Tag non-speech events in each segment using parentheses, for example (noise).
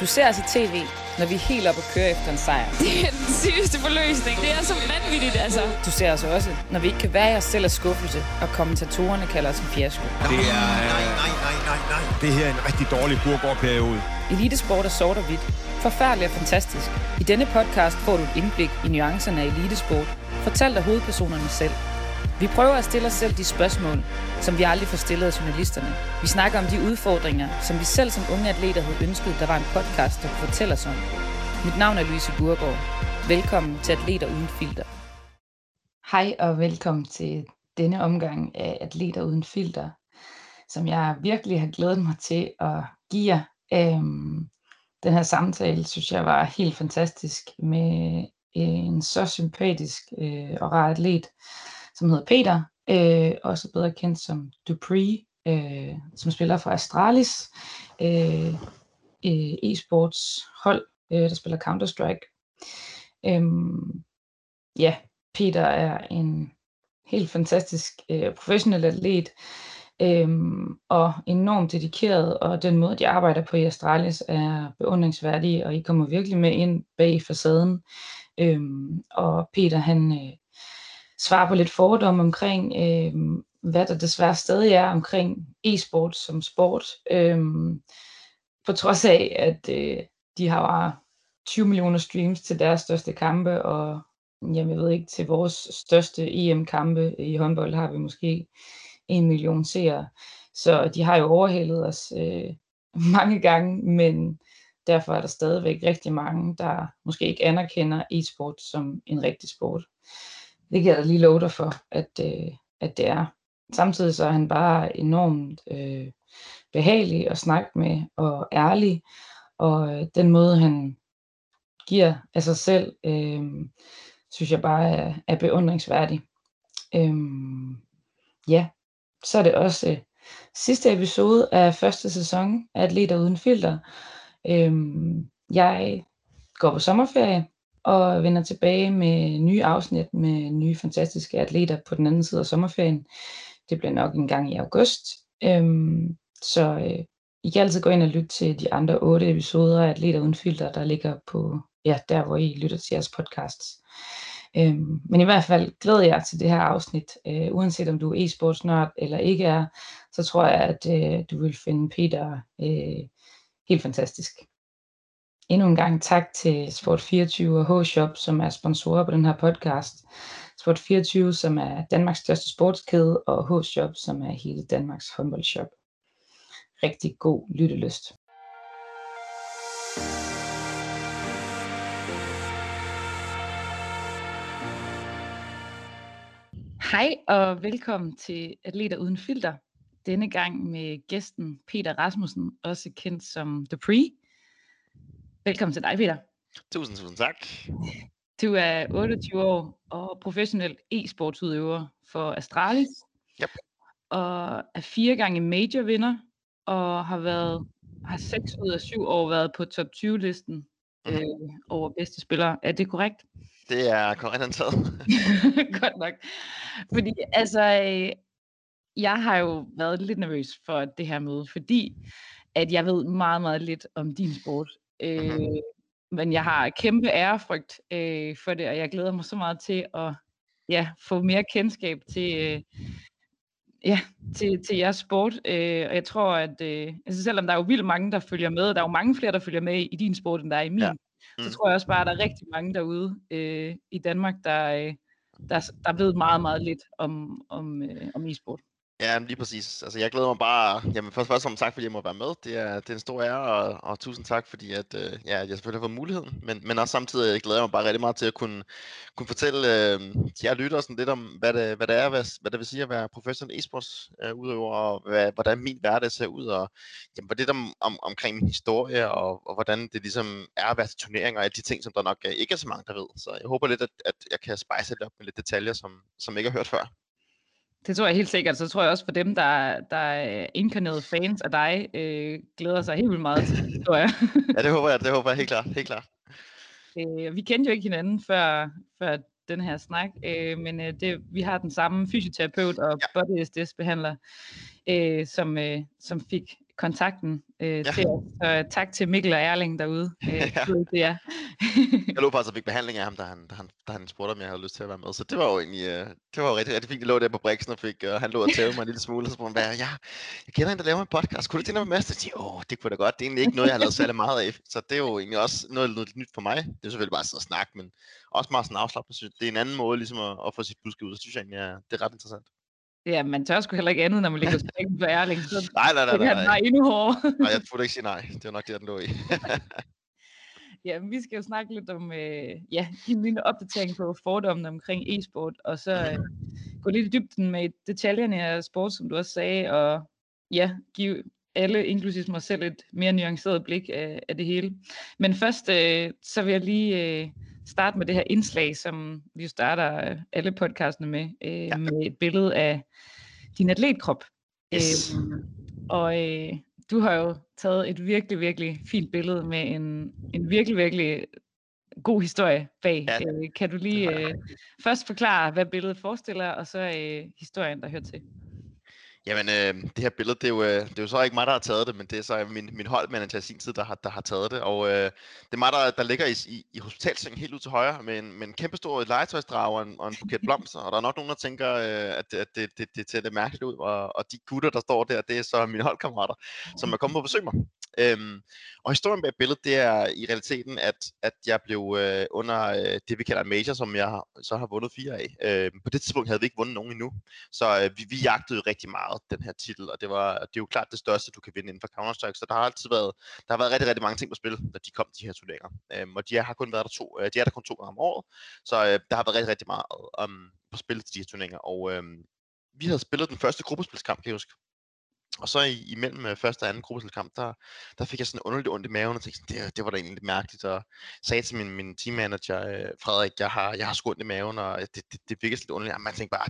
Du ser os i tv, når vi er helt oppe og kører efter en sejr. Det er den sygeste forløsning. Det er så vanvittigt, altså. Du ser os også, når vi ikke kan være i os selv af skuffelse, og kommentatorerne kalder os en fiasko. Det er... Nej, nej, nej, nej, nej. Det her er en rigtig dårlig burgårdperiode. Elitesport er sort og hvidt. Forfærdeligt og fantastisk. I denne podcast får du et indblik i nuancerne af elitesport, fortalt af hovedpersonerne selv. Vi prøver at stille os selv de spørgsmål, som vi aldrig får stillet af journalisterne. Vi snakker om de udfordringer, som vi selv som unge atleter havde ønsket, der var en podcast, der kunne fortælle os om. Mit navn er Louise Burgård. Velkommen til Atleter Uden Filter. Hej og velkommen til denne omgang af Atleter Uden Filter, som jeg virkelig har glædet mig til at give jer. Øhm, den her samtale synes jeg var helt fantastisk med en så sympatisk øh, og rar atlet, som hedder Peter, øh, også bedre kendt som Dupree, øh, som spiller for Astralis, øh, øh, e-sports hold, øh, der spiller Counter-Strike. Øhm, ja, Peter er en helt fantastisk øh, professionel atlet, øhm, og enormt dedikeret, og den måde, de arbejder på i Astralis er beundringsværdig, og I kommer virkelig med ind bag facaden. Øhm, og Peter, han øh, svare på lidt fordomme omkring, øh, hvad der desværre stadig er omkring e-sport som sport. Øh, på trods af, at øh, de har bare 20 millioner streams til deres største kampe, og jamen, jeg ved ikke, til vores største EM-kampe i håndbold har vi måske en million seere. Så de har jo overhældet os øh, (laughs) mange gange, men derfor er der stadigvæk rigtig mange, der måske ikke anerkender e-sport som en rigtig sport. Det kan jeg da lige love dig for, at, øh, at det er. Samtidig så er han bare enormt øh, behagelig at snakke med og ærlig, og øh, den måde han giver af sig selv, øh, synes jeg bare er, er beundringsværdig. Øh, ja, så er det også øh, sidste episode af første sæson af Atleter Uden Filter. Øh, jeg går på sommerferie, og vender tilbage med nye afsnit med nye fantastiske atleter på den anden side af sommerferien. Det bliver nok en gang i august. Øhm, så øh, I kan altid gå ind og lytte til de andre otte episoder af Atleter Uden Filter, der ligger på, ja, der hvor I lytter til jeres podcasts. Øhm, men i hvert fald glæder jeg til det her afsnit. Øh, uanset om du er e-sportsnørd eller ikke er, så tror jeg, at øh, du vil finde Peter øh, helt fantastisk. Endnu en gang tak til Sport24 og H-Shop, som er sponsorer på den her podcast. Sport24, som er Danmarks største sportskæde, og H-Shop, som er hele Danmarks håndboldshop. Rigtig god lyttelyst. Hej og velkommen til Atleter Uden Filter. Denne gang med gæsten Peter Rasmussen, også kendt som The Pre. Velkommen til dig, Peter. Tusind, tusind tak. Du er 28 år og professionel e-sportsudøver for Astralis. Yep. Og er fire gange major vinder og har været har seks ud af syv år været på top 20 listen mm. øh, over bedste spillere. Er det korrekt? Det er korrekt antaget. (laughs) Godt nok. Fordi altså, øh, jeg har jo været lidt nervøs for det her møde, fordi at jeg ved meget, meget lidt om din sport. Øh, mm-hmm. Men jeg har kæmpe ærefrygt øh, for det, og jeg glæder mig så meget til at ja, få mere kendskab til, øh, ja, til, til jeres sport. Øh, og jeg tror, at øh, altså selvom der er jo vildt mange, der følger med, der er jo mange flere, der følger med i din sport, end der er i min, ja. mm. så tror jeg også bare, at der er rigtig mange derude øh, i Danmark, der, øh, der, der ved meget, meget lidt om, om, øh, om e-sport. Ja, lige præcis. Altså, jeg glæder mig bare... Jamen, først og fremmest tak, fordi jeg må være med. Det er, det er en stor ære, og, og tusind tak, fordi at, øh, ja, jeg selvfølgelig har fået muligheden. Men, men også samtidig øh, glæder jeg mig bare rigtig meget til at kunne, kunne fortælle øh, jer lytter sådan lidt om, hvad det, hvad det er, hvad, hvad det vil sige at være professionel e-sports øh, udøver, og hvad, hvordan min hverdag ser ud, og jamen, det om, om, omkring min historie, og, og hvordan det ligesom er at være til turneringer, og alle de ting, som der nok øh, ikke er så mange, der ved. Så jeg håber lidt, at, at jeg kan spice det op med lidt detaljer, som, som ikke har hørt før. Det tror jeg helt sikkert. Så tror jeg også for dem, der, der er inkarnerede fans af dig, øh, glæder sig helt vildt meget til tror jeg. (laughs) ja, det håber jeg. Det håber jeg helt klart. Helt klart. Øh, vi kendte jo ikke hinanden før, før den her snak, øh, men øh, det, vi har den samme fysioterapeut og ja. body SDS behandler, øh, som, øh, som fik kontakten øh, ja. til os. Så tak til Mikkel og Erling derude. (laughs) Øh, ja. det er. (laughs) jeg lå faktisk og fik behandling af ham, da han, da, han, da han spurgte, om jeg havde lyst til at være med. Så det var jo egentlig øh, det var jo rigtig, rigtig fint. Jeg lå der på Brixen og fik, øh, han lå og tæve mig en lille smule. Og så spurgte han, ja, jeg kender en, der laver en podcast. Kunne du tænke dig med? Så jeg åh, det kunne da godt. Det er egentlig ikke noget, jeg har lavet særlig meget af. Så det er jo egentlig også noget, noget nyt for mig. Det er selvfølgelig bare at sidde og snakke, men også meget sådan afslappet. Det er en anden måde ligesom at, at få sit budskab ud. Så synes jeg egentlig, ja, det er ret interessant. Ja, man tør sgu heller ikke andet, når man ligger på Erling. Så (laughs) nej, nej, nej. nej, nej. Det endnu hårdere. nej, jeg burde ikke sige nej. Det var nok det, den lå i. (laughs) ja, vi skal jo snakke lidt om, øh, ja, give lille opdatering på fordommene omkring e-sport, og så øh, gå lidt i dybden med detaljerne af sport, som du også sagde, og ja, give alle, inklusive mig selv, et mere nuanceret blik af, af det hele. Men først, øh, så vil jeg lige øh, starte med det her indslag, som vi starter øh, alle podcastene med, øh, ja. med et billede af din atletkrop. Yes. Øh, og øh, du har jo taget et virkelig, virkelig fint billede med en, en virkelig, virkelig god historie bag. Ja, øh, kan du lige øh, først forklare, hvad billedet forestiller, og så øh, historien, der hører til? Jamen, øh, det her billede, det er, jo, øh, det er jo så ikke mig, der har taget det, men det er så min, min holdmanager i sin tid, der har, der har taget det. Og øh, det er mig, der, der ligger i, i, i hospitalsengen helt ud til højre med en, med en kæmpe stor legetøjsdrag og en, og en buket blomster. Og der er nok nogen, der tænker, øh, at, at det, det, det ser lidt mærkeligt ud. Og, og de gutter, der står der, det er så mine holdkammerater, som er kommet på besøg mig. Øhm, og historien bag billedet, det er i realiteten, at, at jeg blev øh, under øh, det, vi kalder en major, som jeg så har vundet fire af. Øh, på det tidspunkt havde vi ikke vundet nogen endnu. Så øh, vi, vi jagtede rigtig meget den her titel, og det, var, det er jo klart det største, du kan vinde inden for Counter-Strike. Så der har altid været, der har været rigtig, rigtig mange ting på spil, når de kom de her turneringer. Øh, og de har kun været der to, øh, de er der kun to gange om året, så øh, der har været rigtig, rigtig meget om, på spil til de her turneringer. Og øh, vi havde spillet den første gruppespilskamp, kan jeg huske, og så i, imellem øh, første og anden gruppespilkamp, der, der fik jeg sådan underligt ondt i maven, og tænkte sådan, det, det var da egentlig lidt mærkeligt, og sagde til min, min teammanager, øh, Frederik, jeg har, jeg har sgu ondt i maven, og det, det, det virkede lidt underligt, og man tænkte bare,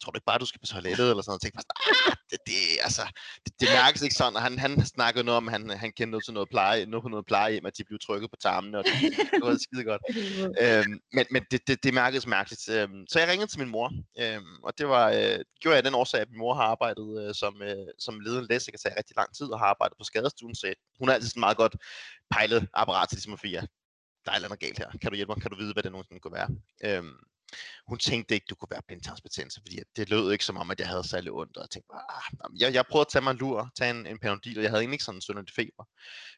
tror du ikke bare, du skal på toilettet, eller sådan noget, og tænkte bare, ah, det, det, altså, det, det (laughs) mærkes ikke sådan, og han, han snakkede noget om, han, han kendte noget til noget pleje, noget på noget plejehjem, at de blev trykket på tarmene, og det, det var (laughs) skide godt. øhm, men men det, det, det mærkedes mærkeligt. Øhm, så jeg ringede til min mor, øhm, og det var, øh, gjorde jeg den årsag, at min mor har arbejdet øh, som, øh, som ledende lægesekretær rigtig lang tid, og har arbejdet på skadestuen, så hun er altid sådan meget godt pejlet apparat til ligesom at sige, der er noget galt her. Kan du hjælpe mig? Kan du vide, hvad det nogensinde kunne være? Øhm, hun tænkte ikke, du kunne være blindtarmsbetændelse, fordi det lød ikke som om, at jeg havde særlig ondt, og jeg tænkte bare, ah, jeg, jeg prøvede at tage mig en lur, tage en, en panodil, og jeg havde egentlig ikke sådan en sønderlig feber.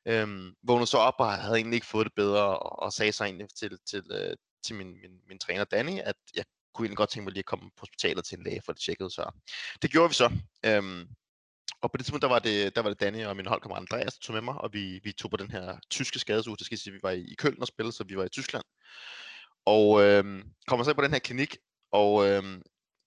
Øhm, vågnede så op, og havde egentlig ikke fået det bedre, og, og sagde så egentlig til, til, øh, til min, min, min træner Danny, at jeg kunne egentlig godt tænke mig lige at komme på hospitalet til en læge for det tjekkede så det gjorde vi så. Øhm, og på det tidspunkt, der var det, der var det Danny og min holdkammerat Andreas, der tog med mig, og vi, vi tog på den her tyske skadesuge. Det skal sige, at vi var i, i Køln og spillede, så vi var i Tyskland. Og øh, kommer så på den her klinik, og øh,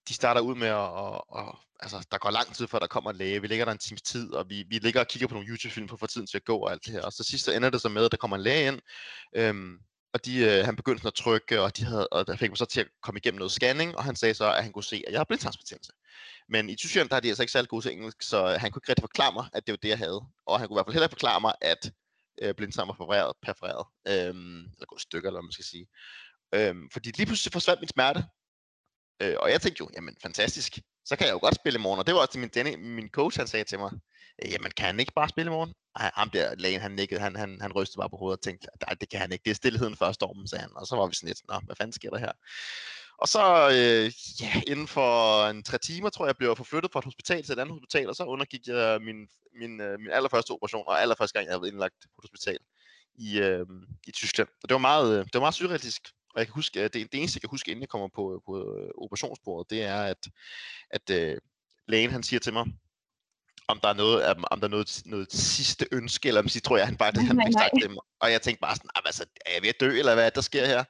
de starter ud med at, og, og, altså, der går lang tid før der kommer en læge. Vi ligger der en times tid, og vi, vi ligger og kigger på nogle YouTube-film for at få tiden til at gå og alt det her. Og så sidst så ender det så med, at der kommer en læge ind, øh, og de, øh, han begyndte sådan at trykke, og, de havde, og der fik mig så til at komme igennem noget scanning, og han sagde så, at han kunne se, at jeg har blindtarmsbetændelse. Men i Tyskland, der er de altså ikke særlig gode til engelsk, så han kunne ikke rigtig forklare mig, at det var det, jeg havde. Og han kunne i hvert fald heller ikke forklare mig, at øh, blindtarm var perforeret, perforeret øhm, eller gået stykker, eller hvad man skal sige. Øhm, fordi lige pludselig forsvandt min smerte. Øh, og jeg tænkte jo, jamen fantastisk, så kan jeg jo godt spille i morgen. Og det var også min, denne, min coach, han sagde til mig, øh, jamen kan han ikke bare spille i morgen? Ej, ham der lægen, han nikkede, han, han, han rystede bare på hovedet og tænkte, nej, det kan han ikke, det er stillheden før stormen, sagde han. Og så var vi sådan lidt, nå, hvad fanden sker der her? Og så, øh, ja, inden for en tre timer, tror jeg, blev jeg forflyttet fra et hospital til et andet hospital, og så undergik jeg min, min, øh, min allerførste operation, og allerførste gang, jeg havde været indlagt på et hospital i, øh, i Tyskland. Og det var meget, øh, det var meget surrealistisk. Og jeg kan huske, at det, det eneste, jeg kan huske, inden jeg kommer på, på øh, operationsbordet, det er, at, at øh, lægen han siger til mig, om der er noget, om der er noget, noget sidste ønske, eller om sige, tror jeg, han bare det, han fik sagt dem. Og jeg tænkte bare sådan, altså, er jeg ved at dø, eller hvad der sker her?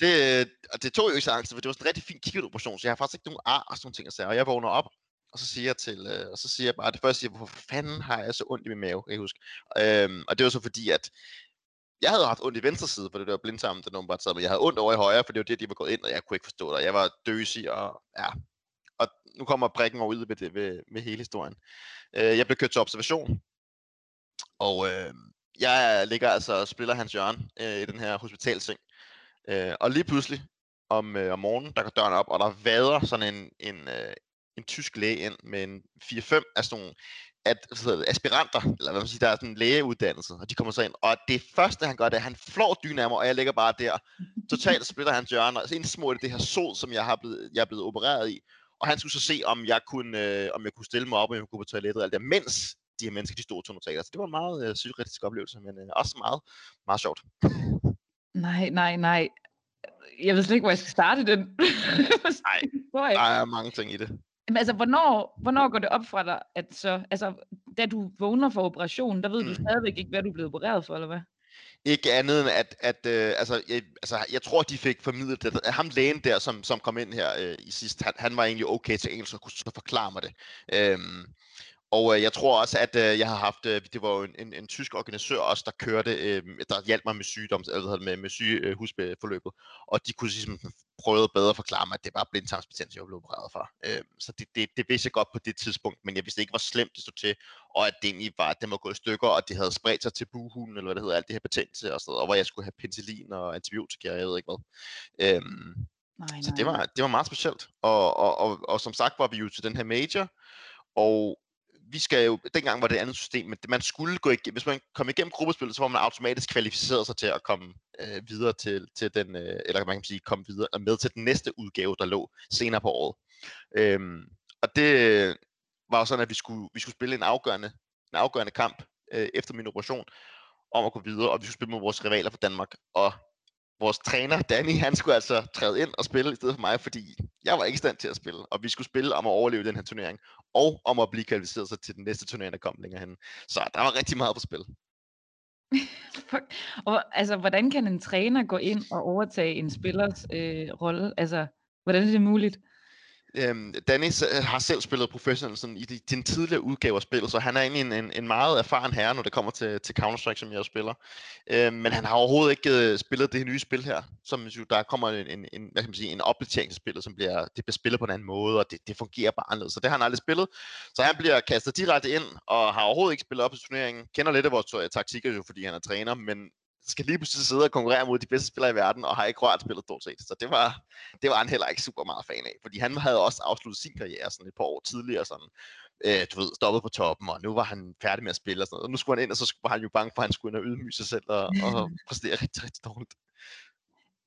Det, og det tog jo ikke så angst, for det var sådan en rigtig fin kikkertoperation, så jeg har faktisk ikke nogen ar og sådan nogle ting at sige. Og jeg vågner op, og så siger jeg til, øh, og så siger jeg bare, det første siger, hvorfor fanden har jeg så ondt i min mave, kan jeg huske. Øhm, og det var så fordi, at jeg havde haft ondt i venstre side, for det var blindtarmen, der nogen bare sad, men jeg havde ondt over i højre, for det var det, de var gået ind, og jeg kunne ikke forstå det. Jeg var døsig, og ja, og nu kommer prikken over ud med, det, med, med hele historien. Øh, jeg blev kørt til observation, og øh, jeg ligger altså og spiller Hans Jørgen øh, i den her hospitalseng. Øh, og lige pludselig om, øh, om morgenen, der går døren op, og der vader sådan en, en, øh, en tysk læge ind med en 4-5 af sådan nogle at så aspiranter, eller hvad man siger, der er sådan en lægeuddannelse, og de kommer så ind, og det første han gør, det er, at han flår mig, og jeg ligger bare der. Totalt splitter han hjørner, og så indsmurt i det her sol, som jeg, har blevet, jeg er blevet opereret i. Og han skulle så se, om jeg kunne, øh, om jeg kunne stille mig op, og jeg kunne på toilettet, og alt det, mens de her mennesker, de stod to notater. Så det var en meget øh, surrealistisk oplevelse, men øh, også meget, meget sjovt. Nej, nej, nej. Jeg ved slet ikke, hvor jeg skal starte den. Nej, (laughs) der er mange ting i det. Men altså, hvornår, hvornår går det op fra dig, at så, altså, da du vågner for operationen, der ved mm. du stadigvæk ikke, hvad du er blevet opereret for, eller hvad? Ikke andet end, at, at øh, altså, jeg, altså, jeg tror, de fik formidlet det. Ham lægen der, som, som kom ind her øh, i sidst, han, han var egentlig okay til engelsk og kunne så forklare mig det. Øhm, og øh, jeg tror også, at øh, jeg har haft, øh, det var jo en, en, en tysk organisør også, der kørte, øh, der hjalp mig med sygdom, eller med, med sygehusforløbet, og de kunne ligesom prøve bedre at forklare mig, at det var blindtarmsbetændelse, jeg blev opereret for. Øh, så det, det, det vidste jeg godt på det tidspunkt, men jeg vidste ikke, hvor slemt det stod til, og at det egentlig var, at den var gået i stykker, og det havde spredt sig til buhunden, eller hvad det hedder, alt det her betændelse og sådan noget, og hvor jeg skulle have penicillin og antibiotika, jeg ved ikke hvad. Øh, Nej, så nej. det var, det var meget specielt. Og, og, og, og som sagt var vi jo til den her major, og vi skal jo, dengang var det et andet system, men man skulle gå igennem, hvis man kom igennem gruppespillet, så var man automatisk kvalificeret sig til at komme øh, videre til, til den, øh, eller man kan sige, komme videre og med til den næste udgave, der lå senere på året. Øhm, og det øh, var jo sådan, at vi skulle, vi skulle spille en afgørende, en afgørende kamp øh, efter min operation, om at gå videre, og vi skulle spille mod vores rivaler fra Danmark. Og vores træner, Danny, han skulle altså træde ind og spille i stedet for mig, fordi jeg var ikke i stand til at spille, og vi skulle spille om at overleve den her turnering, og om at blive kvalificeret sig til den næste turnering, der kom længere hen. Så der var rigtig meget på spil. (laughs) Fuck. Og altså, hvordan kan en træner gå ind og overtage en spillers øh, rolle? Altså, hvordan er det muligt? Øhm, Dennis øh, har selv spillet professionelt sådan, i de, den tidligere udgave af spillet, så han er egentlig en, en, en meget erfaren herre, når det kommer til, til Counter-Strike, som jeg spiller. Øhm, men han har overhovedet ikke uh, spillet det nye spil her, som jo, der kommer en, en, en, hvad kan man sige, en opdatering til spillet, som bliver, det bliver spillet på en anden måde, og det, det fungerer bare anderledes. Så det har han aldrig spillet. Så han bliver kastet direkte ind, og har overhovedet ikke spillet op i turneringen. Kender lidt af vores øh, taktikker jo, fordi han er træner, men skal lige pludselig sidde og konkurrere mod de bedste spillere i verden, og har ikke rørt spillet stort set. Så det var, det var han heller ikke super meget fan af, fordi han havde også afsluttet sin karriere sådan et par år tidligere, sådan, øh, du ved, stoppet på toppen, og nu var han færdig med at spille og sådan noget. Og nu skulle han ind, og så var han jo bange for, at han skulle ind og ydmyge sig selv og, og (laughs) præstere rigtig, rigtig dårligt.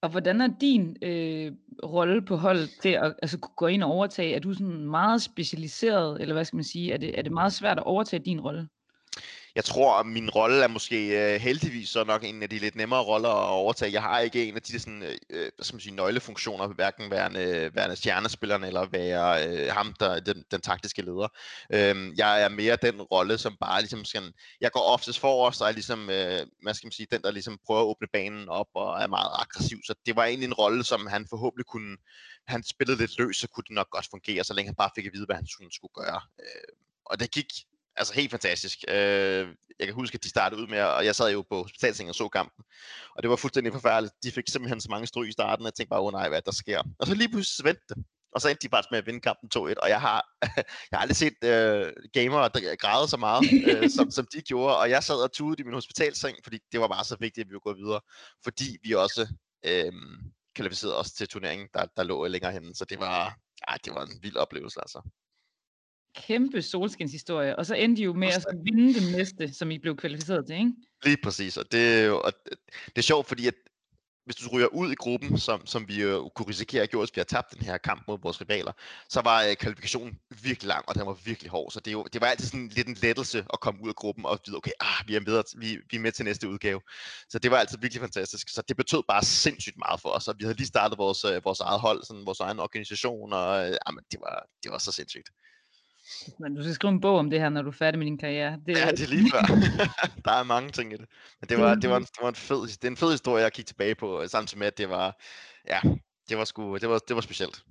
Og hvordan er din øh, rolle på holdet til at altså, kunne gå ind og overtage? Er du sådan meget specialiseret, eller hvad skal man sige? Er det, er det meget svært at overtage din rolle? Jeg tror, at min rolle er måske øh, heldigvis så nok en af de lidt nemmere roller at overtage. Jeg har ikke en af de sådan, øh, øh hvad skal man sige, nøglefunktioner, hverken værende, værende stjernespilleren eller være øh, ham, der den, den taktiske leder. Øh, jeg er mere den rolle, som bare ligesom skal, jeg går oftest for os, og er ligesom, øh, hvad skal man sige, den, der ligesom prøver at åbne banen op og er meget aggressiv. Så det var egentlig en rolle, som han forhåbentlig kunne, han spillede lidt løs, så kunne det nok godt fungere, så længe han bare fik at vide, hvad han skulle, skulle gøre. Øh, og det gik altså helt fantastisk. Øh, jeg kan huske, at de startede ud med, og jeg sad jo på hospitalsengen og så kampen, og det var fuldstændig forfærdeligt. De fik simpelthen så mange stryg i starten, og jeg tænkte bare, åh oh, nej, hvad der sker. Og så lige pludselig vendte det. Og så endte de bare med at vinde kampen 2-1, og jeg har, (laughs) jeg har aldrig set øh, gamere græde så meget, øh, (laughs) som, som de gjorde, og jeg sad og tudede i min hospitalseng, fordi det var bare så vigtigt, at vi ville gå videre, fordi vi også øh, kvalificerede os til turneringen, der, der lå længere henne, så det var, ja, det var en vild oplevelse altså kæmpe solskinshistorie, og så endte I jo med at vinde den næste, som I blev kvalificeret til, ikke? Lige præcis, og det, er jo, og det er sjovt, fordi at hvis du ryger ud i gruppen, som, som vi jo kunne risikere at gøre, hvis vi har tabt den her kamp mod vores rivaler, så var øh, kvalifikationen virkelig lang, og den var virkelig hård. Så det, jo, det var altid sådan lidt en lettelse at komme ud af gruppen og vide, okay, ah, vi, er med, vi, vi er med til næste udgave. Så det var altid virkelig fantastisk. Så det betød bare sindssygt meget for os, og vi havde lige startet vores, øh, vores eget hold, sådan vores egen organisation, og øh, jamen, det, var, det var så sindssygt. Men du skal skrive en bog om det her, når du er færdig med din karriere. Det er... Ja, det er lige før. (laughs) der er mange ting i det. Men det var, det var, en, det var en fed, det er en fed historie, jeg kigge tilbage på, samtidig med, at det var, ja, det var, sgu, det var, det var specielt.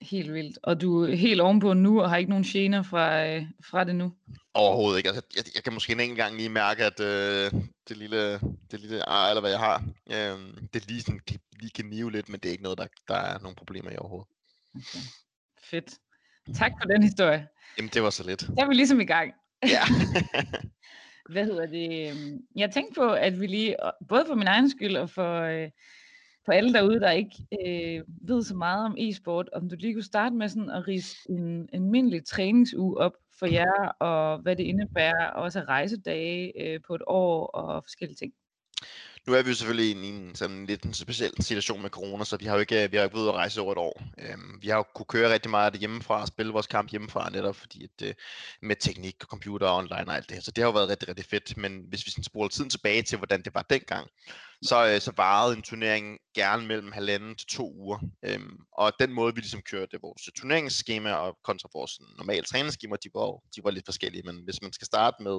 Helt vildt. Og du er helt ovenpå nu, og har ikke nogen gener fra, øh, fra det nu? Overhovedet ikke. Altså, jeg, jeg kan måske en enkelt gang lige mærke, at øh, det lille, det lille ar, eller hvad jeg har, øh, det lige, sådan, lige kan nive lidt, men det er ikke noget, der, der er nogen problemer i overhovedet. Okay. Fedt. Tak for den historie. Jamen, det var så lidt. Så er vi ligesom i gang. Ja. (laughs) Hvad hedder det? Jeg tænkte på, at vi lige, både for min egen skyld og for, øh, for alle derude, der ikke øh, ved så meget om e-sport, om du lige kunne starte med sådan at rise en, en almindelig træningsuge op for jer, og hvad det indebærer, også rejsedage øh, på et år og forskellige ting. Nu er vi jo selvfølgelig i en sådan lidt en speciel situation med corona, så vi har jo ikke, øh, vi har ikke været ude at rejse over et år. Øhm, vi har jo kunnet køre rigtig meget af det hjemmefra og spille vores kamp hjemmefra netop, fordi at, øh, med teknik og computer og online og alt det her. Så det har jo været rigtig, rigtig fedt. Men hvis vi sådan spoler tiden tilbage til, hvordan det var dengang, så, øh, så varede en turnering gerne mellem halvanden til to uger. Øhm, og den måde, vi ligesom kørte vores turneringsskema og kontra vores normale træningsskema, de var, de var lidt forskellige. Men hvis man skal starte med,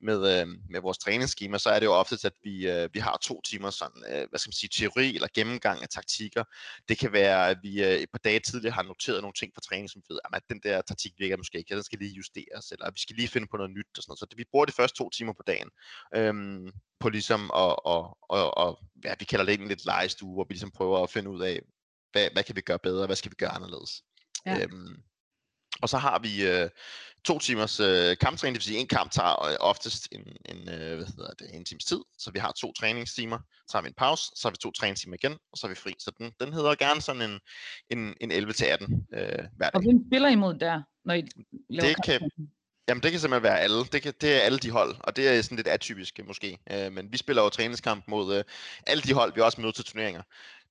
med, øh, med vores træningsskema, så er det jo ofte, at vi, øh, vi har to timer sådan, øh, hvad skal man sige, teori eller gennemgang af taktikker. Det kan være, at vi øh, et par dage tidligere har noteret nogle ting på træning, som vi ved, at den der taktik virker måske ikke, den skal lige justeres, eller vi skal lige finde på noget nyt og sådan noget. Så det, vi bruger de første to timer på dagen. Øhm, på ligesom at, at, at, at ja, vi kalder det en lidt legestue, hvor vi ligesom prøver at finde ud af, hvad, hvad kan vi gøre bedre, hvad skal vi gøre anderledes. Ja. Øhm, og så har vi øh, to timers øh, kamptræning, det vil sige en kamp tager øh, oftest en, en, øh, hvad hedder det, en times tid, så vi har to træningstimer, så har vi en pause, så har vi to træningstimer igen, og så er vi fri. Så den, den hedder gerne sådan en, en, en 11-18 øh, hver dag. Og hvem spiller imod der, når I laver det kan, Jamen det kan simpelthen være alle. Det, kan, det er alle de hold, og det er sådan lidt atypisk måske. Øh, men vi spiller jo træningskamp mod øh, alle de hold, vi også møder til turneringer.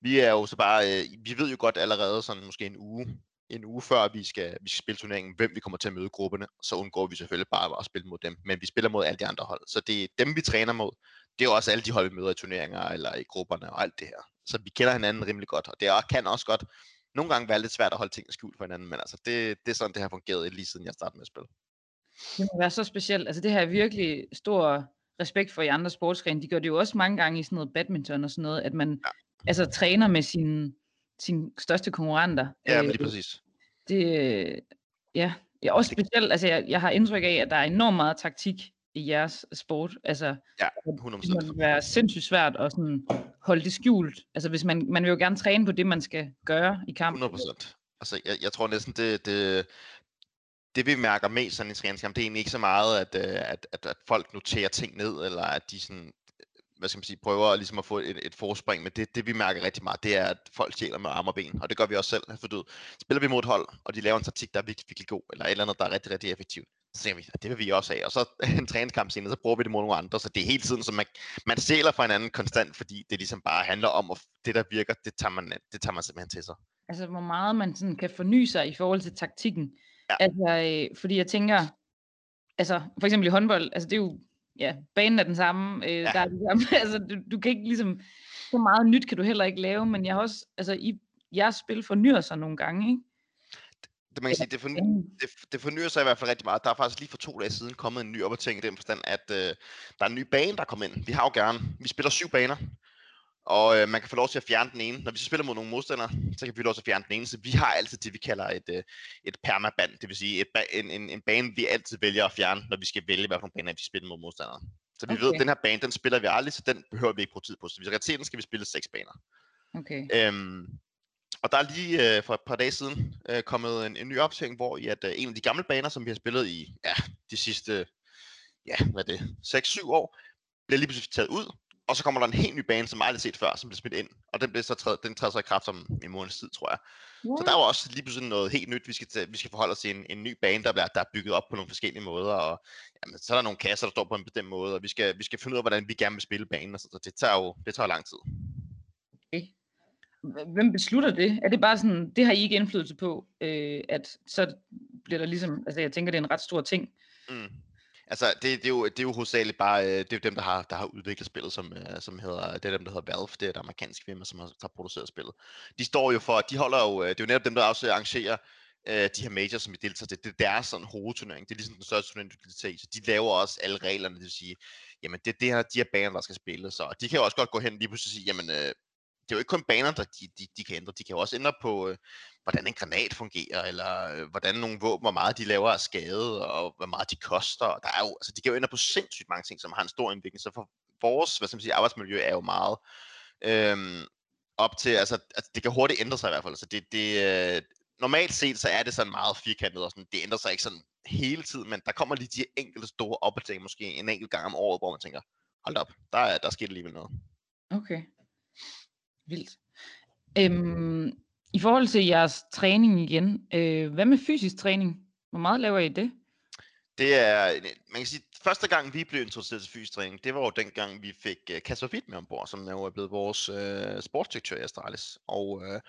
Vi er jo så bare, øh, vi ved jo godt allerede sådan måske en uge, en uge før vi skal, vi skal spille turneringen, hvem vi kommer til at møde grupperne, så undgår vi selvfølgelig bare at spille mod dem. Men vi spiller mod alle de andre hold. Så det er dem, vi træner mod. Det er jo også alle de hold, vi møder i turneringer eller i grupperne og alt det her. Så vi kender hinanden rimelig godt, og det er, kan også godt nogle gange være lidt svært at holde tingene skjult for hinanden, men altså det, det er sådan, det har fungeret lige siden jeg startede med at spille. Det må være så specielt. Altså det her er virkelig stor respekt for i andre sportsgrene. De gør det jo også mange gange i sådan noget badminton og sådan noget, at man ja. altså træner med sine, sine største konkurrenter. Ja, men lige øh, præcis. Det, ja, det er også specielt. Altså jeg, jeg har indtryk af, at der er enormt meget taktik i jeres sport. Altså, ja, 100%. Det må være sindssygt svært at sådan holde det skjult. Altså hvis man, man vil jo gerne træne på det, man skal gøre i kampen. 100%. Altså, jeg, jeg tror næsten, det, det, det vi mærker mest sådan i træningskamp, det er egentlig ikke så meget, at, øh, at, at, at folk noterer ting ned, eller at de sådan, hvad skal man sige, prøver ligesom at få et, et forspring, men det, det vi mærker rigtig meget, det er, at folk stjæler med arme og ben, og det gør vi også selv. For du, spiller vi mod et hold, og de laver en taktik, der er virkelig, virkelig god, eller et eller andet, der er rigtig, rigtig effektivt, så tænker vi, at det vil vi også have. Og så (laughs) en træningskamp senere, så bruger vi det mod nogle andre. Så det er hele tiden, som man, man stjæler fra hinanden konstant, fordi det ligesom bare handler om, at det der virker, det tager man, det tager man simpelthen til sig. Altså, hvor meget man sådan kan forny sig i forhold til taktikken. Ja. Altså, øh, fordi jeg tænker, altså for eksempel i håndbold, altså det er jo, ja, banen er den samme, øh, ja. der er det samme, (laughs) altså du, du kan ikke ligesom, så meget nyt kan du heller ikke lave, men jeg har også, altså i jeres spil fornyer sig nogle gange, ikke? Det, man kan sige, det, forny, det, det fornyer sig i hvert fald rigtig meget. Der er faktisk lige for to dage siden kommet en ny opdatering i den forstand, at øh, der er en ny bane, der er kommet ind. Vi har jo gerne, vi spiller syv baner, og øh, man kan få lov til at fjerne den ene. Når vi så spiller mod nogle modstandere, så kan vi få lov til at fjerne den ene. Så vi har altid det, vi kalder et, øh, et permaband. Det vil sige et en, en, en bane, vi altid vælger at fjerne, når vi skal vælge, hvilken bane vi spiller mod modstandere. Så vi okay. ved, at den her bane, den spiller vi aldrig, så den behøver vi ikke bruge tid på. Så hvis vi den, skal vi spille seks baner. Okay. Øhm, og der er lige øh, for et par dage siden øh, kommet en, en ny opdatering, hvor i at øh, en af de gamle baner, som vi har spillet i ja, de sidste ja, hvad er det, 6-7 år, bliver lige pludselig taget ud, og så kommer der en helt ny bane, som jeg aldrig set før, som bliver smidt ind. Og den, bliver så træd, den træder så i kraft om en måneds tid, tror jeg. Yeah. Så der er jo også lige pludselig noget helt nyt, vi skal, vi skal forholde os til en, en ny bane, der, bliver, der er bygget op på nogle forskellige måder. Og jamen, så er der nogle kasser, der står på en bestemt måde, og vi skal, vi skal finde ud af, hvordan vi gerne vil spille banen. Og så, så det tager jo det tager lang tid. Okay. Hvem beslutter det? Er det bare sådan, det har I ikke indflydelse på, øh, at så bliver der ligesom, altså jeg tænker, det er en ret stor ting. Mm. Altså, det, det, er jo, det er jo hovedsageligt bare, øh, det er jo dem, der har, der har udviklet spillet, som, øh, som hedder, det er dem, der hedder Valve, det er et amerikansk firma, som har, har produceret spillet. De står jo for, de holder jo, øh, det er jo netop dem, der også arrangerer øh, de her majors, som vi deltager. Til. Det er deres sådan hovedturnering, det er ligesom den største turnering, du kan deltage i, så de laver også alle reglerne, det vil sige, jamen det er det her, de her baner, der skal spille, så de kan jo også godt gå hen lige pludselig sige, jamen øh, det er jo ikke kun baner, der de, de, de kan ændre. De kan jo også ændre på, øh, hvordan en granat fungerer, eller øh, hvordan nogle våben, hvor meget de laver af skade, og hvor meget de koster. Der er jo, altså, de kan jo ændre på sindssygt mange ting, som har en stor indvirkning. Så for vores hvad skal man sige, arbejdsmiljø er jo meget øh, op til, altså, altså det kan hurtigt ændre sig i hvert fald. Så det, det, øh, normalt set, så er det sådan meget firkantet, og sådan, det ændrer sig ikke sådan hele tiden, men der kommer lige de enkelte store opdateringer, måske en enkelt gang om året, hvor man tænker, hold op, der, er, der sker alligevel noget. Okay. Vildt. Øhm, I forhold til jeres træning igen, øh, hvad med fysisk træning? Hvor meget laver I det? Det er, man kan sige, første gang vi blev introduceret til fysisk træning, det var jo dengang vi fik uh, Kasper Witt med ombord, som jo er blevet vores uh, sportsdirektør i Astralis. Og uh,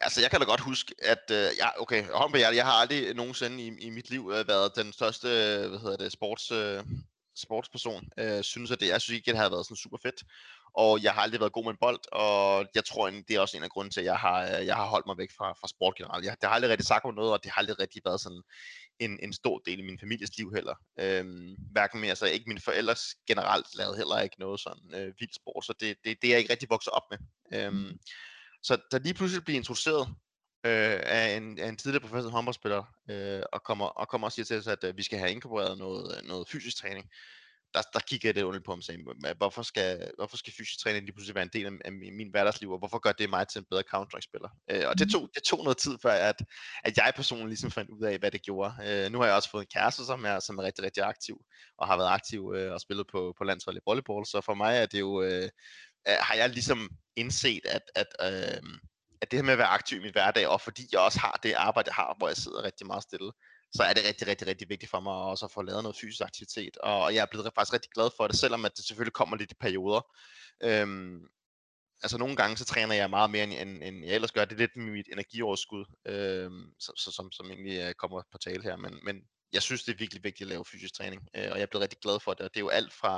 altså, jeg kan da godt huske, at uh, jeg, okay, hånd på hjertet, jeg har aldrig nogensinde i, i mit liv uh, været den største, hvad hedder det, sports, uh, sportsperson. øh, synes, at det, jeg synes ikke, det havde været sådan super fedt og jeg har aldrig været god med en bold, og jeg tror, det er også en af grunden til, at jeg har, øh, jeg har holdt mig væk fra, fra sport generelt. Jeg, det har aldrig rigtig sagt mig noget, og det har aldrig rigtig været sådan en, en stor del i min families liv heller. Øhm, hverken med, altså ikke mine forældres generelt lavede heller ikke noget sådan øh, vildt sport, så det, det, det er jeg ikke rigtig vokset op med. Øhm, så da lige pludselig blev introduceret øh, af, en, af en tidligere professor håndboldspiller, øh, og, kommer, og kommer og siger til os, at øh, vi skal have inkorporeret noget, noget fysisk træning, der, der kigger jeg det under på og sagde, hvorfor skal, hvorfor skal fysisk træning lige pludselig være en del af, af min, min hverdagsliv, og hvorfor gør det mig til en bedre Counter-Strike-spiller? Øh, og det mm. tog, det tog noget tid før, at, at jeg personligt ligesom fandt ud af, hvad det gjorde. Øh, nu har jeg også fået en kæreste, som er, som er rigtig, rigtig aktiv, og har været aktiv øh, og spillet på, på landsholdet i volleyball, så for mig er det jo, øh, har jeg ligesom indset, at, at øh, at det her med at være aktiv i min hverdag, og fordi jeg også har det arbejde, jeg har, hvor jeg sidder rigtig meget stille, så er det rigtig, rigtig, rigtig vigtigt for mig også at få lavet noget fysisk aktivitet. Og jeg er blevet faktisk rigtig glad for det, selvom at det selvfølgelig kommer lidt i perioder. Øhm, altså nogle gange så træner jeg meget mere, end, end jeg ellers gør. Det er lidt mit energioverskud, øhm, så, så, som, som egentlig øh, kommer på tale her. Men, men jeg synes, det er virkelig vigtigt at lave fysisk træning, øh, og jeg er blevet rigtig glad for det. Og det er jo alt fra,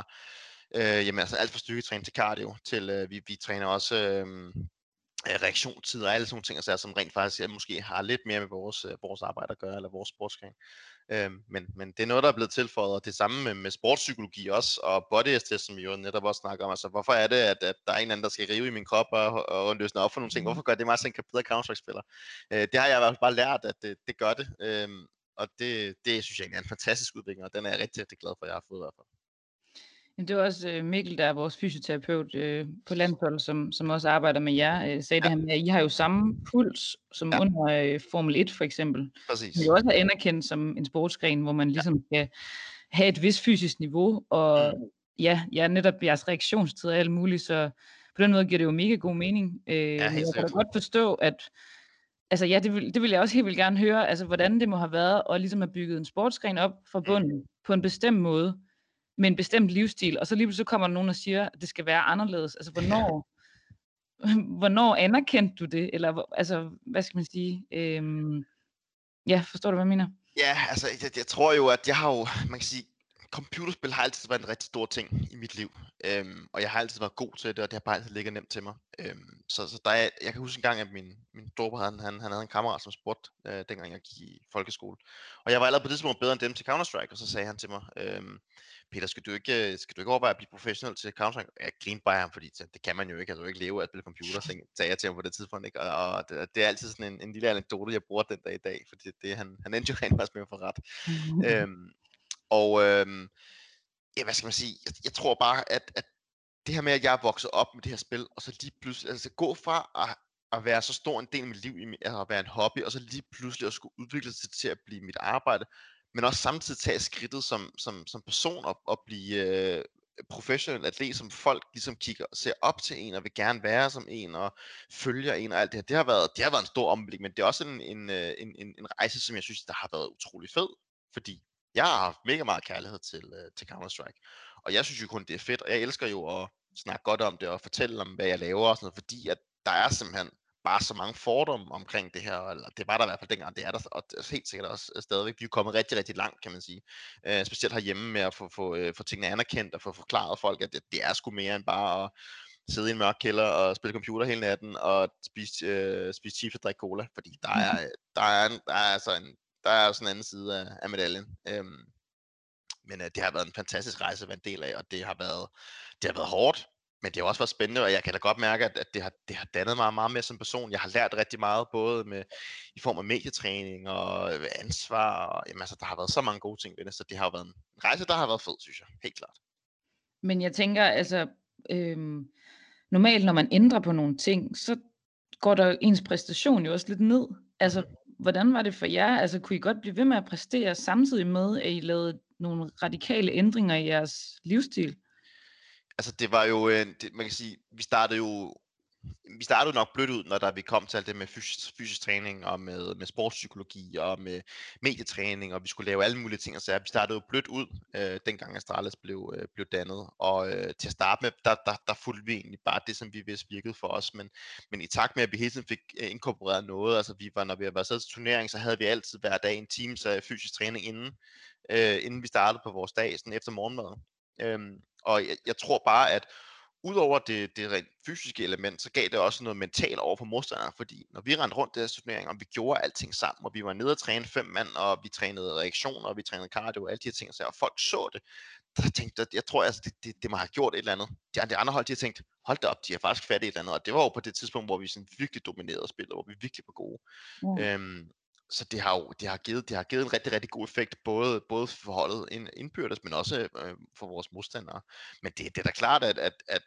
øh, jamen, altså alt fra styrketræning til cardio, til øh, vi, vi træner også øh, reaktionstider og alle sådan nogle ting, altså, som rent faktisk ja, måske har lidt mere med vores, øh, vores arbejde at gøre, eller vores sportsgren. Øhm, men, men det er noget, der er blevet tilføjet, og det samme med, med sportspsykologi også, og body test, som vi jo netop også snakker om. Altså, hvorfor er det, at, at der er en anden, der skal rive i min krop og, og løsne op for nogle ting? Mm. Hvorfor gør det mig til en bedre Counter-Strike-spiller? Øh, det har jeg i hvert fald bare lært, at det, det gør det. Øhm, og det, det synes jeg er en fantastisk udvikling, og den er jeg rigtig, rigtig glad for, at jeg har fået i hvert fald. Det var også øh, Mikkel, der er vores fysioterapeut øh, på landsholdet, som, som også arbejder med jer, øh, sagde ja. det her med, at I har jo samme puls som ja. under øh, Formel 1 for eksempel. Præcis. Det er også anerkendt som en sportsgren, hvor man ligesom ja. skal have et vis fysisk niveau, og mm. ja, ja, netop jeres reaktionstid og alt muligt, så på den måde giver det jo mega god mening. Øh, ja, jeg kan da godt forstå, at altså ja, det vil, det vil jeg også helt vildt gerne høre, altså hvordan det må have været at ligesom have bygget en sportsgren op fra bunden mm. på en bestemt måde, med en bestemt livsstil, og så lige pludselig kommer der nogen og siger, at det skal være anderledes. Altså, hvornår, (laughs) hvornår anerkendte du det? Eller, altså, hvad skal man sige? Øhm, ja, forstår du, hvad jeg mener? Ja, altså, jeg, jeg tror jo, at jeg har jo, man kan sige, computerspil har altid været en rigtig stor ting i mit liv. Øhm, og jeg har altid været god til det, og det har bare altid ligget nemt til mig. Øhm, så så der er, jeg kan huske en gang, at min, min storebror, han, han, han havde en kammerat som sport, øh, dengang jeg gik i folkeskole. Og jeg var allerede på det tidspunkt bedre end dem til Counter-Strike, og så sagde han til mig, øhm, Peter, skal du ikke, skal du ikke overveje at blive professionel til Counter-Strike? Jeg grinede bare ham, fordi det kan man jo ikke, altså ikke leve af at spille computer, (laughs) sagde jeg til ham på det tidspunkt, ikke? Og, og det, det, er altid sådan en, en lille anekdote, jeg bruger den dag i dag, fordi det, han, han endte jo (laughs) rent faktisk med at få ret. (laughs) øhm, og øhm, ja, hvad skal man sige, jeg, jeg tror bare, at, at det her med, at jeg er vokset op med det her spil, og så lige pludselig, altså gå fra at, at være så stor en del af mit liv, altså at være en hobby, og så lige pludselig at skulle udvikle sig til at blive mit arbejde, men også samtidig tage skridtet som, som, som person og, og blive øh, professionel atlet, som folk ligesom kigger ser op til en og vil gerne være som en og følger en og alt det her. Det har været, det har været en stor omvægning, men det er også en, en, øh, en, en, en rejse, som jeg synes, der har været utrolig fed, fordi jeg har haft mega meget kærlighed til, øh, til Counter-Strike. Og jeg synes jo kun, det er fedt, og jeg elsker jo at snakke godt om det og fortælle om, hvad jeg laver og sådan noget, fordi at der er simpelthen bare så mange fordomme omkring det her, eller det var der i hvert fald dengang, det er der, og det er helt sikkert også stadigvæk. Vi er kommet rigtig, rigtig langt, kan man sige. Uh, specielt herhjemme med at få, få, uh, få tingene anerkendt og få forklaret folk, at det, det er sgu mere end bare at sidde i en mørk kælder og spille computer hele natten og spise, uh, spise chips og drikke cola, fordi der er, (laughs) der er, der er altså en, der er også en anden side af, af medaljen. Øhm, men uh, det har været en fantastisk rejse at være en del af, og det har været, det har været hårdt, men det har også været spændende, og jeg kan da godt mærke, at, at det, har, det har dannet mig meget mere som person. Jeg har lært rigtig meget, både med, i form af medietræning og øh, ansvar, og jamen, altså, der har været så mange gode ting ved det, så det har været en rejse, der har været fed, synes jeg, helt klart. Men jeg tænker, altså, øhm, normalt når man ændrer på nogle ting, så går der ens præstation jo også lidt ned. Altså, mm hvordan var det for jer? Altså, kunne I godt blive ved med at præstere samtidig med, at I lavede nogle radikale ændringer i jeres livsstil? Altså, det var jo, øh, det, man kan sige, vi startede jo vi startede nok blødt ud, når der vi kom til alt det med fysisk, fysisk træning og med, med sportspsykologi og med medietræning, og vi skulle lave alle mulige ting. Så vi startede jo blødt ud, øh, dengang Astralis blev, øh, blev dannet. Og øh, til at starte med, der, der, der fulgte vi egentlig bare det, som vi vidste virkede for os. Men, men i takt med, at vi hele tiden fik øh, inkorporeret noget, altså vi var, når vi var været til turnering, så havde vi altid hver dag en times af øh, fysisk træning inden, øh, inden vi startede på vores dag, sådan efter morgenmad. Øhm, og jeg, jeg tror bare, at udover det, det rent fysiske element, så gav det også noget mentalt over for modstanderne, fordi når vi rendte rundt det her turnering, og vi gjorde alting sammen, og vi var nede og træne fem mand, og vi trænede reaktioner, og vi trænede cardio, og alle de her ting, så, og folk så det, der tænkte jeg, jeg tror altså, det, det, det må have gjort et eller andet. De, de andre hold, de har tænkt, hold da op, de har faktisk fat i et eller andet, og det var jo på det tidspunkt, hvor vi sådan virkelig dominerede spillet, hvor vi virkelig var gode. Mm. Øhm, så det har jo det har givet, det har givet en rigtig, rigtig god effekt, både, både for holdet indbyrdes, men også øh, for vores modstandere. Men det, det er da klart, at, at, at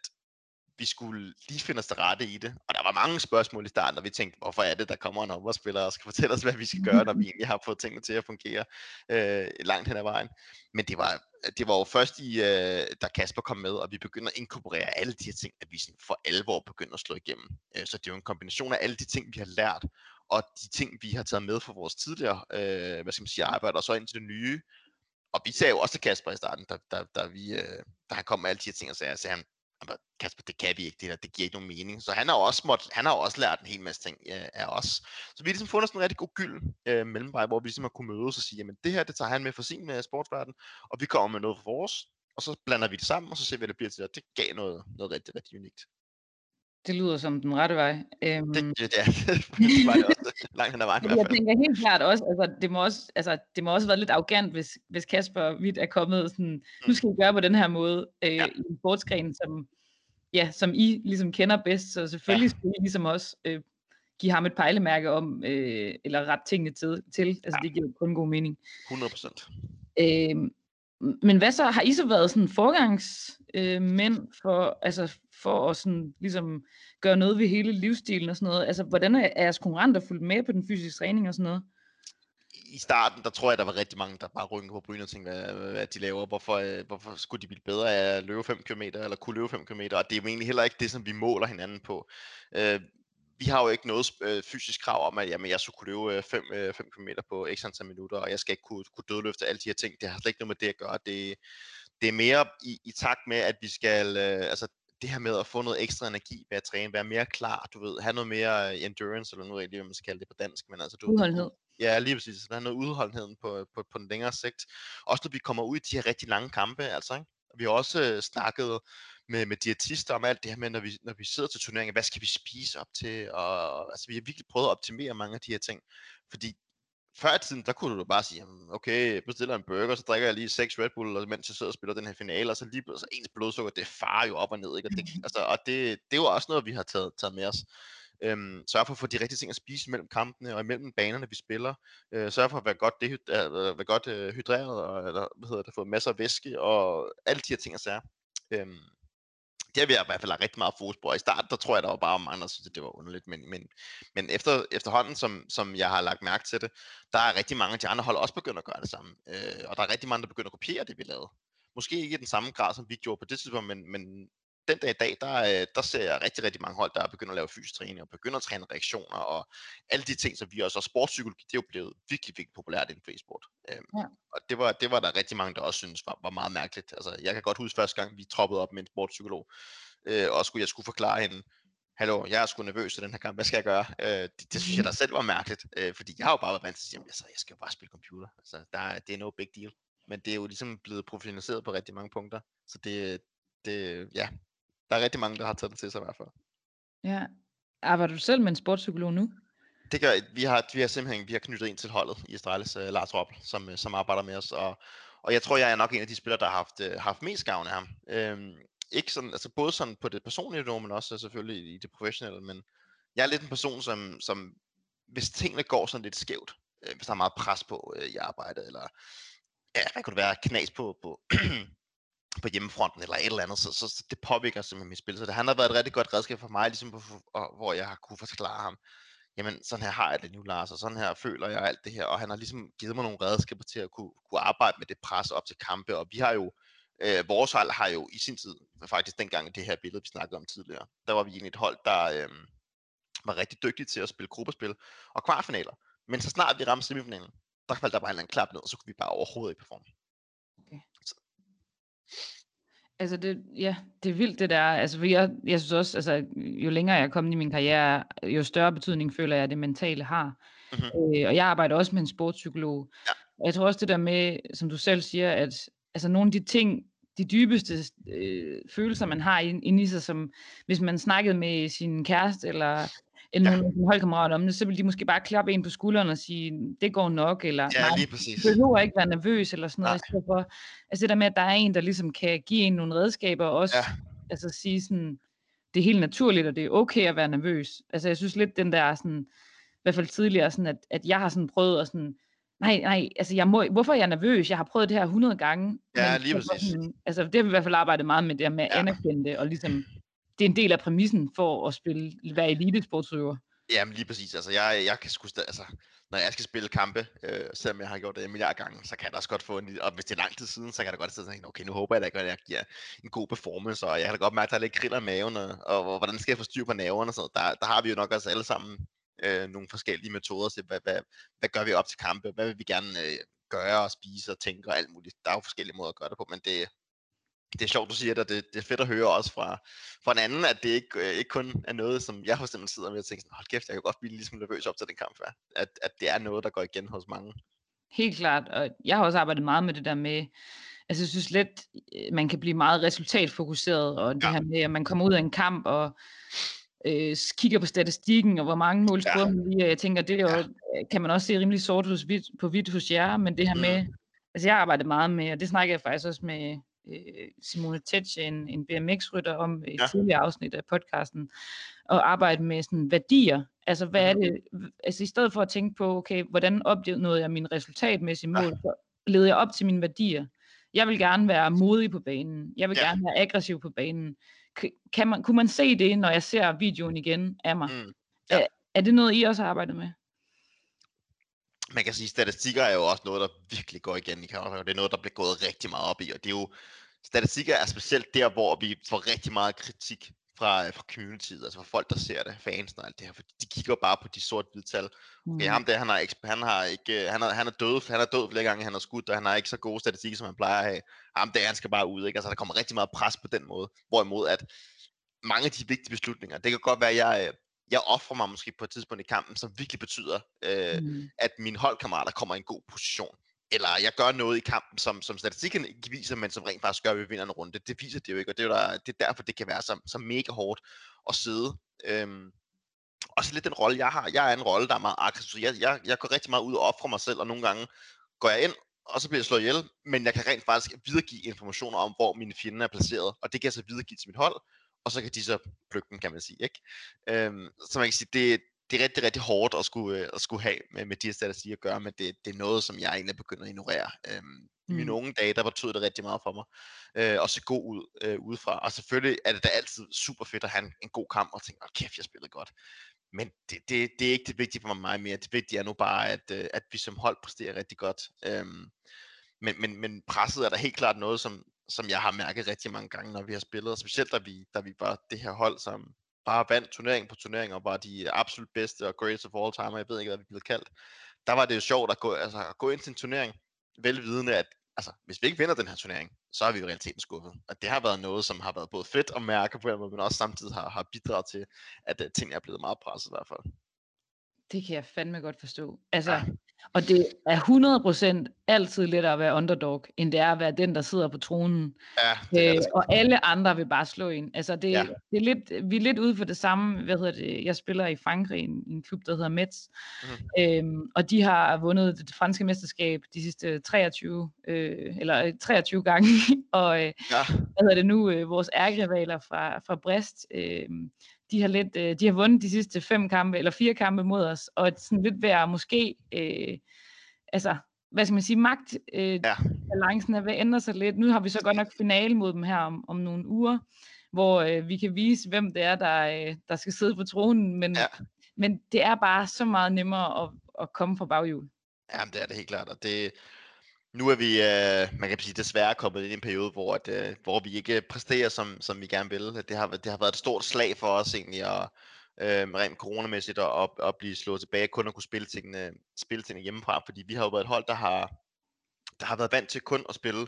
vi skulle lige finde os til rette i det. Og der var mange spørgsmål i starten, og vi tænkte, hvorfor er det, der kommer en områdsspiller og skal (laughs) fortælle os, hvad vi skal gøre, når vi (laughs) egentlig har fået tingene til at fungere øh, langt hen ad vejen. Men det var, det var jo først i, øh, da Kasper kom med, og vi begyndte at inkorporere alle de her ting, at vi sådan for alvor begyndte at slå igennem. Øh, så det er jo en kombination af alle de ting, vi har lært, og de ting, vi har taget med fra vores tidligere øh, hvad skal man sige, arbejde, og så ind til det nye. Og vi sagde jo også til Kasper i starten, da, da, da, vi, øh, da han kom med alle de her ting, og sagde, sagde han, Kasper, det kan vi ikke, det der, det giver ikke nogen mening. Så han har også, måtte, han har også lært en hel masse ting øh, af os. Så vi har ligesom fundet sådan en rigtig god gyld øh, mellemvej, hvor vi ligesom har kunne mødes og sige, jamen det her, det tager han med for sin med øh, sportsverden, og vi kommer med noget for vores, og så blander vi det sammen, og så ser vi, hvad det bliver til, og det gav noget, noget rigtig, rigtig unikt. Det lyder som den rette vej. Øhm... Det, ja, det var det (laughs) også langt hen ad vejen. Jeg tænker helt klart også, altså det må også, altså, det må også være lidt arrogant, hvis, hvis Kasper Witt er kommet sådan, nu skal I gøre på den her måde, øh, ja. i en sportsgren, som, ja, som I ligesom kender bedst, så selvfølgelig ja. skal I ligesom også øh, give ham et pejlemærke om, øh, eller ret tingene til, til. altså ja. det giver kun god mening. 100 procent. Øh, men hvad så, har I så været sådan forgangsmænd øh, for, altså for at sådan, ligesom gøre noget ved hele livsstilen og sådan noget? Altså, hvordan er jeres konkurrenter fulgt med på den fysiske træning og sådan noget? I starten, der tror jeg, der var rigtig mange, der bare rynkede på brynet og tænkte, hvad, hvad de laver. Hvorfor, øh, hvorfor skulle de blive bedre af at løbe 5 km, eller kunne løbe 5 km? Og det er jo egentlig heller ikke det, som vi måler hinanden på. Øh, vi har jo ikke noget øh, fysisk krav om, at jamen, jeg skulle kunne løbe 5 øh, 5 øh, km på x antal minutter, og jeg skal ikke kunne, kunne dødløfte alle de her ting. Det har slet ikke noget med det at gøre. Det, det er mere i, i takt med, at vi skal, øh, altså det her med at få noget ekstra energi ved at træne, være mere klar, du ved, have noget mere endurance, eller noget rigtig, man skal kalde det på dansk, men altså du... Udholdenhed. Ja, lige præcis. Der er noget udholdenhed på, på, på den længere sigt. Også når vi kommer ud i de her rigtig lange kampe, altså, ikke? Vi har også øh, snakket med, med diætister om alt det her med, når vi, når vi sidder til turneringer, hvad skal vi spise op til? Og, altså, vi har virkelig prøvet at optimere mange af de her ting. Fordi før i tiden, der kunne du bare sige, okay, jeg bestiller en burger, så drikker jeg lige seks Red Bull, og mens jeg sidder og spiller den her finale, og så lige så ens blodsukker, det farer jo op og ned, ikke? Og, det, (laughs) altså, og det, det er jo også noget, vi har taget, taget med os. Øhm, sørg for at få de rigtige ting at spise mellem kampene og imellem banerne, vi spiller. Øh, sørg for at være godt, dehyd- øh, være godt øh, hydreret, og, eller, hvad hedder det, få masser af væske, og alle de her ting at sige. Øhm, det har vi i hvert fald rigtig meget fokus på. I starten, der tror jeg, der var bare mange, der synes, at det var underligt. Men, men, men efter, efterhånden, som, som jeg har lagt mærke til det, der er rigtig mange af de andre hold også begyndt at gøre det samme. Øh, og der er rigtig mange, der begynder at kopiere det, vi lavede. Måske ikke i den samme grad, som vi gjorde på det tidspunkt, men, men den dag i dag, der, øh, der ser jeg rigtig, rigtig mange hold, der begynder at lave fysisk træning, og begynder at træne reaktioner, og alle de ting, som vi også, og sportspsykologi, det er jo blevet virkelig, virkelig populært inden for e-sport. Øhm, ja. Og det var, det var der rigtig mange, der også synes var, var meget mærkeligt. Altså, jeg kan godt huske første gang, vi troppede op med en sportspsykolog, øh, og skulle, jeg skulle forklare hende, hallo, jeg er sgu nervøs i den her kamp, hvad skal jeg gøre? Øh, det, det synes jeg da selv var mærkeligt, øh, fordi jeg har jo bare været vant til at sige, altså, jeg skal jo bare spille computer. Altså, der, det er no big deal. Men det er jo ligesom blevet professionaliseret på rigtig mange punkter. Så det, det, ja, der er rigtig mange, der har taget det til sig i hvert fald. Ja. Arbejder du selv med en sportspsykolog nu? Det gør vi har, vi har simpelthen vi har knyttet ind til holdet i Astralis, uh, Lars Roppel, som, som arbejder med os, og, og jeg tror, jeg er nok en af de spillere, der har haft, uh, haft mest gavn af ham. Øhm, ikke sådan, altså både sådan på det personlige niveau, men også selvfølgelig i det professionelle, men jeg er lidt en person, som, som hvis tingene går sådan lidt skævt, øh, hvis der er meget pres på øh, i arbejdet, eller ja, hvad kunne det være, knas på, på (clears throat) på hjemmefronten eller et eller andet, så, så, så det påvirker simpelthen mit spil. Så det, han har været et rigtig godt redskab for mig, ligesom på, og, hvor jeg har kunne forklare ham, jamen sådan her har jeg det nu, Lars, og sådan her føler jeg alt det her, og han har ligesom givet mig nogle redskaber til at kunne, kunne arbejde med det pres op til kampe, og vi har jo, øh, vores hold har jo i sin tid, faktisk dengang det her billede, vi snakkede om tidligere, der var vi egentlig et hold, der, øh, var rigtig dygtig til at spille gruppespil og kvartfinaler. Men så snart vi ramte semifinalen, der faldt der bare en eller anden klap ned, og så kunne vi bare overhovedet ikke performe. Altså det, ja, det er vildt det der. Altså for jeg, jeg synes også, altså jo længere jeg er kommet i min karriere, jo større betydning føler jeg, at det mentale har. Mhm. Øh, og jeg arbejder også med en sportspsykolog. Ja. Og jeg tror også det der med, som du selv siger, at altså nogle af de ting, de dybeste øh, følelser, man har inde i sig, som hvis man snakkede med sin kæreste eller, eller Ja. nogle holdkammerater om det, så vil de måske bare klappe en på skulderen og sige, det går nok, eller Ja, nej, lige præcis. du behøver ikke være nervøs eller sådan noget, Nej. for, altså det der med, at der er en, der ligesom kan give en nogle redskaber, og også Ja. altså sige sådan, det er helt naturligt, og det er okay at være nervøs. Altså jeg synes lidt den der sådan, i hvert fald tidligere, sådan at, at jeg har sådan prøvet at sådan, nej, nej, altså jeg må, hvorfor er jeg nervøs? Jeg har prøvet det her 100 gange. Ja, Men lige præcis. Sådan, altså det har vi i hvert fald arbejdet meget med, det her med at Ja. anerkende det, og ligesom, det er en del af præmissen for at spille, være elitesportsøver. Jamen lige præcis. Altså, jeg, jeg kan sgu altså, når jeg skal spille kampe, øh, selvom jeg har gjort det en milliard gange, så kan jeg da også godt få en og hvis det er lang tid siden, så kan jeg da godt sidde og tænke, okay, nu håber jeg da godt, at jeg giver en god performance, og jeg kan da godt mærke, at der er lidt kriller i maven, og, og, og hvordan skal jeg få styr på nerverne og. Der, der har vi jo nok også alle sammen øh, nogle forskellige metoder til, hvad, hvad, hvad gør vi op til kampe, hvad vil vi gerne øh, gøre og spise og tænke og alt muligt. Der er jo forskellige måder at gøre det på, men det, det er sjovt, du siger det, og det, det er fedt at høre også fra, fra en anden, at det ikke, øh, ikke kun er noget, som jeg for eksempel sidder med og tænker sådan, hold kæft, jeg kan godt blive ligesom nervøs op til den kamp her. At, at det er noget, der går igen hos mange. Helt klart, og jeg har også arbejdet meget med det der med, altså jeg synes lidt, øh, man kan blive meget resultatfokuseret, og det Ja. her med, at man kommer ud af en kamp, og øh, kigger på statistikken, og hvor mange mål Ja. scorer man lige, og jeg tænker, det er jo, Ja. øh, kan man også se rimelig sort hos, på hvidt hos jer, men det her Mm. med, altså jeg har arbejdet meget med, og det snakker jeg faktisk også med øh, Simone Tetsch, en, en BMX-rytter, om i et Ja. tidligere afsnit af podcasten, og arbejde med sådan værdier, altså hvad er det, altså i stedet for at tænke på, okay, hvordan opnåede jeg min resultatmæssige Ja. mål, så levede jeg op til mine værdier. Jeg vil gerne være modig på banen, jeg vil Ja. gerne være aggressiv på banen. Kan man, kunne man se det, når jeg ser videoen igen af mig? Mm. Er, er det noget, I også har arbejdet med? Man kan sige, at statistikker er jo også noget, der virkelig går igen i counter. Det er noget, der bliver gået rigtig meget op i, og det er jo, statistikker er specielt der, hvor vi får rigtig meget kritik fra, fra communityet, altså fra folk, der ser det, fans og alt det her, for de kigger bare på de sort-hvide tal. Okay, Mm. ham der, han har, ikke, han har ikke, han er, han er død, han er død flere gange, han har skudt, og han har ikke så gode statistikker, som han plejer at have. Ham der, han skal bare ud, ikke? Altså, der kommer rigtig meget pres på den måde, hvorimod at mange af de vigtige beslutninger, det kan godt være, at jeg, øh, jeg offrer mig måske på et tidspunkt i kampen, som virkelig betyder, øh, Mm. at mine holdkammerater kommer i en god position. Eller jeg gør noget i kampen, som, som statistikken ikke viser, men som rent faktisk gør, at vi vinder en runde. Det viser det jo ikke, og det er, der, det er derfor, det kan være så, så mega hårdt at sidde. Øhm, og så lidt den rolle, jeg har. Jeg er en rolle, der er meget aggressiv. Jeg, jeg, jeg går rigtig meget ud og offrer mig selv, og nogle gange går jeg ind, og så bliver jeg slået ihjel, men jeg kan rent faktisk videregive informationer om, hvor mine fjender er placeret, og det kan jeg så videregive til mit hold, og så kan de så plukke den, kan man sige. Ikke? Øhm, så man kan sige, det, det er rigtig, rigtig hårdt at skulle, øh, at skulle have med, med de her statistikker at gøre, men det, det er noget, som jeg egentlig begynder at ignorere. Øhm, I mine Mm. unge dage, der betød det rigtig meget for mig, øh, at se god ud øh, udefra. Og selvfølgelig er det da altid super fedt at have en, en god kamp, og tænke, åh kæft, jeg spillede godt. Men det, det, det er ikke det vigtige for mig mere. Det vigtige er nu bare, at, øh, at vi som hold præsterer rigtig godt. Øhm, men, men, men presset er da helt klart noget, som, som jeg har mærket rigtig mange gange, når vi har spillet. Og specielt da vi, da vi var det her hold, som bare vandt turnering på turnering, og var de absolut bedste og greatest of all time, og jeg ved ikke, hvad vi blev kaldt. Der var det jo sjovt at gå, altså, at gå ind til en turnering, velvidende, at altså, hvis vi ikke vinder den her turnering, så er vi jo i realiteten skuffet. Og det har været noget, som har været både fedt at mærke på men også samtidig har, har bidraget til, at uh, tingene er blevet meget presset i hvert fald. Det kan jeg fandme godt forstå. Altså, Ja. Og det er 100% altid lettere at være underdog, end det er at være den, der sidder på tronen. Ja, det er Øh, og alle andre vil bare slå en. Altså det, Ja. det er lidt, vi er lidt ude for det samme. Hvad hedder det? Jeg spiller i Frankrig en, en klub, der hedder Metz. Mhm. Øhm, og de har vundet det franske mesterskab de sidste 23, øh, eller øh, 23 gange. (laughs) og øh, Ja, hvad hedder det nu, øh, vores ærgerivaler fra, fra Brest, øh, de har lidt, øh, de har vundet de sidste fem kampe, eller fire kampe mod os, og sådan lidt ved at måske, øh, altså, hvad skal man sige, magt, øh, Ja. balancen er ved at ændre sig lidt. Nu har vi så godt nok finale mod dem her om, om nogle uger, hvor øh, vi kan vise, hvem det er, der, øh, der skal sidde på tronen, men, Ja. men det er bare så meget nemmere at, at komme fra baghjul. Jamen, det er det helt klart, og det, nu er vi, øh, man kan sige, desværre kommet ind i en periode, hvor, at, øh, hvor vi ikke præsterer, som, som vi gerne vil. Det har, det har været et stort slag for os egentlig at, øh, rent coronamæssigt at, at, at blive slået tilbage, kun at kunne spille tingene, spille tingene hjemmefra, fordi vi har jo været et hold, der har, der har været vant til kun at spille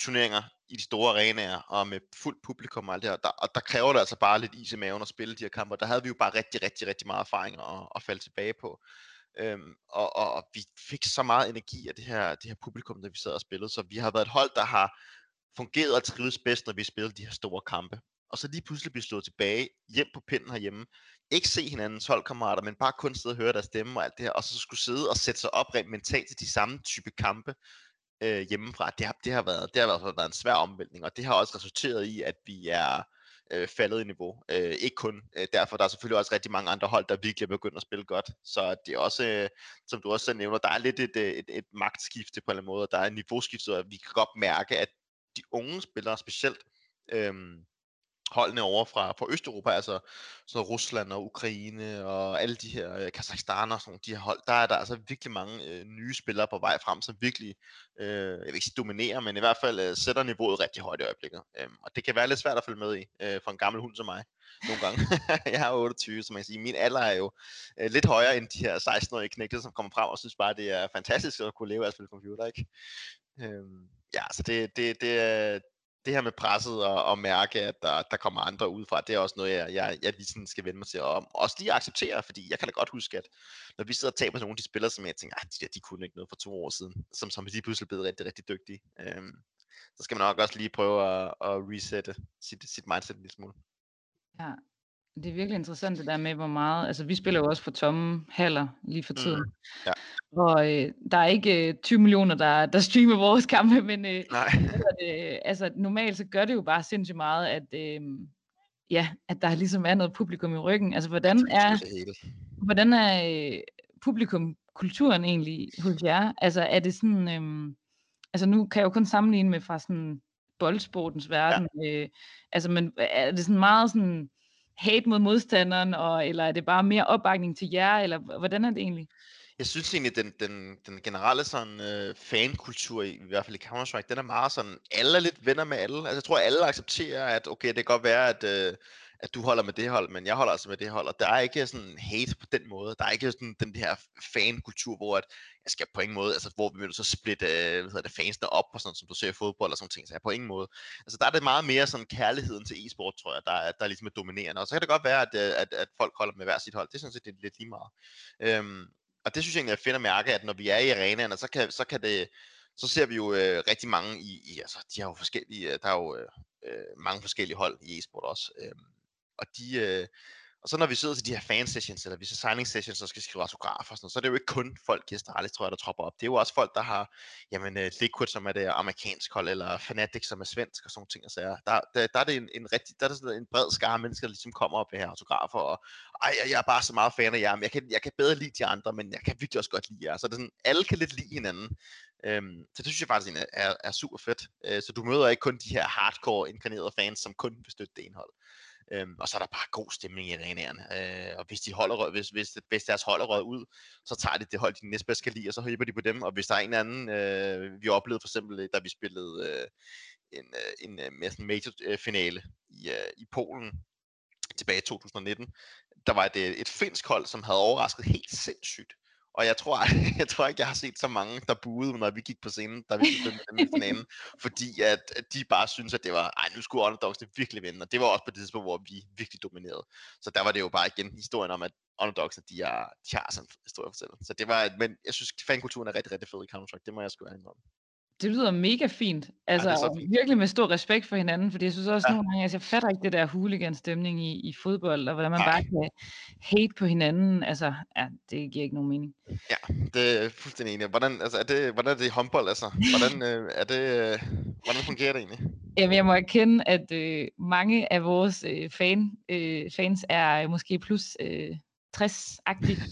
turneringer i de store arenaer og med fuldt publikum og alt det her. Der, og der kræver det altså bare lidt is i maven at spille de her kampe. Der havde vi jo bare rigtig, rigtig, rigtig meget erfaring at, at falde tilbage på. Øhm, og, og, og vi fik så meget energi af det her, det her publikum, der vi sad og spillede. Så vi har været et hold, der har fungeret og trives bedst, når vi spillede de her store kampe. Og så lige pludselig blive slået tilbage, hjem på pinden herhjemme. Ikke se hinandens holdkammerater, men bare kun sidde og høre deres stemme og alt det her. Og så skulle sidde og sætte sig op rent mentalt til de samme type kampe øh, hjemmefra. Det har, det, har været, det har været, været en svær omvæltning, og det har også resulteret i, at vi er øh, faldet i niveau. Øh, ikke kun øh, derfor, der er selvfølgelig også rigtig mange andre hold, der virkelig er begyndt at spille godt. Så det er også, øh, som du også selv nævner, der er lidt et, øh, et, et magtskifte på en eller anden måde, der er en niveauskifte, og vi kan godt mærke, at de unge spillere specielt, øh, holdene over fra, fra Østeuropa, altså så Rusland og Ukraine og alle de her øh, Kazakhstan og sådan de her hold, der er der altså virkelig mange øh, nye spillere på vej frem, som virkelig, øh, jeg vil ikke sige dominerer, men i hvert fald øh, sætter niveauet rigtig højt i øjeblikket. Øhm, og det kan være lidt svært at følge med i øh, for en gammel hund som mig nogle gange. (laughs) jeg er 28, så man kan sige, min alder er jo øh, lidt højere end de her 16-årige knægte, som kommer frem og synes bare, det er fantastisk at kunne leve af at spille computer, ikke? Øhm, ja, så det, det, det, er, det her med presset og, og mærke, at der, der kommer andre udefra, det er også noget, jeg, jeg, jeg lige sådan skal vende mig til. Og også lige acceptere, fordi jeg kan da godt huske, at når vi sidder og taber nogle af de spillere, som jeg tænker, at ah, de, der, de kunne ikke noget for to år siden, som, som lige pludselig blevet rigtig, rigtig dygtige. Øhm, så skal man nok også lige prøve at, at resette sit, sit mindset en lille smule. Ja, det er virkelig interessant det der med, hvor meget, altså vi spiller jo også for tomme haller lige for tiden. Mm, ja. Og øh, der er ikke øh, 20 millioner, der, der streamer vores kampe, (laughs) men øh, Nej. Det, altså, normalt så gør det jo bare sindssygt meget, at, øh, ja, at der ligesom er noget publikum i ryggen. Altså hvordan er, hvordan er øh, publikum kulturen egentlig hos jer? Altså er det sådan, øh, altså nu kan jeg jo kun sammenligne med fra sådan boldsportens verden. Ja. Øh, altså men er det sådan meget sådan hate mod modstanderen, og, eller er det bare mere opbakning til jer, eller hvordan er det egentlig? Jeg synes egentlig, den, den, den generelle sådan, øh, fankultur, i, i hvert fald i Counter-Strike, den er meget sådan, alle er lidt venner med alle. Altså jeg tror, alle accepterer, at okay, det kan godt være, at, øh, at du holder med det hold, men jeg holder altså med det hold, og der er ikke sådan hate på den måde. Der er ikke sådan den her fankultur, hvor at, jeg skal på ingen måde, altså hvor vi vil så splitte øh, hvad hedder det, fansene op, og sådan, som du ser i fodbold og sådan ting, så jeg på ingen måde. Altså der er det meget mere sådan kærligheden til e-sport, tror jeg, der er, der er ligesom er dominerende. Og så kan det godt være, at, øh, at, at folk holder med hver sit hold. Det er sådan set lidt lige meget. Øhm, og det synes jeg egentlig er fedt at mærke, at når vi er i arenaen, så kan, så kan det, så ser vi jo øh, rigtig mange i, i, altså de har jo forskellige, øh, der er jo øh, øh, mange forskellige hold i e-sport også, øh, og de, øh, og så når vi sidder til de her fan sessions, eller vi så signing sessions, og skal skrive autografer og sådan noget, så er det jo ikke kun folk i Astralis, tror jeg, der tropper op. Det er jo også folk, der har, jamen, øh, Liquid, som er det amerikansk hold, eller Fnatic, som er svensk, og sådan ting og sager. Der, der, der, er det en, en rigtig, der er det sådan en bred skare af mennesker, der ligesom kommer op med her autografer, og ej, jeg, jeg er bare så meget fan af jer, men jeg kan, jeg kan bedre lide de andre, men jeg kan virkelig også godt lide jer. Så det er sådan, alle kan lidt lide hinanden. Øhm, så det synes jeg faktisk er, er, er super fedt. Øh, så du møder ikke kun de her hardcore inkarnerede fans, som kun vil støtte det ene hold. Øhm, og så er der bare god stemning i arenaerne. Øh, og hvis, de holder, hvis, hvis, hvis deres hold er ud, så tager de det hold, de næstbedst kan lide, og så hyper de på dem. Og hvis der er en anden, øh, vi oplevede for eksempel, da vi spillede øh, en, øh, en, øh, en major øh, finale i, øh, i Polen tilbage i 2019, der var det et finsk hold, som havde overrasket helt sindssygt og jeg tror, (laughs) jeg tror ikke, jeg har set så mange, der buede, når vi gik på scenen, da vi gik den finalen. fordi at, at de bare synes at det var, ej, nu skulle Underdogs det virkelig vinde. Og det var også på det tidspunkt, hvor vi virkelig dominerede. Så der var det jo bare igen historien om, at Underdogs, de, er, de har sådan en historie at fortælle. Så det var, men jeg synes, fankulturen er rigtig, rigtig fed i Counter-Strike. Det må jeg sgu være indrømme det lyder mega fint. Altså, ja, og virkelig med stor respekt for hinanden, fordi jeg synes også ja. nogle gange, altså, jeg fatter ikke det der hooligan-stemning i, i fodbold, og hvordan man Nej. bare kan hate på hinanden. Altså, ja, det giver ikke nogen mening. Ja, det er fuldstændig enig. Hvordan, altså, er det, hvordan er det i håndbold, altså? Hvordan, øh, er det, øh, hvordan fungerer det egentlig? Jamen, jeg må erkende, at øh, mange af vores øh, fan, øh, fans er måske plus... Øh, 60-agtig. (laughs)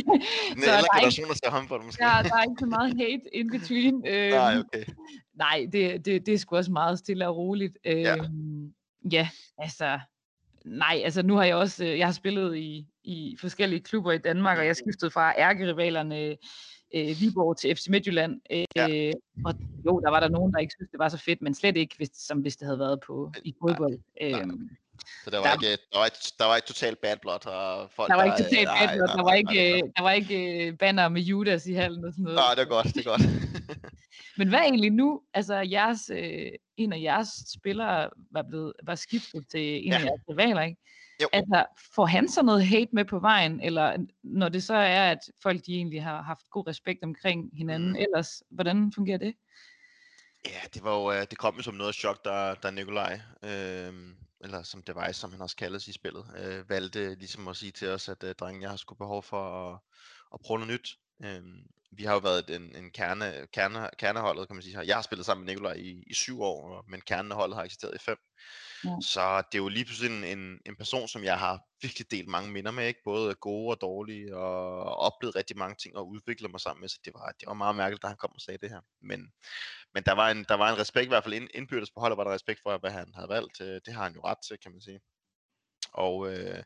(laughs) så der er, ikke, til håndbold, måske. der, der er ikke så meget hate in between. (laughs) Øhm, nej, okay. Nej, det, det, det er sgu også meget stille og roligt. Øhm, ja. ja, altså... Nej, altså nu har jeg også... Øh, jeg har spillet i, i forskellige klubber i Danmark, og jeg skiftede fra ærkerivalerne øh, Viborg til FC Midtjylland. Øh, ja. Og jo, der var der nogen, der ikke synes det var så fedt, men slet ikke, hvis, som hvis det havde været på i fodbold. Øh, Så der var, Der- ikke, der var, ikke, der var ikke totalt bad blood, og folk, Der var ikke der, totalt bad nej, der var ikke, der var ikke banner med Judas i hallen og sådan noget. Nej, det er godt, det er godt. (laughs) Men hvad egentlig nu? Altså, jeres, øh, en af jeres spillere var, blevet, var skiftet til en ja. af jeres rivaler, ikke? Jo. Altså, får han så noget hate med på vejen? Eller når det så er, at folk de egentlig har haft god respekt omkring hinanden, Mm. ellers, hvordan fungerer det? Ja, det var jo, øh, det kom jo som noget chok, da, da Nikolaj, øh, eller som Device, som han også kaldes i spillet, øh, valgte ligesom at sige til os, at øh, drengen, jeg har sgu behov for at, at prøve noget nyt. Øh, vi har jo været en, en kerne, kerne, kerneholdet, kan man sige. Jeg har spillet sammen med Nikolaj i, i syv år, men kerneholdet har eksisteret i fem. Så det er jo lige pludselig en, en, en person, som jeg har virkelig delt mange minder med, ikke? både gode og dårlige, og oplevet rigtig mange ting og udviklet mig sammen med, så det var, det var meget mærkeligt, da han kom og sagde det her. Men, men der var en, der var en respekt, i hvert fald ind, indbyrdes på holdet, var der respekt for, hvad han havde valgt. Øh, det har han jo ret til, kan man sige. Og øh,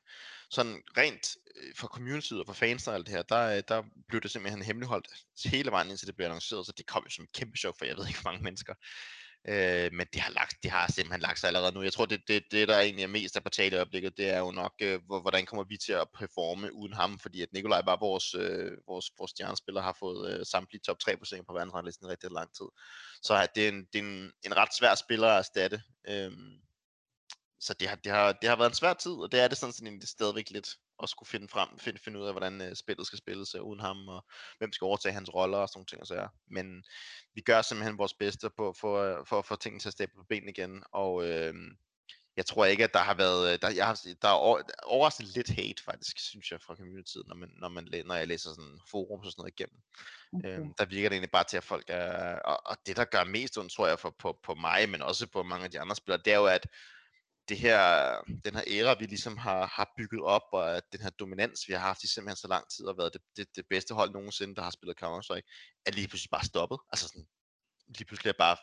sådan rent øh, for communityet og for fans og alt det her, der, øh, der blev det simpelthen hemmeligholdt hele vejen indtil det blev annonceret, så det kom jo som et kæmpe chok for jeg ved ikke hvor mange mennesker. Øh, men det har, lagt, det har simpelthen lagt sig allerede nu. Jeg tror, det, det, det der egentlig er mest af på tale i øjeblikket, det er jo nok, øh, hvordan kommer vi til at performe uden ham, fordi at Nikolaj var vores, øh, vores, vores stjernespiller, har fået øh, samtlige top 3 procent på verdensranglisten i rigtig lang tid. Så at det er en, det er en, en ret svær spiller at erstatte. Øh, så det har, det, har, det har været en svær tid, og det er det sådan set egentlig stadigvæk lidt at skulle finde frem, finde, finde ud af, hvordan øh, spillet skal spilles øh, uden ham, og hvem skal overtage hans roller og sådan nogle ting. Og så er. Men vi gør simpelthen vores bedste på, for, for at få tingene til at stable på benene igen, og øh, jeg tror ikke, at der har været, øh, der, jeg har, der er over, overraskende lidt hate faktisk, synes jeg, fra communityet, når, man, når, man, når jeg læser sådan forum og sådan noget igennem. Okay. Øhm, der virker det egentlig bare til, at folk er... Og, og det, der gør mest ondt, tror jeg, for, på, på mig, men også på mange af de andre spillere, det er jo, at det her, den her æra, vi ligesom har, har bygget op, og at den her dominans, vi har haft i simpelthen så lang tid, og været det, det, det bedste hold nogensinde, der har spillet Counter-Strike, er lige pludselig bare stoppet. Altså sådan, lige pludselig er bare,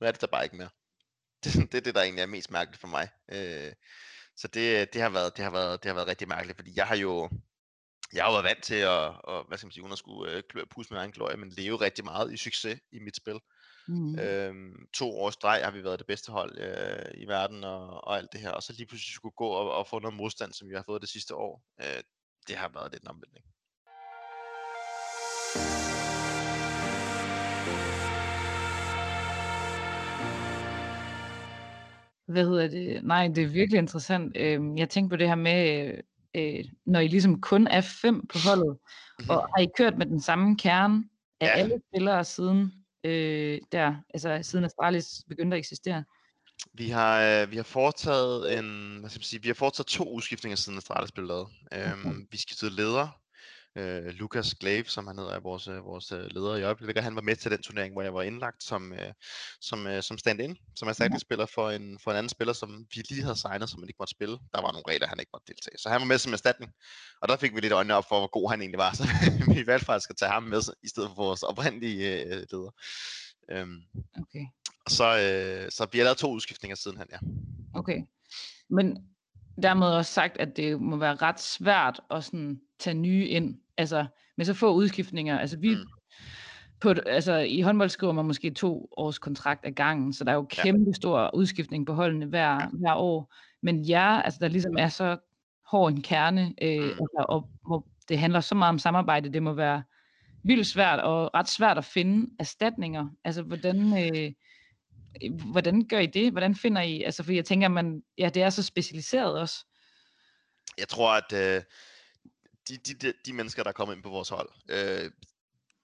nu er det der bare ikke mere. (laughs) Det, det er det, der egentlig er mest mærkeligt for mig. Øh, så det, det, har været, det, har været, det har været rigtig mærkeligt, fordi jeg har jo, jeg har været vant til at, og, hvad skal man sige, uden at skulle øh, pusse med min egen glorie, men leve rigtig meget i succes i mit spil. Mm. Øhm, to år i streg har vi været det bedste hold øh, i verden og, og alt det her, og så lige pludselig skulle gå og, og få noget modstand, som vi har fået det sidste år. Øh, det har været lidt en omvæltning. Hvad hedder det? Nej, det er virkelig interessant. Øhm, jeg tænkte på det her med, øh, når I ligesom kun er fem på holdet, og har I kørt med den samme kerne af Ja. alle spillere siden øh, der, altså siden Astralis begyndte at eksistere? Vi har, øh, vi har foretaget en, hvad skal man sige, vi har foretaget to udskiftninger siden Astralis blev lavet. Øhm, vi skiftede leder. Øh, Lukas Glave, som han hedder, er vores, øh, vores øh, leder i øjeblikket. Han var med til den turnering, hvor jeg var indlagt som, øh, som, øh, som stand-in, som erstatningsspiller for en, for en anden spiller, som vi lige havde signet, som han ikke måtte spille. Der var nogle regler, han ikke måtte deltage. Så han var med som erstatning. Og der fik vi lidt øjnene op for, hvor god han egentlig var. Så (laughs) vi valgte faktisk at tage ham med, i stedet for vores oprindelige øh, leder. Øhm, Okay. så, øh, så vi har lavet to udskiftninger siden han, ja. Okay. Men dermed også sagt, at det må være ret svært at sådan tage nye ind, altså med så få udskiftninger. Altså vi, Mm. på, altså i håndbold skriver man måske to års kontrakt ad gangen, så der er jo Ja. kæmpe stor udskiftning på holdene hver, hver år. Men jer, altså der ligesom er så hård en kerne, øh, Mm. altså, og hvor det handler så meget om samarbejde, det må være vildt svært og ret svært at finde erstatninger. Altså hvordan, øh, hvordan gør I det? Hvordan finder I, altså for jeg tænker, man, ja, det er så specialiseret også. Jeg tror, at øh, de, de, de, de mennesker, der er kommet ind på vores hold, øh,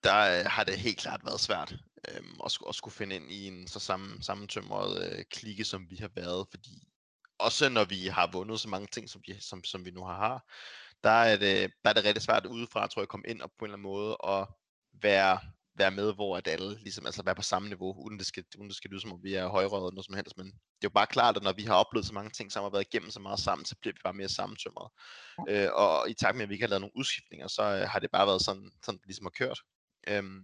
der øh, har det helt klart været svært øh, at, at skulle finde ind i en så sammen, sammentømret øh, klikke, som vi har været, fordi også når vi har vundet så mange ting, som vi, som, som vi nu har, har der er, det, der er det rigtig svært udefra, tror jeg, at komme ind og på en eller anden måde og være, være med, hvor at alle ligesom, altså være på samme niveau, uden det skal, uden det skal lyde som om vi er højrøde eller noget som helst, men det er jo bare klart, at når vi har oplevet så mange ting, som har været igennem så meget sammen, så bliver vi bare mere sammentømret. Øh, og i takt med, at vi ikke har lavet nogle udskiftninger, så øh, har det bare været sådan, sådan det ligesom har kørt. Øhm,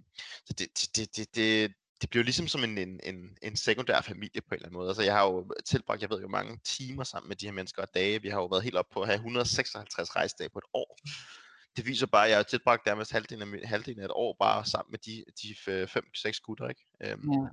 så det, det, det, det, det, det bliver ligesom som en, en, en, en sekundær familie på en eller anden måde. Altså jeg har jo tilbragt, jeg ved jo mange timer sammen med de her mennesker og dage. Vi har jo været helt op på at have 156 rejsedage på et år. Det viser bare, at jeg har tilbragt nærmest halvdelen af, halvdelen af et år bare sammen med de, de 5-6 gutter, ikke? Øhm, Ja.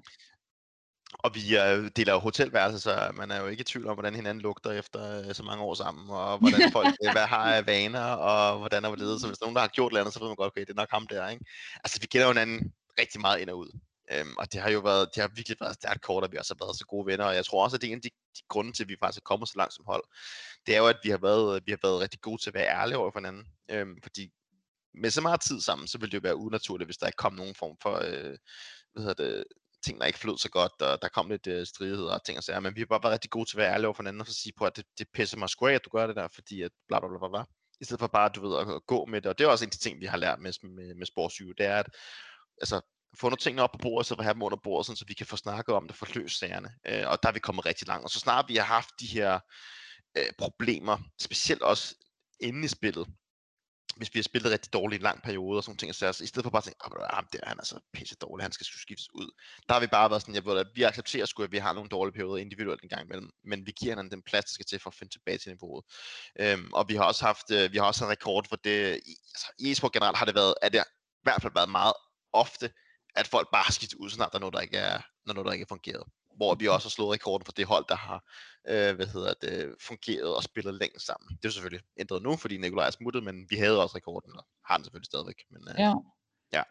og vi øh, deler jo hotelværelse, så man er jo ikke i tvivl om, hvordan hinanden lugter efter øh, så mange år sammen, og (laughs) hvordan folk øh, hvad har af vaner, og hvordan er det. Så hvis nogen, der har gjort noget andet, så ved man godt, okay, det er nok ham der, ikke? Altså, vi kender jo hinanden rigtig meget ind og ud. Øhm, og det har jo været, det har virkelig været stærkt kort, at vi også har været så gode venner, og jeg tror også, at det er en af de, de grunde til, at vi faktisk er kommet så langt som hold. Det er jo, at vi har været, vi har været rigtig gode til at være ærlige over for hinanden. Øhm, fordi med så meget tid sammen, så ville det jo være unaturligt, hvis der ikke kom nogen form for, øh, hvad hedder det, ting, der ikke flød så godt, og der kom lidt øh, stridigheder og ting og sager, men vi har bare været rigtig gode til at være ærlige over for hinanden, og så sige på, at det, det pisser mig sgu af, at du gør det der, fordi at bla bla bla bla, bla. I stedet for bare, du ved, at, at gå med det, og det er også en af de ting, vi har lært med, med, med sportssyge, det er, at altså, få nogle ting op på bordet, så vi have dem under bordet, sådan, så vi kan få snakket om det, få løst sagerne. Øh, og der er vi kommet rigtig langt. Og så snart vi har haft de her øh, problemer, specielt også inde i spillet, hvis vi har spillet rigtig dårligt i en lang periode og sådan ting, så i stedet for bare at tænke, oh, ah, der, han er så pisse dårlig, han skal skiftes ud. Der har vi bare været sådan, jeg ved, at vi accepterer sgu, at vi har nogle dårlige perioder individuelt en gang imellem, men vi giver hinanden den plads, der skal til for at finde tilbage til niveauet. Øhm, og vi har også haft, øh, vi har også en rekord for det, altså, i e-sport generelt har det været, at det i hvert fald været meget ofte, at folk bare har skiftet ud, så snart der er noget, der ikke er, når noget, der ikke er fungeret. Hvor vi også har slået rekorden for det hold, der har øh, hvad hedder det, fungeret og spillet længst sammen. Det er selvfølgelig ændret nu, fordi Nikolaj er smuttet, men vi havde også rekorden, og har den selvfølgelig stadigvæk. Men, øh, ja. ja.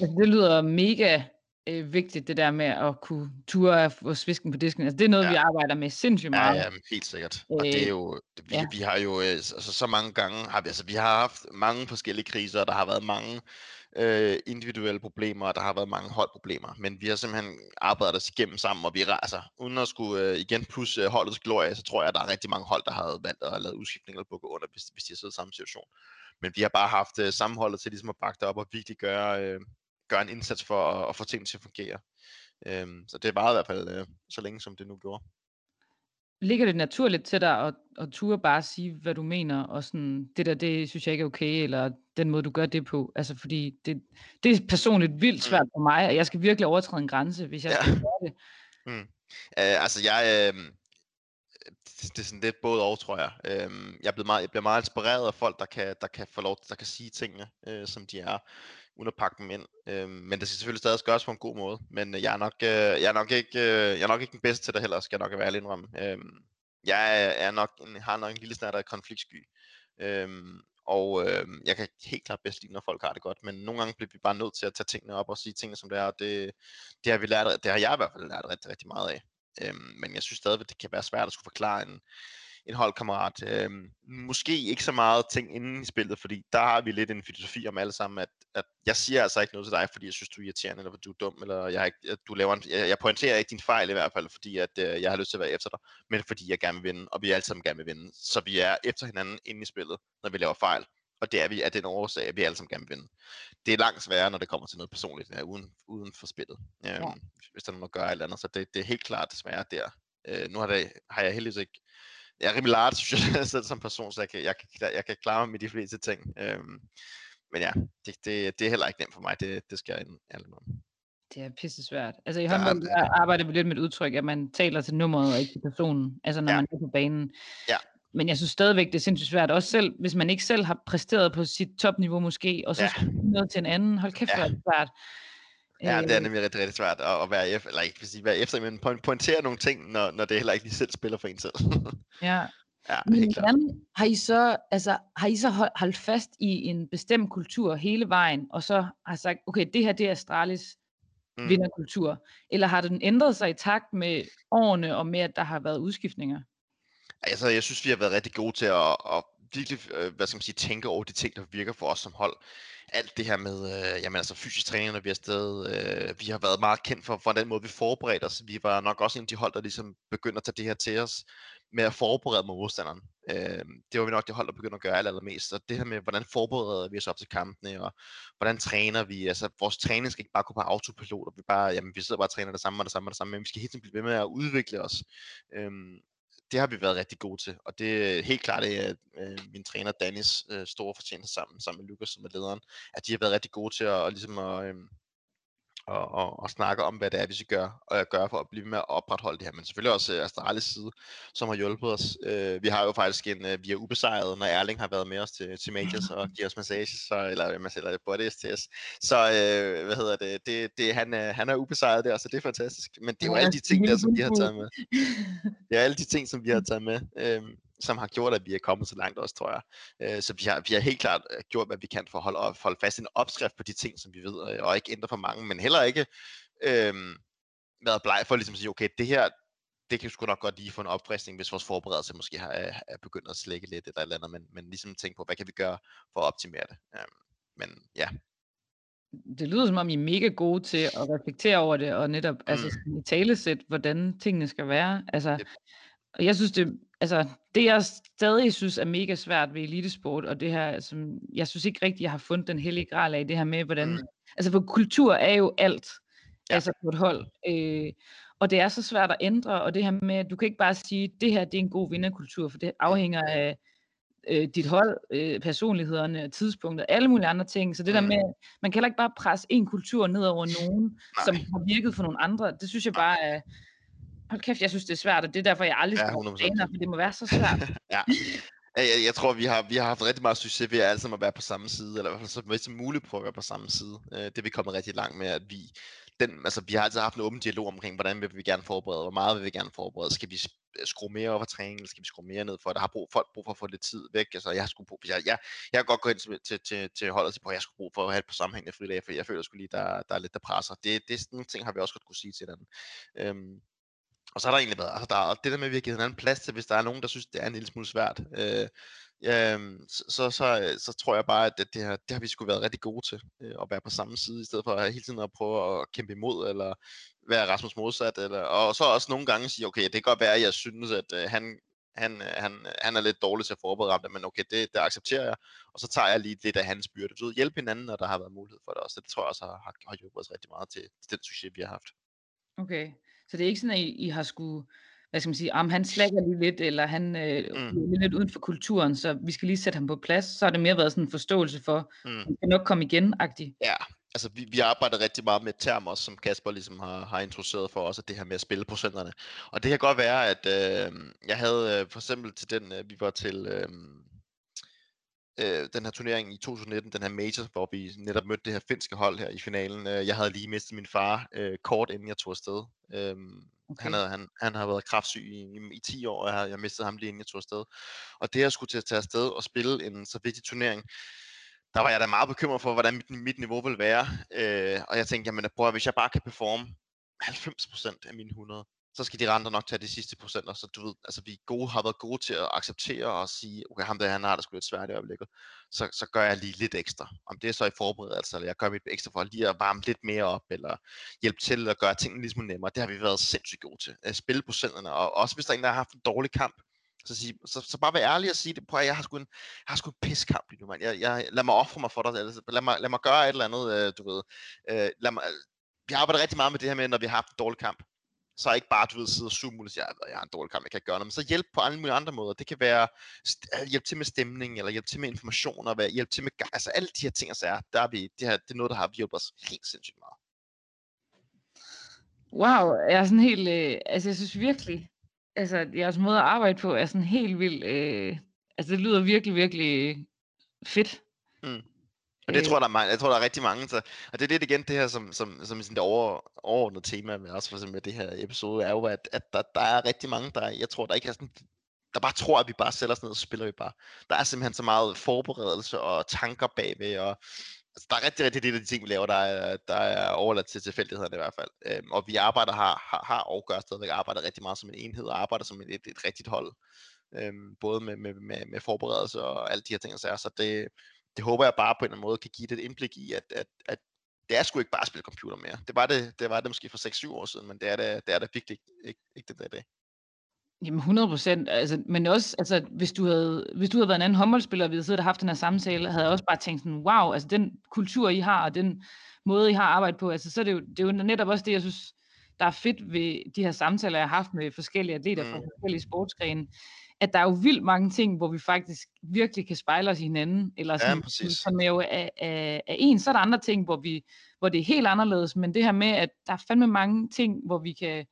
Altså, det lyder mega øh, vigtigt, det der med at kunne ture og svisken på disken. Altså, det er noget, ja. vi arbejder med sindssygt meget. Ja, ja helt sikkert. Og det er jo, vi, ja. vi har jo, øh, altså så mange gange, har vi, altså vi har haft mange forskellige kriser, og der har været mange øh, individuelle problemer, og der har været mange holdproblemer, men vi har simpelthen arbejdet os igennem sammen, og vi raser. Altså, uden at skulle øh, igen plus øh, holdets glorie, så tror jeg, at der er rigtig mange hold, der har valgt at lave udskiftninger eller bukke under, hvis, hvis de har siddet i samme situation. Men vi har bare haft øh, sammenholdet til ligesom at bakke det op og virkelig gøre, øh, gøre en indsats for at, at få tingene til at fungere. Øh, så det var i hvert fald øh, så længe, som det nu gjorde ligger det naturligt til dig at, at ture bare sige, hvad du mener, og sådan, det der, det synes jeg ikke er okay, eller den måde, du gør det på. Altså, fordi det, det er personligt vildt svært mm. for mig, og jeg skal virkelig overtræde en grænse, hvis jeg ja. skal gøre det. Mm. Uh, altså, jeg... Uh, det, er sådan lidt både og, tror jeg. Uh, jeg, bliver meget, jeg bliver meget inspireret af folk, der kan, der kan få lov, der kan sige tingene, uh, som de er uden at pakke dem ind. Øh, men det skal selvfølgelig stadig gøres på en god måde. Men øh, jeg er nok, øh, jeg er nok, ikke, øh, jeg er nok ikke den bedste til det heller, skal jeg nok være ærlig indrømme. Øh, jeg er nok en, har nok en lille snart af konfliktsky. Øh, og øh, jeg kan helt klart bedst lide, når folk har det godt, men nogle gange bliver vi bare nødt til at tage tingene op og sige tingene, som det er, og det, det har vi lært, det har jeg i hvert fald lært rigtig, rigtig meget af. Øhm, men jeg synes stadig, at det kan være svært at skulle forklare en, en holdkammerat. Øhm, måske ikke så meget ting inden i spillet, fordi der har vi lidt en filosofi om alle sammen, at, at jeg siger altså ikke noget til dig, fordi jeg synes, du er irriterende, eller fordi du er dum, eller jeg, ikke, at du laver en, jeg, jeg pointerer ikke din fejl i hvert fald, fordi at, øh, jeg har lyst til at være efter dig, men fordi jeg gerne vil vinde, og vi alle sammen gerne vil vinde. Så vi er efter hinanden inde i spillet, når vi laver fejl. Og det er vi af den årsag, at vi alle sammen gerne vil vinde. Det er langt sværere, når det kommer til noget personligt, ja, uden, uden for spillet. Øhm, ja. Hvis der er nogen, der gør et eller andet. Så det, det er helt klart sværere der. Øh, nu har, det, har jeg heldigvis ikke jeg er rimelig large, synes jeg, (laughs) selv som person, så jeg kan, jeg, kan, jeg kan klare mig med de fleste ting. Øhm, men ja, det, det, det er heller ikke nemt for mig, det, det skal jeg ærligt med. Det er pisse svært. Altså i håndbold ja, arbejder vi lidt med et udtryk, at man taler til nummeret og ikke til personen, altså når ja. man er på banen. Ja. Men jeg synes stadigvæk, det er sindssygt svært, også selv, hvis man ikke selv har præsteret på sit topniveau måske, og så ja. skal noget til en anden. Hold kæft, ja. hvor er det svært. Ja, det er nemlig rigtig, rigtig svært at, at være efter, eller ikke sige være efter, men pointere nogle ting, når, når det heller ikke lige selv spiller for en selv. (laughs) ja. Ja, helt klart. har I så, altså, har I så holdt fast i en bestemt kultur hele vejen, og så har sagt, okay, det her, det er Astralis mm. vinderkultur, eller har den ændret sig i takt med årene, og med, at der har været udskiftninger? Altså, jeg synes, vi har været rigtig gode til at, at virkelig, øh, hvad skal man sige, tænke over de ting, der virker for os som hold alt det her med, øh, jamen altså fysisk træning, når vi er afsted, øh, vi har været meget kendt for, for den måde, vi forberedte os. Vi var nok også en af de hold, der ligesom begyndte at tage det her til os, med at forberede mod modstanderen. Øh, det var vi nok det hold, der begyndte at gøre aller, allermest. Så det her med, hvordan forbereder vi os op til kampene, og hvordan træner vi. Altså, vores træning skal ikke bare gå på autopilot, og vi bare, jamen, vi sidder bare og træner det samme og det samme og det samme, men vi skal helt tiden blive ved med at udvikle os. Øh, det har vi været rigtig gode til, og det er helt klart, at øh, øh min træner Dennis øh, store fortjeneste sammen, sammen med Lukas, som er lederen, at de har været rigtig gode til at, at, ligesom at, øh, og, og, og snakke om, hvad det er, vi skal gøre, og gøre for at blive med at opretholde det her. Men selvfølgelig også uh, Astralis side, som har hjulpet os. Uh, vi har jo faktisk en, uh, vi er ubesejret, når Erling har været med os til, til Majors og giver os massage, så, eller massage, eller body STS. Så uh, hvad hedder det, det, det han, uh, han er ubesejret der, så det er fantastisk. Men det er jo alle de ting der, som vi har taget med. Det er alle de ting, som vi har taget med. Uh, som har gjort, at vi er kommet så langt også, tror jeg. Øh, så vi har, vi har helt klart øh, gjort, hvad vi kan for at holde, holde fast i en opskrift på de ting, som vi ved, øh, og ikke ændre for mange, men heller ikke øh, været bleg for ligesom at sige, okay, det her, det kan sgu nok godt lige få en opfriskning, hvis vores forberedelse måske har, er, er begyndt at slække lidt eller eller andet, men, men ligesom tænke på, hvad kan vi gøre for at optimere det. Øh, men ja. Det lyder som om, I er mega gode til at reflektere over det, og netop mm. altså, i talesæt, hvordan tingene skal være. Altså, og jeg synes, det, altså, det jeg stadig synes er mega svært ved elitesport, og det her, som jeg synes ikke rigtigt, jeg har fundet den hellige gral af det her med, hvordan, mm. altså for kultur er jo alt, ja. altså på et hold, øh, og det er så svært at ændre, og det her med, at du kan ikke bare sige, det her det er en god vinderkultur, for det afhænger af øh, dit hold, øh, personlighederne, tidspunkter, alle mulige andre ting, så det mm. der med, man kan heller ikke bare presse en kultur ned over nogen, Nej. som har virket for nogle andre, det synes jeg bare er, hold kæft, jeg synes, det er svært, og det er derfor, jeg aldrig skal ja, træner, for det må være så svært. (laughs) ja. Jeg, jeg tror, vi har, vi har haft rigtig meget succes ved alle sammen at være på samme side, eller i hvert fald så vidt som muligt prøve at være på samme side. Øh, det er vi kommet rigtig langt med, at vi, den, altså, vi har altid haft en åben dialog omkring, hvordan vil vi gerne forberede, hvor meget vil vi gerne forberede, skal vi skrue mere over for træning, eller skal vi skrue mere ned for, der har brug, folk brug for at få lidt tid væk, altså jeg har skulle brug, jeg, jeg, jeg kan godt gå ind til, til, til, til holdet til, at jeg skulle brug for at have et på sammenhængende fridag, for jeg føler sgu lige, der, der er lidt, der presser. Det, det er sådan nogle ting, har vi også godt kunne sige til den. Øhm, og så har der egentlig været, altså der, og det der med, at vi har givet hinanden plads til, hvis der er nogen, der synes, det er en lille smule svært, øh, øh, så, så, så, så tror jeg bare, at det, det, har, det har vi sgu været rigtig gode til, øh, at være på samme side, i stedet for at hele tiden at prøve at kæmpe imod, eller være Rasmus modsat, eller, og så også nogle gange sige, okay, det kan godt være, at jeg synes, at øh, han, han, øh, han, han er lidt dårlig til at forberede ham, men okay, det, det accepterer jeg, og så tager jeg lige lidt af hans byrde. Så hjælpe hinanden, når der har været mulighed for det også. Det tror jeg også har, har, har hjulpet os rigtig meget til, til den succes, vi har haft. Okay, så det er ikke sådan, at I, I har skulle, hvad skal man sige, om han slækker lige lidt, eller han øh, mm. er lidt uden for kulturen, så vi skal lige sætte ham på plads. Så har det mere været sådan en forståelse for, mm. han kan nok komme igen -agtigt. Ja, altså vi, vi arbejder rigtig meget med term også, som Kasper ligesom har, har introduceret for os, at det her med at spille procenterne. Og det kan godt være, at øh, jeg havde øh, for eksempel til den, øh, vi var til... Øh, øh, den her turnering i 2019, den her major, hvor vi netop mødte det her finske hold her i finalen. Øh, jeg havde lige mistet min far øh, kort inden jeg tog afsted. Øh, okay. han, havde, han, han har været kraftsyg i, i, i 10 år, og jeg, jeg mistede ham lige inden jeg tog afsted. Og det at skulle til at tage afsted og spille en så vigtig turnering, der var jeg da meget bekymret for, hvordan mit, mit niveau ville være. Øh, og jeg tænkte, jamen prøv at, hvis jeg bare kan performe 90% af mine 100, så skal de andre nok tage de sidste procenter. Så du ved, altså vi gode, har været gode til at acceptere og sige, okay, ham der, han har det sgu lidt svært i øjeblikket. Så, så gør jeg lige lidt ekstra. Om det er så i forberedelse, altså, eller jeg gør mit ekstra for lige at varme lidt mere op, eller hjælpe til at gøre tingene lidt smule nemmere. Det har vi været sindssygt gode til. At spille procenterne, og også hvis der er en, der har haft en dårlig kamp, så, sige, så, så bare være ærlig og sige det. Prøv at jeg har sgu en, jeg har sgu en piskamp lige nu, mand. Jeg, jeg, lad mig ofre mig for dig. Lad mig, lad mig gøre et eller andet, øh, du ved. Øh, lad mig, vi arbejder rigtig meget med det her med, når vi har haft en dårlig kamp så ikke bare, du ved, sidde og suge og sige, jeg har en dårlig kamp, jeg kan ikke gøre noget, men så hjælp på alle mulige andre måder. Det kan være øh, hjælp til med stemning, eller hjælp til med information, og hjælp til med, altså alle de her ting, så er, der er vi, det, her, det er noget, der har hjulpet os helt sindssygt meget. Wow, jeg er sådan helt, øh, altså jeg synes virkelig, altså jeres måde at arbejde på er sådan helt vildt, øh, altså det lyder virkelig, virkelig fedt. Mm. Og det øh. tror jeg, der er, jeg tror, der er rigtig mange. Så, og det er lidt igen det her, som, som, som sådan det over, overordnede tema med også for eksempel med det her episode, er jo, at, at der, der er rigtig mange, der, jeg tror, der ikke er sådan, der bare tror, at vi bare sætter os ned og spiller vi bare. Der er simpelthen så meget forberedelse og tanker bagved, og altså, der er rigtig, rigtig det af de ting, vi laver, der er, der er overladt til tilfældighederne i hvert fald. Øhm, og vi arbejder, har, har, har og gør stadigvæk arbejder rigtig meget som en enhed, og arbejder som et, et, et rigtigt hold. Øhm, både med, med, med, med forberedelse og alle de her ting, så, er. så det, det håber jeg bare på en eller anden måde kan give det et indblik i, at, at, at det er sgu ikke bare at spille computer mere. Det var det, det, var det måske for 6-7 år siden, men det er det, det, er det virkelig ikke, ikke det der i dag. Jamen 100 procent, altså, men også, altså, hvis du havde, hvis du havde været en anden håndboldspiller, og vi havde siddet og haft den her samtale, havde jeg også bare tænkt sådan, wow, altså den kultur, I har, og den måde, I har arbejdet på, altså, så er det, jo, det er jo netop også det, jeg synes, der er fedt ved de her samtaler, jeg har haft med forskellige atleter mm. fra forskellige sportsgrene, at der er jo vildt mange ting, hvor vi faktisk virkelig kan spejle os i hinanden, eller sådan, Ja, præcis. som er jo af, af, af en. Så er der andre ting, hvor, vi, hvor det er helt anderledes, men det her med, at der er fandme mange ting, hvor vi kan,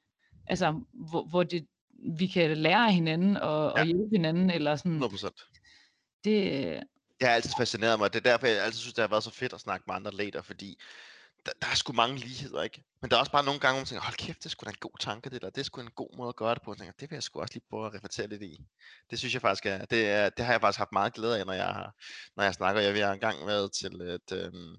altså, hvor, hvor det, vi kan lære af hinanden og, ja. Og hjælpe hinanden, eller sådan, 100%. det, Det har altid fascineret mig. Det er derfor, jeg altid synes, det har været så fedt at snakke med andre atleter, fordi der, der er sgu mange ligheder, ikke? Men der er også bare nogle gange, hvor man tænker, hold kæft, det er sgu da en god tanke, det der. Det er sgu en god måde at gøre det på. Jeg tænker, det vil jeg sgu også lige prøve at reflektere lidt i. Det synes jeg faktisk er, det, er, det har jeg faktisk haft meget glæde af, når jeg, har, når jeg snakker. Jeg har engang været til et, øhm,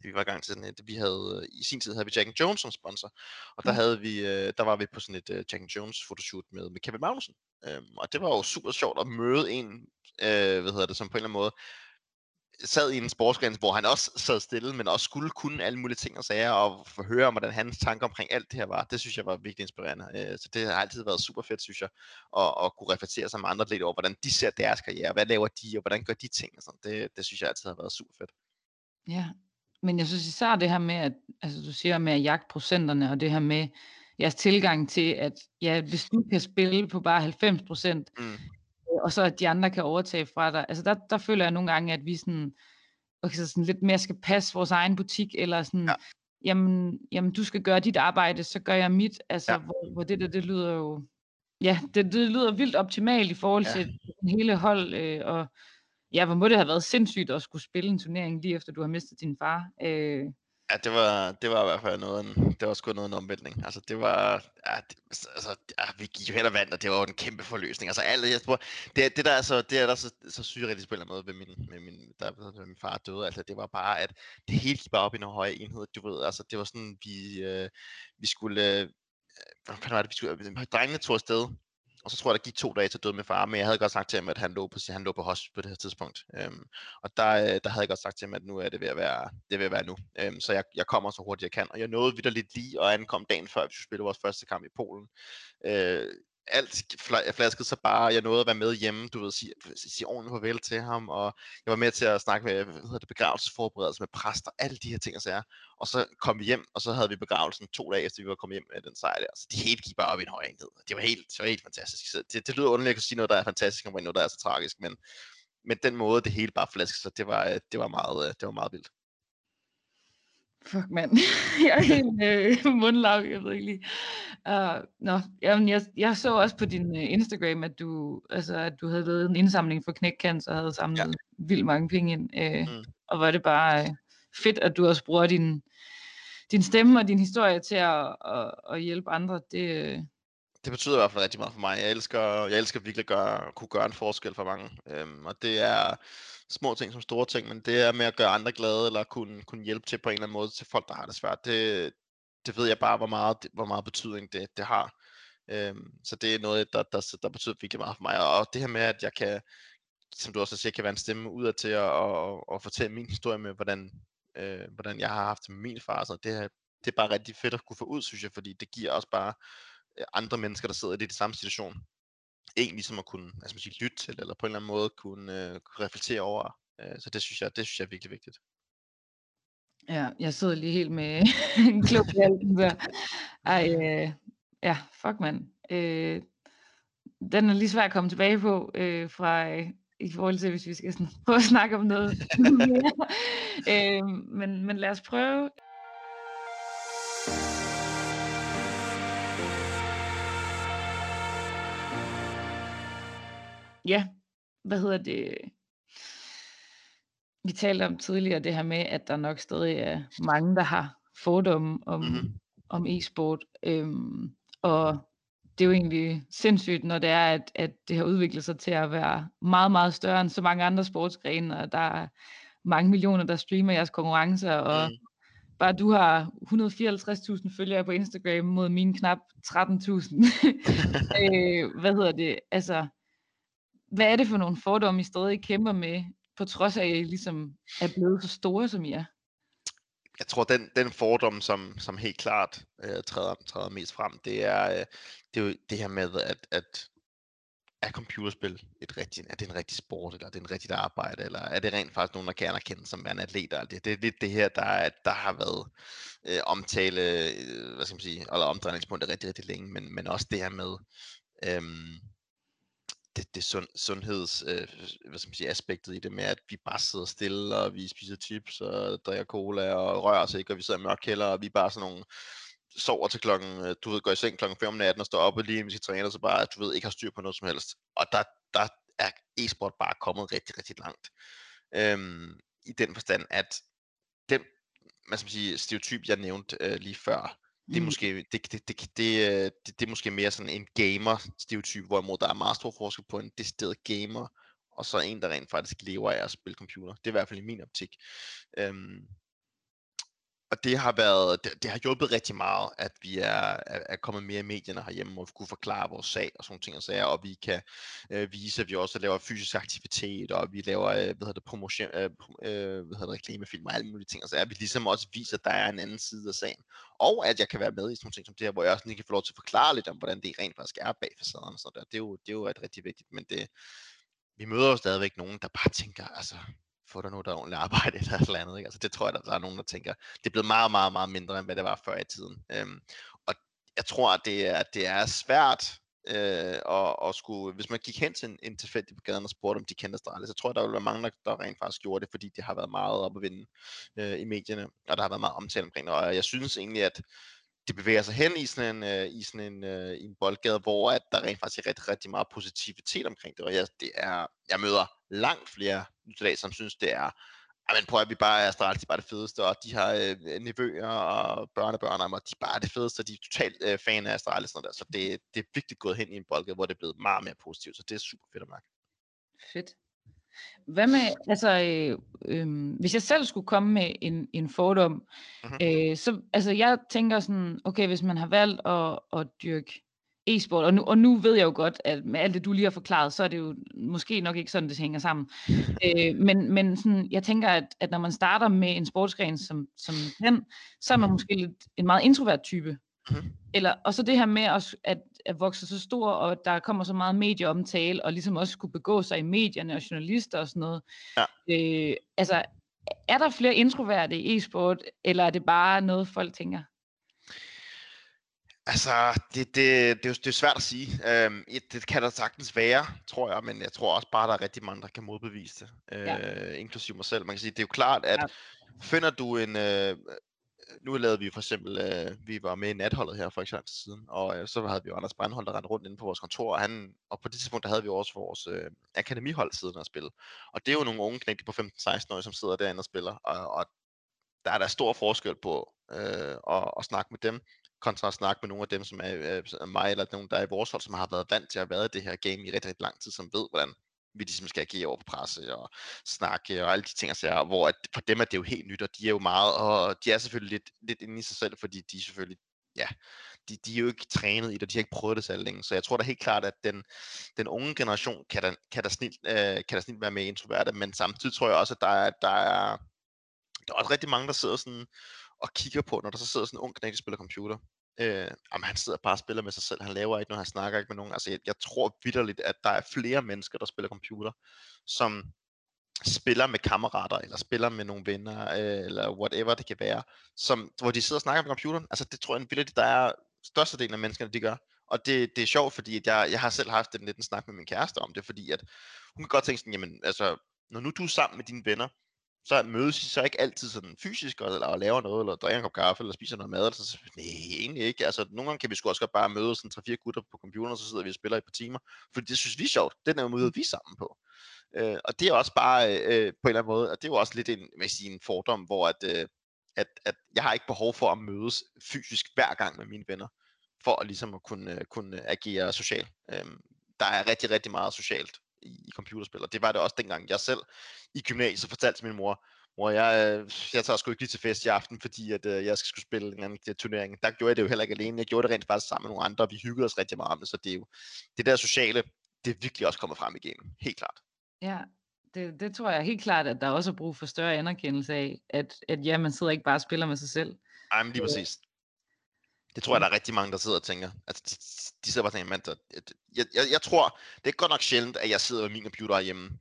vi var gang til sådan et, vi havde, i sin tid havde vi Jack and Jones som sponsor, og der Mm. havde vi, øh, der var vi på sådan et uh, Jack and Jones fotoshoot med, med Kevin Magnussen, øhm, og det var jo super sjovt at møde en, øh, hvad hedder det, som på en eller anden måde, sad i en sportsgren, hvor han også sad stille, men også skulle kunne alle mulige ting og sager, og høre om, hvordan hans tanker omkring alt det her var. Det synes jeg var virkelig inspirerende. Øh, Så det har altid været super fedt, synes jeg, at, at kunne reflektere sig med andre lidt over, hvordan de ser deres karriere, hvad laver de, og hvordan gør de ting. Og sådan. Det, det synes jeg altid har været super fedt. Ja, men jeg synes især det her med, at altså, du siger med at jagte procenterne, og det her med jeres tilgang til, at ja, hvis du kan spille på bare 90 procent, Mm. Og så at de andre kan overtage fra dig, altså der, der føler jeg nogle gange, at vi sådan, okay, så sådan lidt mere skal passe vores egen butik, eller sådan, Ja. ja. jamen, jamen du skal gøre dit arbejde, så gør jeg mit, altså Ja. hvor, hvor det der, det lyder jo, ja, det, det lyder vildt optimalt i forhold Ja. til hele hold, øh, og ja, hvor må det have været sindssygt at skulle spille en turnering lige efter du har mistet din far. Øh, Ja, det var, det var i hvert fald noget, en, det var sgu noget en omvæltning. Altså, det var, ja, det, altså, altså, ja, vi gik jo hen og vandt, og det var jo en kæmpe forløsning. Altså, alt, jeg tror, det, det der er så, det er der så, så surrealistisk på en eller anden måde ved min, med min, der, med min far døde, altså, det var bare, at det hele gik bare op i nogle høje enheder, du ved, altså, det var sådan, vi, øh, vi skulle, øh, hvad var det, vi skulle, drengene tog afsted, og så tror jeg, der gik to dage til død med far, men jeg havde godt sagt til ham, at han lå på, han lå på hospice på det her tidspunkt. Øhm, og der, øh, der havde jeg godt sagt til ham, at nu er det ved at være, det ved at være nu. Øhm, så jeg, jeg kommer så hurtigt jeg kan, og jeg nåede vidt lidt lige og ankom dagen før, vi skulle spille vores første kamp i Polen. Øh, alt flasket flaskede så bare, jeg nåede at være med hjemme, du ved, sige, sige ordentligt farvel til ham, og jeg var med til at snakke med, hvad hedder det, begravelsesforberedelse med præster, alle de her ting og sager. Og så kom vi hjem, og så havde vi begravelsen to dage efter, vi var kommet hjem med den sejr der. Så det hele gik bare op i en høj enhed. Det var helt, det var helt fantastisk. Så det, det lyder underligt at kunne sige noget, der er fantastisk, omkring noget, der er så tragisk, men, men den måde, det hele bare flaskede sig, det var, øh, det var, meget, øh, det var meget vildt. Fuck mand, (laughs) jeg er helt øh, mundlag, jeg ved ikke lige. Uh, nå, jamen, jeg, jeg så også på din uh, Instagram, at du, altså, at du havde lavet en indsamling for knækcancer og havde samlet ja. vildt mange penge ind. Uh, Mm. Og var det bare uh, fedt, at du også bruger din, din stemme og din historie til at, at, at hjælpe andre. Det, øh, det betyder i hvert fald rigtig meget for mig. Jeg elsker, jeg elsker virkelig at gøre, kunne gøre en forskel for mange. Øhm, og det er små ting som store ting, men det er med at gøre andre glade, eller kunne, kunne hjælpe til på en eller anden måde til folk, der har det svært. Det, det ved jeg bare, hvor meget, hvor meget betydning det, det har. Øhm, så det er noget, der, der, der betyder virkelig meget for mig. Og, det her med, at jeg kan, som du også siger, kan være en stemme udad til at, og, og fortælle min historie med, hvordan, øh, hvordan jeg har haft det med min far. Så det, er- det er bare rigtig fedt at kunne få ud, synes jeg, fordi det giver også bare Øh, andre mennesker, der sidder i det samme situation, egentlig ligesom at kunne altså man lytte til, eller på en eller anden måde kunne, øh, kunne reflektere over. Øh, så det synes jeg, det synes jeg er virkelig vigtigt. ja, jeg sidder lige helt med (laughs) en klub i halsen der. Ej, øh, ja, fuck mand. Øh, den er lige svær at komme tilbage på, øh, fra, øh, i forhold til, hvis vi skal sådan, (laughs) prøve at snakke om noget (laughs) mere. øh, men, men lad os prøve. Ja, hvad hedder det? Vi talte om tidligere det her med, at der nok stadig er mange, der har fordomme om, Mhm. mm-hmm. om e-sport. Øhm, og det er jo egentlig sindssygt, når det er, at, at det har udviklet sig til at være meget, meget større end så mange andre sportsgrene, og der er mange millioner, der streamer jeres konkurrencer, og Mm. bare du har 154.000 følgere på Instagram mod mine knap 13.000. (laughs) øh, hvad hedder det? Altså, hvad er det for nogle fordomme, I stadig kæmper med, på trods af, at I ligesom er blevet så store, som I er? jeg tror, den, den fordom, som, som helt klart øh, træder, træder mest frem, det er, øh, det er jo det her med, at, at er computerspil et rigtigt, er det en rigtig sport, eller er det en rigtigt arbejde, eller er det rent faktisk nogen, der kan anerkende som værende atleter? Det, det er lidt det her, der, er, der har været øh, omtale, øh, hvad skal man sige, eller omdrejningspunktet rigtig, rigtig længe, men, men også det her med, øhm, det, det sund, sundheds, øh, hvad skal man sige, aspektet i det med, at vi bare sidder stille, og vi spiser chips, og drikker cola, og rører os ikke, og vi sidder i mørk kælder, og vi er bare sådan nogle, sover til klokken, øh, du ved, går i seng klokken 5 om natten, og står op og lige vi skal træne, træner, så bare, du ved, ikke har styr på noget som helst. Og der, der er e-sport bare kommet rigtig, rigtig langt. Øhm, I den forstand, at den, man skal sige, stereotyp, jeg nævnte øh, lige før, det er, mm. måske, det, det, det, det, øh, det, det er måske mere sådan en gamer-stereotyp, hvorimod der er meget stor forskel på en decideret gamer, og så en, der rent faktisk lever af at spille computer. Det er i hvert fald i min optik. Øhm, og det har været, det, det har hjulpet rigtig meget, at vi er, er, er kommet mere i medierne herhjemme, og vi kunne forklare vores sag og sådan ting og sager, og vi kan øh, vise, at vi også laver fysisk aktivitet, og vi laver, øh, hvad hedder det, promotion, øh, øh, hvad hedder det, reklamefilm og alle mulige ting og sager. Vi ligesom også viser, at der er en anden side af sagen, og at jeg kan være med i sådan ting som det her, hvor jeg også lige kan få lov til at forklare lidt om, hvordan det rent faktisk er bag facaden og sådan der. Det er jo, det er jo et rigtig vigtigt, men det, vi møder jo stadigvæk nogen, der bare tænker, altså, få dig noget der ordentligt arbejde (laughs) eller et eller andet. Ikke? Altså, det tror jeg, der, der er nogen, der tænker. Det er blevet meget, meget, meget mindre, end hvad det var før i tiden. Øhm, og jeg tror, at det er, det er svært øh, at, at skulle, hvis man gik hen til en, en tilfældig på gaden og spurgte, om de kendte Astralis, så tror jeg, der ville være mange, der, der rent faktisk gjorde det, fordi det har været meget op at vinde øh, i medierne, og der har været meget omtale omkring det. Og jeg synes egentlig, at det bevæger sig hen i sådan en, øh, i sådan en, øh, i en boldgade, hvor at der rent faktisk er rigtig, rigtig meget positivitet omkring det, og jeg, det er, jeg møder langt flere dag, som synes, det er, men prøv at vi bare er Astralis, de er bare det fedeste, og de har øh, nevøer og børnebørn, og de er bare det fedeste, og de er totalt øh, fan af Astralis, sådan der. så det, det er virkelig gået hen i en boldgade, hvor det er blevet meget mere positivt, så det er super fedt at mærke. Fedt. Hvad med, altså, øh, øh, hvis jeg selv skulle komme med en, en fordom, mm-hmm. øh, så, altså, jeg tænker sådan, okay, hvis man har valgt at, at dyrke e-sport, og nu, og nu ved jeg jo godt, at med alt det, du lige har forklaret, så er det jo måske nok ikke sådan, det hænger sammen. Øh, men men sådan, jeg tænker, at, at når man starter med en sportsgren som, som den, så er man måske lidt en meget introvert type. Mm-hmm. Eller, og så det her med at, at, at vokse så stor, og der kommer så meget medieomtale, og ligesom også skulle begå sig i medierne og journalister og sådan noget. Ja. Øh, altså, er der flere introverte i e-sport, eller er det bare noget, folk tænker? Altså, det, det, det, er jo, det er svært at sige. Øhm, det kan der sagtens være, tror jeg, men jeg tror også bare, der er rigtig mange, der kan modbevise det, øh, ja. inklusive mig selv. Man kan sige, det er jo klart, at ja. finder du en, øh, nu lavede vi for eksempel, øh, vi var med i natholdet her for eksempel siden, og øh, så havde vi jo Anders Brandhold, der rendte rundt inde på vores kontor, og, han, og på det tidspunkt, der havde vi også vores øh, akademihold siden at spille. Og det er jo nogle unge knægte på 15-16 år, som sidder derinde og spiller, og, og der er der stor forskel på øh, at, at snakke med dem, kontra at snakke med nogle af dem, som er øh, mig, eller nogen, der er i vores hold, som har været vant til at have været i det her game i rigtig, rigtig lang tid, som ved, hvordan vi ligesom skal agere over på presse og snakke og alle de ting, og så hvor at for dem er det jo helt nyt, og de er jo meget, og de er selvfølgelig lidt, lidt inde i sig selv, fordi de selvfølgelig, ja, de, de er jo ikke trænet i det, de har ikke prøvet det så længe, så jeg tror da helt klart, at den, den unge generation kan da, kan da, snilt, øh, kan da snilt være mere introverte, men samtidig tror jeg også, at der er, der er, der er også rigtig mange, der sidder sådan og kigger på, når der så sidder sådan en ung knæk, der spiller computer, Øh, jamen, han sidder bare og spiller med sig selv. Han laver ikke noget, han snakker ikke med nogen. Altså, jeg, jeg tror vidderligt, at der er flere mennesker, der spiller computer, som spiller med kammerater, eller spiller med nogle venner, øh, eller whatever det kan være, som, hvor de sidder og snakker med computeren. Altså, det tror jeg vildt, der er størstedelen af menneskerne, de gør. Og det, det er sjovt, fordi at jeg, jeg har selv haft en lidt en snak med min kæreste om det, fordi at hun kan godt tænke sådan, jamen, altså, når nu du er sammen med dine venner, så mødes I så ikke altid sådan fysisk, og, eller laver noget, eller drikker en kop kaffe, eller spiser noget mad, eller så, nej, egentlig ikke. Altså, nogle gange kan vi sgu også godt bare mødes sådan tre-fire gutter på computeren, og så sidder vi og spiller i et par timer, fordi det synes vi er sjovt. Den er måde, vi er sammen på. Øh, og det er også bare øh, på en eller anden måde, og det er jo også lidt en, med sin fordom, hvor at, øh, at, at jeg har ikke behov for at mødes fysisk hver gang med mine venner, for at ligesom at kunne, øh, kunne agere socialt. Øh, der er rigtig, rigtig meget socialt i, i computerspil, og det var det også dengang jeg selv i gymnasiet fortalte til min mor, mor, jeg, øh, jeg tager sgu ikke lige til fest i aften, fordi at, uh, jeg skal skulle spille en anden turnering. Der gjorde jeg det jo heller ikke alene. Jeg gjorde det rent faktisk sammen med nogle andre, og vi hyggede os rigtig meget om det, så det er jo det der sociale, det er virkelig også kommet frem igennem. Helt klart. Ja, det, det tror jeg helt klart, at der også er brug for større anerkendelse af, at, at ja, man sidder ikke bare og spiller med sig selv. Ej, men lige øh, præcis. Det tror jeg, der er rigtig mange, der sidder og tænker. Altså, de, de sidder bare og tænker, jeg, jeg, jeg tror, det er godt nok sjældent, at jeg sidder med min computer hjemme,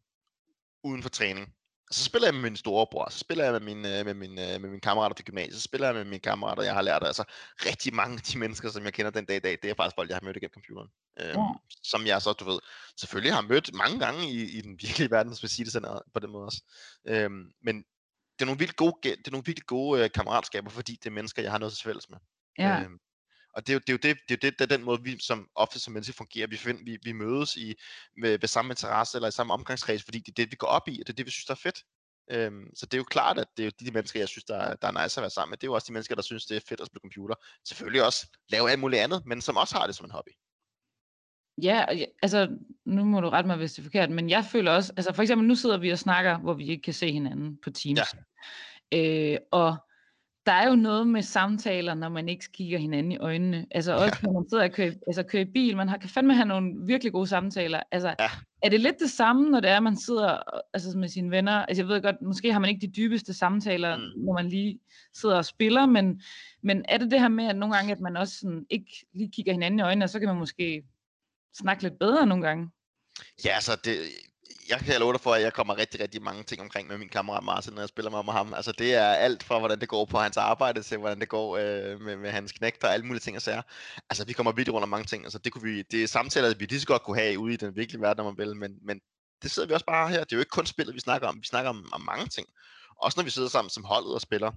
uden for træning, så spiller jeg med min storebror, så spiller jeg med, min, øh, med, min, øh, med mine kammerater til gymnasiet, så spiller jeg med mine kammerater, jeg har lært. Altså rigtig mange af de mennesker, som jeg kender den dag i dag, det er faktisk folk, jeg har mødt igennem computeren. Øhm, Ja. Som jeg så, du ved, selvfølgelig har mødt mange gange i, i den virkelige verden, hvis man siger det sådan på den måde også. Øhm, men det er nogle vildt gode, det er nogle virkelig gode øh, kammeratskaber, fordi det er mennesker, jeg har noget til fælles med. Ja. Øhm, og det er, jo, det, er jo det, det, er det, det er den måde, vi som ofte som mennesker fungerer. Vi, find, vi, vi mødes i, med, ved samme interesse eller i samme omgangskreds, fordi det er det, vi går op i, og det er det, vi synes, der er fedt. Øhm, så det er jo klart, at det er jo de, de mennesker, jeg synes, der, er- der er nice at være sammen med. Det er jo også de mennesker, der synes, det er fedt at spille computer. Selvfølgelig også lave alt muligt andet, men som også har det som en hobby. Ja, altså, nu må du rette mig, hvis det er forkert, men jeg føler også, altså for eksempel nu sidder vi og snakker, hvor vi ikke kan se hinanden på Teams. Ja. Øh, og der er jo noget med samtaler, når man ikke kigger hinanden i øjnene. Altså også når man sidder og kører, altså kører i bil, man har, kan fandme have nogle virkelig gode samtaler. Altså, Ja. er det lidt det samme, når det er, man sidder altså med sine venner? Altså jeg ved godt, måske har man ikke de dybeste samtaler, mm. når man lige sidder og spiller, men, men er det det her med, at nogle gange, at man også sådan, ikke lige kigger hinanden i øjnene, og så kan man måske snakke lidt bedre nogle gange? Ja, altså, det, jeg kan love dig for, at jeg kommer rigtig, rigtig mange ting omkring med min kammerat Martin, når jeg spiller med ham. Altså, det er alt fra, hvordan det går på hans arbejde, til hvordan det går øh, med, med hans knægt og alle mulige ting og sager. Altså, vi kommer vidt rundt om mange ting. Altså, det, kunne vi, det er samtaler, vi lige så godt kunne have ude i den virkelige verden, om man vil, men, men det sidder vi også bare her. Det er jo ikke kun spillet, vi snakker om. Vi snakker om, om mange ting. Også når vi sidder sammen som holdet og spiller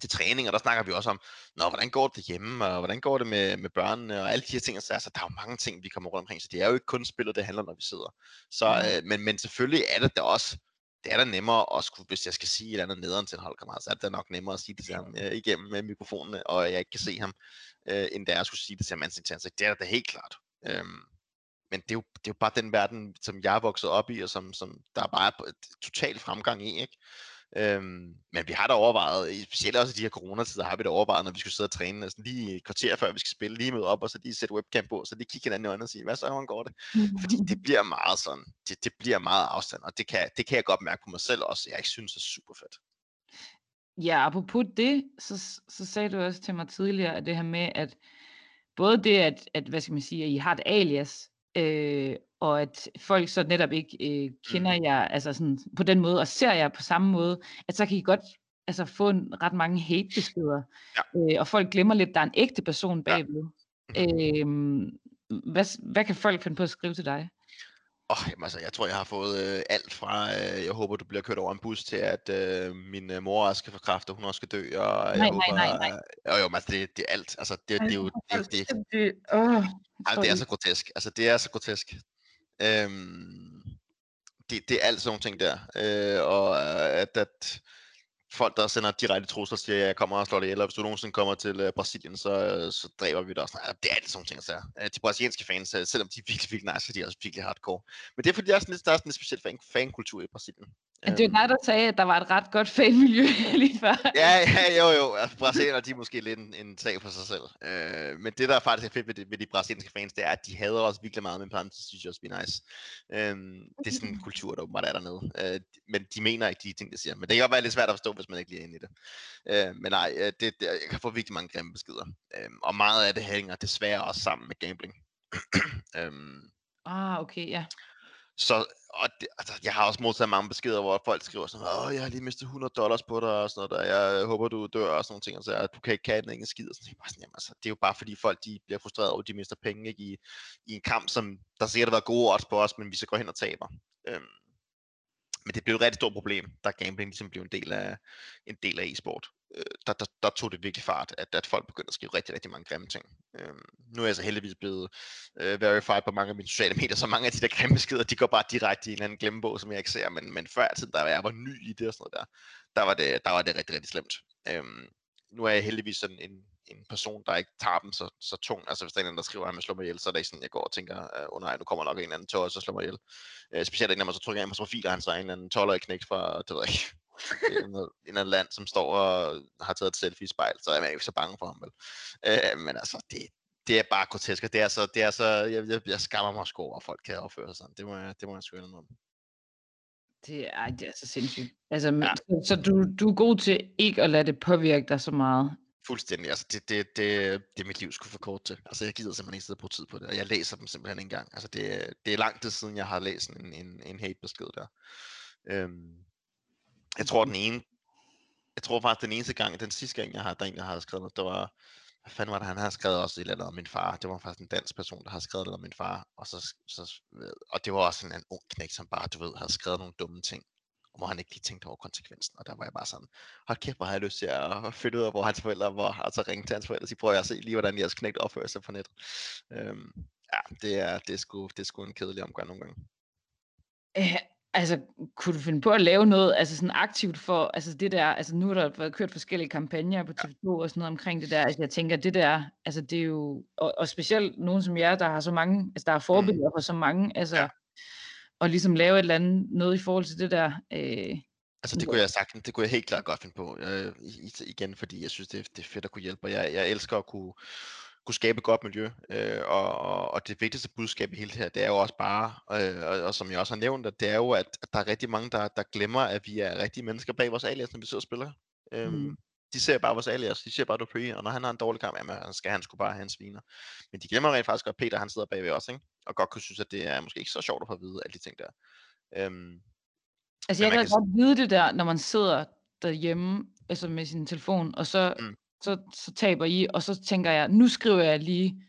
til træning, og der snakker vi også om, Nå, hvordan går det hjemme, og hvordan går det med, med børnene, og alle de her ting. Så altså, der er jo mange ting, vi kommer rundt omkring, så det er jo ikke kun spillet, det handler, når vi sidder. Så, øh, men, men selvfølgelig er det da også, det er da nemmere at skulle, hvis jeg skal sige et eller andet nederen til en holdkammerat, så er det da nok nemmere at sige det til ham øh, igennem med mikrofonen, og jeg ikke kan se ham, øh, end er at skulle sige det til ham ansigt til ansigt. Det er da helt klart. Øhm, men det er, jo, det er jo bare den verden, som jeg er vokset op i, og som, som der er bare total fremgang i, ikke? Øhm, men vi har da overvejet, specielt også i de her coronatider, har vi da overvejet, når vi skulle sidde og træne, altså lige et kvarter før vi skal spille, lige møde op, og så lige sætte webcam på, så lige kigge hinanden i øjnene og sige, hvad så, hvordan går det? Fordi det bliver meget sådan, det, det bliver meget afstand, og det kan, det kan jeg godt mærke på mig selv også, jeg ikke synes er super fedt. Ja, apropos det, så, så sagde du også til mig tidligere, at det her med, at både det, at, at hvad skal man sige, at I har et alias, øh, og at folk så netop ikke øh, kender Mhm. jer altså sådan, på den måde, og ser jer på samme måde, at så kan I godt altså, få en, ret mange hate-beskeder, Ja. øh, og folk glemmer lidt, at der er en ægte person Ja. bagved. Øh, hvad, hvad kan folk finde på at skrive til dig? Åh, oh, jamen, altså, jeg tror, jeg har fået øh, alt fra, øh, jeg håber, du bliver kørt over en bus, til at øh, min øh, mor også skal få kræft, og hun også skal dø, og jeg Nej, nej, håber, nej, nej. Jo, jo, men altså, det, det er alt, altså, det, det er jo, det, det, det, det, Ej, det er så grotesk. Altså, det er så grotesk. Øhm, det, det er alt sådan nogle ting der. Øh, og at, at folk, der sender direkte trusler, siger, at jeg kommer og slår dig ihjel, og hvis du nogensinde kommer til øh, Brasilien, så, øh, så dræber vi dig også. Nej, det er alt sådan ting, der. Øh, de brasilianske fans, selvom de er virkelig, virkelig nice, så de er også virkelig hardcore. Men det er fordi, der er sådan, der er sådan en speciel fan, fankultur i Brasilien. Det er dig, der sagde, at der var et ret godt fanmiljø (laughs) lige før. Ja, ja, jo, jo. Altså, brasilianere, de er måske lidt en, en sag for sig selv. Øh, men det, der faktisk er fedt ved, det, ved de brasilianske fans, det er, at de hader os virkelig meget, men på side synes jeg også, vi er nice. Øh, det er sådan en kultur, der åbenbart er dernede. Øh, men de mener ikke de ting, de siger. Men det kan godt være lidt svært at forstå, hvis man ikke lige er inde i det. Øh, men nej, øh, det, det, jeg kan få virkelig mange grimme beskeder. Øh, og meget af det hænger desværre også sammen med gambling. (clears throat) øhm, Ah, okay, ja. så og det, altså, jeg har også modtaget mange beskeder, hvor folk skriver sådan, åh, jeg har lige mistet 100 dollars på dig, og sådan noget der, jeg håber, du dør, og sådan nogle ting, og så er, du kan ikke have den ingen skid, og sådan, bare sådan, jamen, altså, det er jo bare fordi folk, de bliver frustreret over, at de mister penge, ikke, i, i en kamp, som, der sikkert har været gode odds på os, men vi så går hen og taber. Øhm, men det blev et rigtig stort problem, da gambling ligesom blev en del af, en del af e-sport. Øh, der, der, der, tog det virkelig fart, at, at folk begyndte at skrive rigtig, rigtig mange grimme ting. Øh, nu er jeg så heldigvis blevet øh, verified på mange af mine sociale medier, så mange af de der grimme beskeder, de går bare direkte i en eller anden glemmebog, som jeg ikke ser, men, men før tid, da jeg var ny i det og sådan noget der, der var det, der var det rigtig, rigtig slemt. Øh, nu er jeg heldigvis sådan en, en person, der ikke tager dem så, så tungt. Altså hvis der er en, der skriver, at han vil slå mig ihjel, så er det ikke sådan, jeg går og tænker, åh øh, oh, nej, nu kommer nok en eller anden tør, og så slår mig ihjel. Øh, specielt når man så trykker ind på sin profil, og han så er en eller anden 12 knæk fra, det ved jeg ikke, en eller anden land, som står og har taget et selfie i spejl, så er man ikke så bange for ham, vel? Øh, men altså, det, det er bare grotesk, og det er så, det er så jeg, jeg, jeg skammer mig sgu over, at folk kan opføre sig sådan. Det må jeg, det må jeg sgu indrømme. Det er, ej, det er så sindssygt. Altså, Ja. så, så du, du er god til ikke at lade det påvirke dig så meget. Fuldstændig. Altså, det, det, det, det er mit liv skulle for kort til. Altså, jeg gider simpelthen ikke sidde og bruge tid på det, og jeg læser dem simpelthen ikke engang. Altså, det, det er lang tid siden, jeg har læst en, en, en hate-besked der. Øhm, Jeg tror, den ene, jeg tror faktisk, den eneste gang, den sidste gang, jeg har, der egentlig har skrevet noget, det var, hvad fanden var det, han havde skrevet også et eller andet om min far. Det var faktisk en dansk person, der har skrevet noget om min far. Og, så, så, og det var også sådan en ung knæk, som bare, du ved, havde skrevet nogle dumme ting hvor han ikke lige tænkte over konsekvensen. Og der var jeg bare sådan, hold kæft, hvor har jeg lyst til at (laughs) finde ud af, hvor hans forældre var, og så ringe til hans forældre og sige, prøv at se lige, hvordan jeres knægt opfører sig på nettet. Øhm, ja, det er, det, er sgu, det er sgu en kedelig omgang nogle gange. Æh, altså, kunne du finde på at lave noget altså sådan aktivt for, altså det der, altså nu er der været kørt forskellige kampagner på TV2 og sådan noget omkring det der, altså jeg tænker, det der, altså det er jo, og, og specielt nogen som jer, der har så mange, altså der er forbilleder mm. for så mange, altså ja og ligesom lave et eller andet noget i forhold til det der. Øh, altså det kunne jeg sagtens, det kunne jeg helt klart godt finde på, øh, igen, fordi jeg synes, det, det er fedt at kunne hjælpe, og jeg, jeg elsker at kunne, kunne skabe et godt miljø, øh, og, og, og det vigtigste budskab i hele det her, det er jo også bare, øh, og, og som jeg også har nævnt, at det er jo, at, at der er rigtig mange, der, der glemmer, at vi er rigtige mennesker bag vores alias, når vi sidder og spiller. Øhm, mm de ser bare vores alias, de ser bare Dupree, og når han har en dårlig kamp, jamen, skal han skulle bare have en sviner. Men de glemmer rent faktisk, at Peter han sidder bagved os, ikke? og godt kunne synes, at det er måske ikke så sjovt at få at vide alle de ting der. Øhm, altså jeg kan, kan godt vide det der, når man sidder derhjemme altså med sin telefon, og så, mm. så, så taber I, og så tænker jeg, nu skriver jeg lige,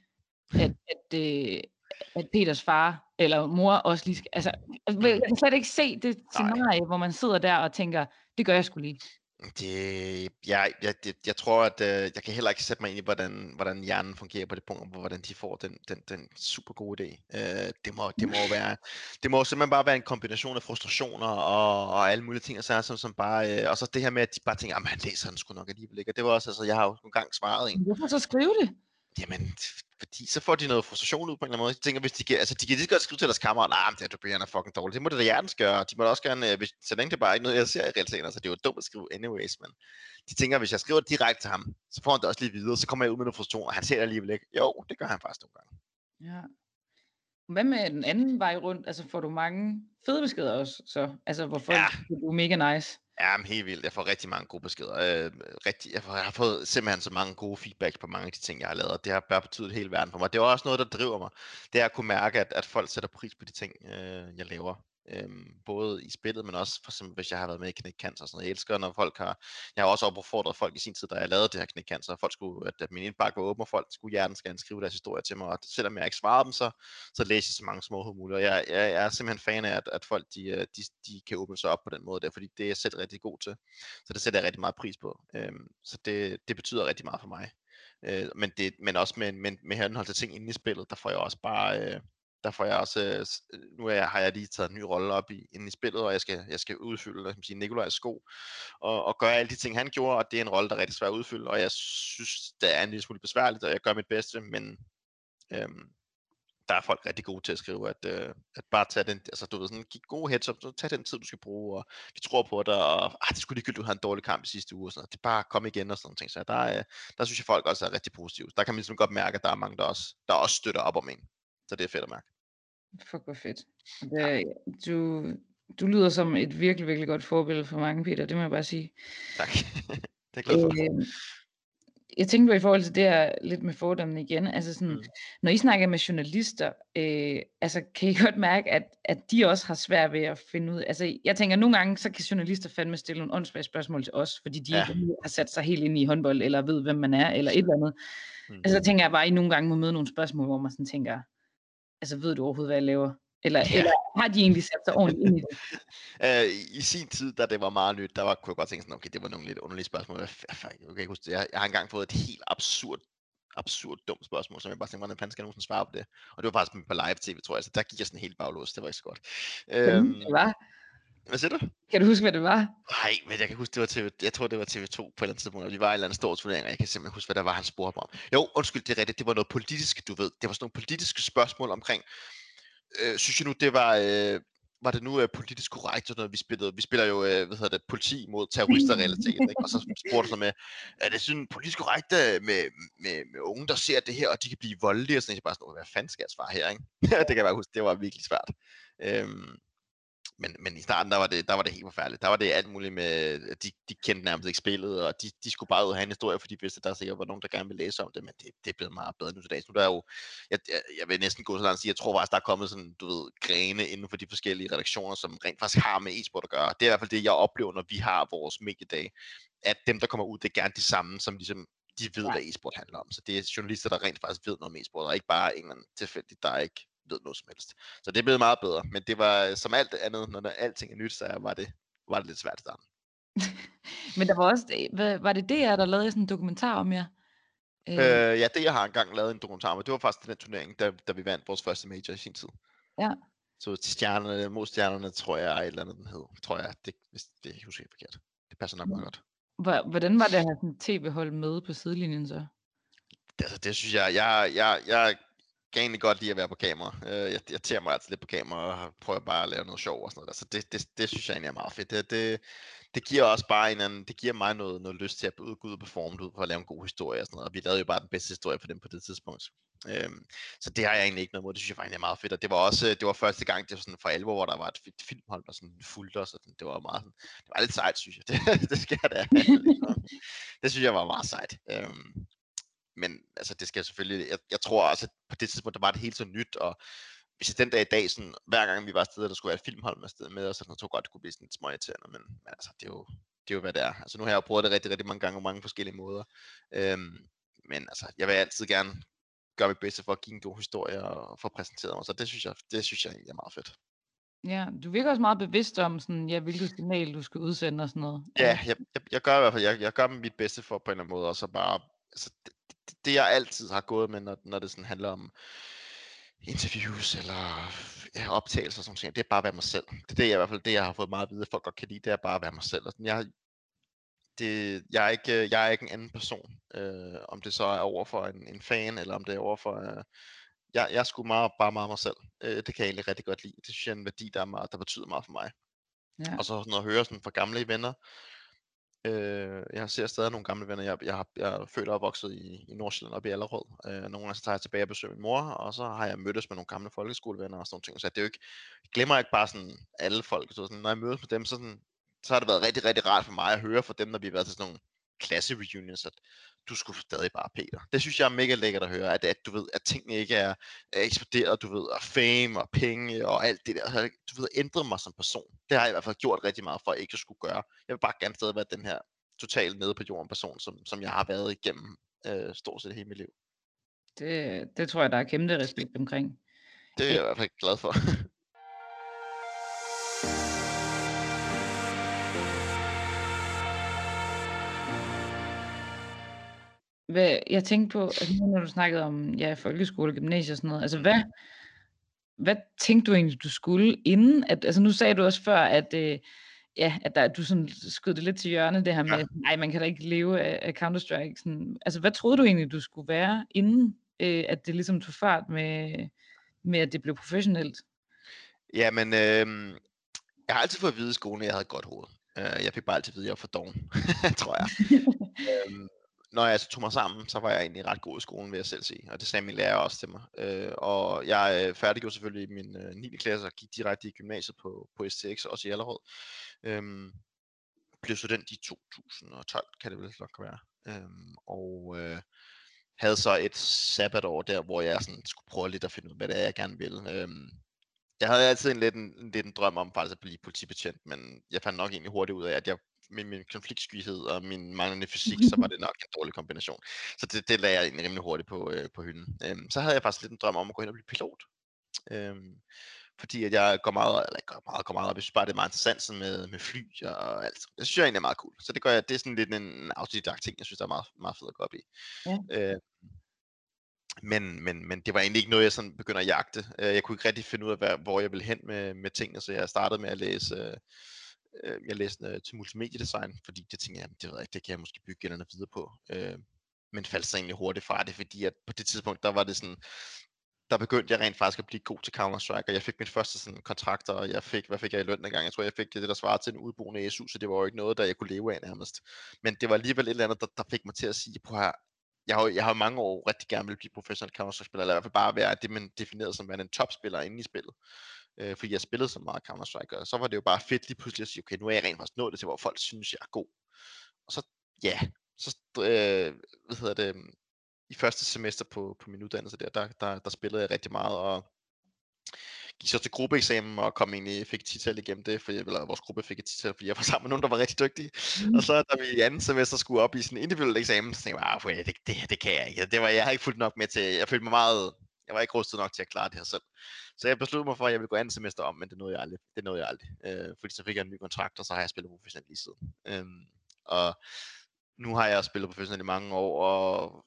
at, at, øh, at Peters far eller mor også lige skal, altså, altså jeg kan slet ikke se det scenarie, hvor man sidder der og tænker, det gør jeg skulle lige. Det, jeg, jeg, jeg, jeg tror, at øh, jeg kan heller ikke sætte mig ind i, hvordan, hvordan hjernen fungerer på det punkt, hvor hvordan de får den, den, den super gode idé. Øh, det, må, det, må være, det må simpelthen bare være en kombination af frustrationer og, og alle mulige ting, og, så, som, som bare, øh, og så det her med, at de bare tænker, at han læser den sgu nok alligevel ikke. Og det var også, altså, jeg har jo nogle gange svaret en. Hvorfor så skrive det? Jamen, fordi så får de noget frustration ud på en eller anden måde. Jeg tænker, hvis de kan, altså de kan lige godt skrive til deres kammerat, nej, nah, det er du er fucking dårligt. Det må det da hjertens gøre. De må da også gerne, øh, hvis, så længe det bare ikke noget, jeg ser i realiteten, altså det er jo dumt at skrive anyways, men de tænker, hvis jeg skriver direkte til ham, så får han det også lige videre, så kommer jeg ud med noget frustration, og han ser det alligevel ikke. Jo, det gør han faktisk nogle gange. Ja. Hvad med den anden vej rundt? Altså får du mange fede beskeder også, så? Altså hvor folk ja. du er mega nice? Ja, men helt vildt. Jeg får rigtig mange gode beskeder. Øh, rigtig, jeg, får, jeg har fået simpelthen så mange gode feedbacks på mange af de ting, jeg har lavet. Det har bare betydet hele verden for mig. Det er også noget, der driver mig. Det er at kunne mærke, at, at folk sætter pris på de ting, øh, jeg laver. Øhm, både i spillet, men også for eksempel, hvis jeg har været med i Knæk Cancer og sådan noget. Jeg elsker, når folk har... Jeg har også opfordret folk i sin tid, da jeg lavede det her Knæk Cancer, at, folk skulle, at, min indbakke var åben, og folk skulle hjertens gerne skrive deres historie til mig. Og selvom jeg ikke svarede dem, så, så læser jeg så mange små muligt. Og jeg, jeg, jeg, er simpelthen fan af, at, at folk de, øh, de, de kan åbne sig op på den måde der, fordi det er jeg selv rigtig god til. Så det sætter jeg rigtig meget pris på. Øhm, så det, det betyder rigtig meget for mig. Øh, men, det, men også med, med, med henhold til ting inde i spillet, der får jeg også bare... Øh, der får jeg også, øh, øh, nu er jeg, har jeg lige taget en ny rolle op i, inde i spillet, og jeg skal, jeg skal udfylde hvad sige, Nikolajs sko, og, og gøre alle de ting, han gjorde, og det er en rolle, der er rigtig svært at udfylde, og jeg synes, det er en lille smule besværligt, og jeg gør mit bedste, men øhm, der er folk rigtig gode til at skrive, at, øh, at bare tage den, altså du ved sådan, give gode heads up, så tag den tid, du skal bruge, og vi tror på dig, og ah, det skulle ligegyldigt, du havde en dårlig kamp i sidste uge, og sådan noget. det er bare kom igen og sådan ting, så der, øh, der synes jeg folk også er rigtig positive. Der kan man ligesom godt mærke, at der er mange, der også, der også støtter op om en, så det er fedt at mærke. Fuck, hvor fedt. Det, du, du lyder som et virkelig, virkelig godt forbillede for mange, Peter. Det må jeg bare sige. Tak. (laughs) det er glad for. Øh, jeg tænkte på i forhold til det her lidt med fordommene igen. Altså sådan, mm. Når I snakker med journalister, øh, altså kan I godt mærke, at, at de også har svært ved at finde ud Altså jeg tænker, nogle gange, så kan journalister fandme stille nogle åndssvage spørgsmål til os, fordi de ja. ikke har sat sig helt ind i håndbold, eller ved, hvem man er, eller et eller andet. Mm. Altså så tænker jeg bare, at I nogle gange må møde nogle spørgsmål, hvor man sådan tænker, altså ved du overhovedet, hvad jeg laver? Eller, ja. eller har de egentlig sat sig ordentligt ind i det? uh, (laughs) I sin tid, da det var meget nyt, der var, kunne jeg godt tænke sådan, okay, det var nogle lidt underlige spørgsmål. Jeg, jeg, jeg, jeg, jeg, jeg har engang fået et helt absurd absurd dumt spørgsmål, som jeg bare tænkte, hvordan fanden skal jeg nogensinde svare på det? Og det var faktisk på live tv, tror jeg, så der gik jeg sådan helt baglås, det var ikke så godt. Øhm, det var? Hvad siger du? Kan du huske, hvad det var? Nej, men jeg kan huske, det var TV, jeg tror, det var TV2 på et eller andet tidspunkt, og de var i en eller anden stor turnering, og jeg kan simpelthen huske, hvad der var, han spurgte mig om. Jo, undskyld, det er rigtigt, det var noget politisk, du ved. Det var sådan nogle politiske spørgsmål omkring, øh, synes jeg nu, det var, øh, var det nu øh, politisk korrekt, noget, vi spillede, vi spiller jo, øh, hvad hedder det, politi mod terrorister realitet, ikke? og så spurgte så med, er det sådan politisk korrekt øh, med, med, med unge, der ser det her, og de kan blive voldelige, og sådan, jeg bare sådan, hvad fanden skal jeg svare her, ikke? (laughs) det kan jeg bare huske, det var virkelig svært. Øhm, men, men i starten, der var, det, der var det helt forfærdeligt. Der var det alt muligt med, de, de kendte nærmest ikke spillet, og de, de skulle bare ud og have en historie, fordi de vidste, at der sikkert var nogen, der gerne ville læse om det, men det, det er blevet meget bedre nu til dags. Nu der er jo, jeg, jeg, jeg vil næsten gå så langt og sige, jeg tror faktisk, der er kommet sådan, du ved, grene inden for de forskellige redaktioner, som rent faktisk har med e-sport at gøre. Det er i hvert fald det, jeg oplever, når vi har vores mediedag, at dem, der kommer ud, det er gerne de samme, som ligesom de ved, ja. hvad e-sport handler om. Så det er journalister, der rent faktisk ved noget om e-sport, og ikke bare en eller anden tilfældig, der ikke ved noget som helst. Så det er blevet meget bedre, men det var som alt andet, når der, alting er nyt, så var det, var det lidt svært at starte. (laughs) men der var også, hvad, var det DR, der lavede sådan en dokumentar om jer? Øh, øh ja, det jeg har engang lavet en dokumentar om, det var faktisk den turnering, da, da vi vandt vores første major i sin tid. Ja. Så stjernerne, mod stjernerne, tror jeg, et eller andet den hed. Tror jeg, det, hvis det er helt forkert. Det passer nok meget godt. Hvordan var det at have sådan tv-hold med på sidelinjen så? Det, altså, det synes jeg, jeg, jeg, jeg kan egentlig godt lide at være på kamera. Øh, jeg, jeg tager mig altid lidt på kamera og prøver bare at lave noget sjov og sådan noget. Så det, det, det synes jeg egentlig er meget fedt. Det, det, det giver også bare en anden, det giver mig noget, noget lyst til at gå ud og performe ud for at lave en god historie og sådan noget. Og vi lavede jo bare den bedste historie for dem på det tidspunkt. Øhm, så det har jeg egentlig ikke noget mod. Det synes jeg faktisk er meget fedt. Og det var også det var første gang, det var sådan for alvor, hvor der var et filmhold, der sådan fulgte os. Og sådan, det var meget sådan, det var lidt sejt, synes jeg. (laughs) Det, det skal jeg da. (laughs) det synes jeg var meget sejt. Øhm, men altså, det skal selvfølgelig, jeg, jeg tror også, at på det tidspunkt, der var det helt så nyt, og hvis den dag i dag, sådan, hver gang vi var afsted, der skulle være et filmhold med sted med os, så jeg tror godt, det kunne blive sådan lidt småirriterende, men, men altså, det er, jo, det er jo, hvad det er. Altså, nu har jeg jo prøvet det rigtig, rigtig mange gange, på mange forskellige måder. Øhm, men altså, jeg vil altid gerne gøre mit bedste for at give en god historie og få præsenteret mig, så det synes jeg, det synes jeg egentlig er meget fedt. Ja, du virker også meget bevidst om, sådan, ja, hvilket signal du skal udsende og sådan noget. Ja, jeg, jeg, jeg gør i hvert fald, jeg, jeg gør mit bedste for på en eller anden måde, og så bare, altså, det, det jeg altid har gået med, når, når det sådan handler om interviews eller ja, optagelser og sådan noget, det er bare at være mig selv. Det er det, jeg, i hvert fald det, jeg har fået meget at vide, at folk godt kan lide, det er bare at være mig selv. Og sådan, jeg, det, jeg, er ikke, jeg er ikke en anden person, øh, om det så er over for en, en fan, eller om det er over for... Øh, jeg, jeg er sgu meget, bare meget mig selv. Øh, det kan jeg egentlig rigtig godt lide. Det synes jeg er en værdi, der, er meget, der betyder meget for mig. Ja. Og så sådan at høre sådan fra gamle venner, Øh, jeg ser stadig nogle gamle venner. Jeg, jeg, har, jeg er født og opvokset i, i Nordsjælland og i Allerød. Øh, nogle gange så tager jeg tilbage og besøger min mor, og så har jeg mødtes med nogle gamle folkeskolevenner og sådan nogle ting. Så det er jo ikke, jeg glemmer ikke bare sådan alle folk. Så sådan, når jeg mødes med dem, så, sådan, så har det været rigtig, rigtig rart for mig at høre fra dem, når vi har været til sådan nogle klasse reunions, at du skulle stadig bare Peter. Det synes jeg er mega lækkert at høre, at, at du ved, at tingene ikke er, er eksploderet, du ved, og fame og penge og alt det der. Du ved, ændret mig som person. Det har jeg i hvert fald gjort rigtig meget for, at ikke at skulle gøre. Jeg vil bare gerne stadig være den her totalt nede på jorden person, som, som jeg har været igennem øh, stort set hele mit liv. Det, det tror jeg, der er kæmpe respekt omkring. Det er jeg i hvert fald glad for. (laughs) Hvad, jeg tænkte på, altså nu når du snakkede om ja, folkeskole, gymnasie og sådan noget, altså hvad, hvad tænkte du egentlig, du skulle inden? At, altså nu sagde du også før, at, øh, ja, at der, du sådan skød det lidt til hjørne, det her med, ja. nej, man kan da ikke leve af, af Counter-Strike. Sådan, altså hvad troede du egentlig, du skulle være, inden øh, at det ligesom tog fart med, med, at det blev professionelt? Jamen, øh, jeg har altid fået at vide i skolen, at jeg havde et godt hoved. Uh, jeg fik bare altid at vide, at jeg var for doven, (laughs) tror jeg. (laughs) øhm, når jeg så tog mig sammen, så var jeg egentlig ret god i skolen, vil jeg selv sige. Og det sagde min lærer også til mig. Øh, og jeg øh, færdiggjorde selvfølgelig min øh, 9. klasse og gik direkte i gymnasiet på, på STX, også i Allerød. Øhm, blev student i 2012, kan det vel nok være. Øhm, og øh, havde så et sabbatår der, hvor jeg sådan skulle prøve lidt at finde ud af, hvad det er, jeg gerne vil. Øhm, jeg havde altid en lidt en, en, lidt en drøm om faktisk at blive politibetjent, men jeg fandt nok egentlig hurtigt ud af, at jeg med min konfliktskyhed og min manglende fysik, så var (laughs) det nok en dårlig kombination. Så det, det lagde jeg egentlig rimelig hurtigt på, øh, på hylden. Øhm, så havde jeg faktisk lidt en drøm om at gå hen og blive pilot. Øhm, fordi at jeg går meget, eller går meget, går meget op, jeg synes bare, det er meget interessant med, med fly og alt. Jeg synes jeg egentlig er meget cool. Så det gør jeg, det er sådan lidt en autodidakt ting, jeg synes, der er meget, meget fedt at gå op i. Ja. Øh, men, men, men det var egentlig ikke noget, jeg sådan begynder at jagte. Øh, jeg kunne ikke rigtig finde ud af, hvor jeg ville hen med, med tingene, så jeg startede med at læse, øh, jeg læste øh, til multimediedesign, fordi det tænkte jeg, det, ved jeg, det kan jeg måske bygge eller noget videre på. Øh, men faldt så egentlig hurtigt fra det, fordi at på det tidspunkt, der var det sådan, der begyndte jeg rent faktisk at blive god til Counter-Strike, og jeg fik min første sådan, kontrakt, og jeg fik, hvad fik jeg i løn dengang? Jeg tror, jeg fik det, der svarede til en udboende SU, så det var jo ikke noget, der jeg kunne leve af nærmest. Men det var alligevel et eller andet, der, der fik mig til at sige, på her, jeg har, jeg har mange år rigtig gerne vil blive professionel Counter-Strike-spiller, eller i hvert fald bare være det, man definerede som værende en topspiller inde i spillet øh, fordi jeg spillede så meget Counter-Strike, og så var det jo bare fedt lige pludselig at sige, okay, nu er jeg rent faktisk nået det til, hvor folk synes, jeg er god. Og så, ja, så, øh, hvad hedder det, i første semester på, på min uddannelse der, der, der, der spillede jeg rigtig meget, og gik så til gruppeeksamen og kom egentlig, fik et tital igennem det, fordi, eller vores gruppe fik et tital, fordi jeg var (laughs) sammen med nogen, der var rigtig dygtige. Mm. Og så da vi i anden semester skulle op i sådan en individuel eksamen, så tænkte jeg, ah, det, det, det kan jeg ikke. Det var, jeg har ikke fulgt nok med til, jeg følte mig meget, jeg var ikke rustet nok til at klare det her selv. Så jeg besluttede mig for, at jeg ville gå anden semester om, men det nåede jeg aldrig. Det nåede jeg aldrig. Øh, fordi så fik jeg en ny kontrakt, og så har jeg spillet professionelt lige siden. Øhm, og nu har jeg spillet professionelt i mange år, og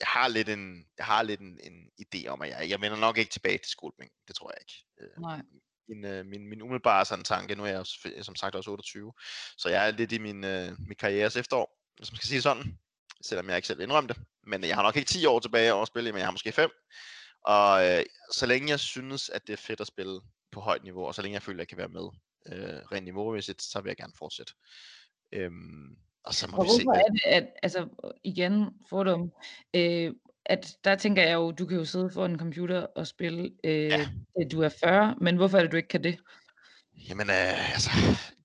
jeg har lidt en, jeg har lidt en, en idé om, at jeg, jeg vender nok ikke tilbage til skolebænken. Det tror jeg ikke. Øh, Nej. Min, øh, min, min umiddelbare sådan tanke, nu er jeg som sagt også 28, så jeg er lidt i min, øh, min karrieres efterår, hvis man skal sige sådan, selvom jeg ikke selv indrømte det. Men jeg har nok ikke 10 år tilbage over at spille, men jeg har måske 5. Og øh, så længe jeg synes, at det er fedt at spille på højt niveau, og så længe jeg føler, at jeg kan være med øh, rent niveaumæssigt, så vil jeg gerne fortsætte. Øhm, og så må og vi se. hvorfor er det, at, altså igen, fordom, øh, at der tænker jeg jo, du kan jo sidde foran en computer og spille, øh, Ja. du er 40, men hvorfor er det, du ikke kan det? Jamen, øh, altså,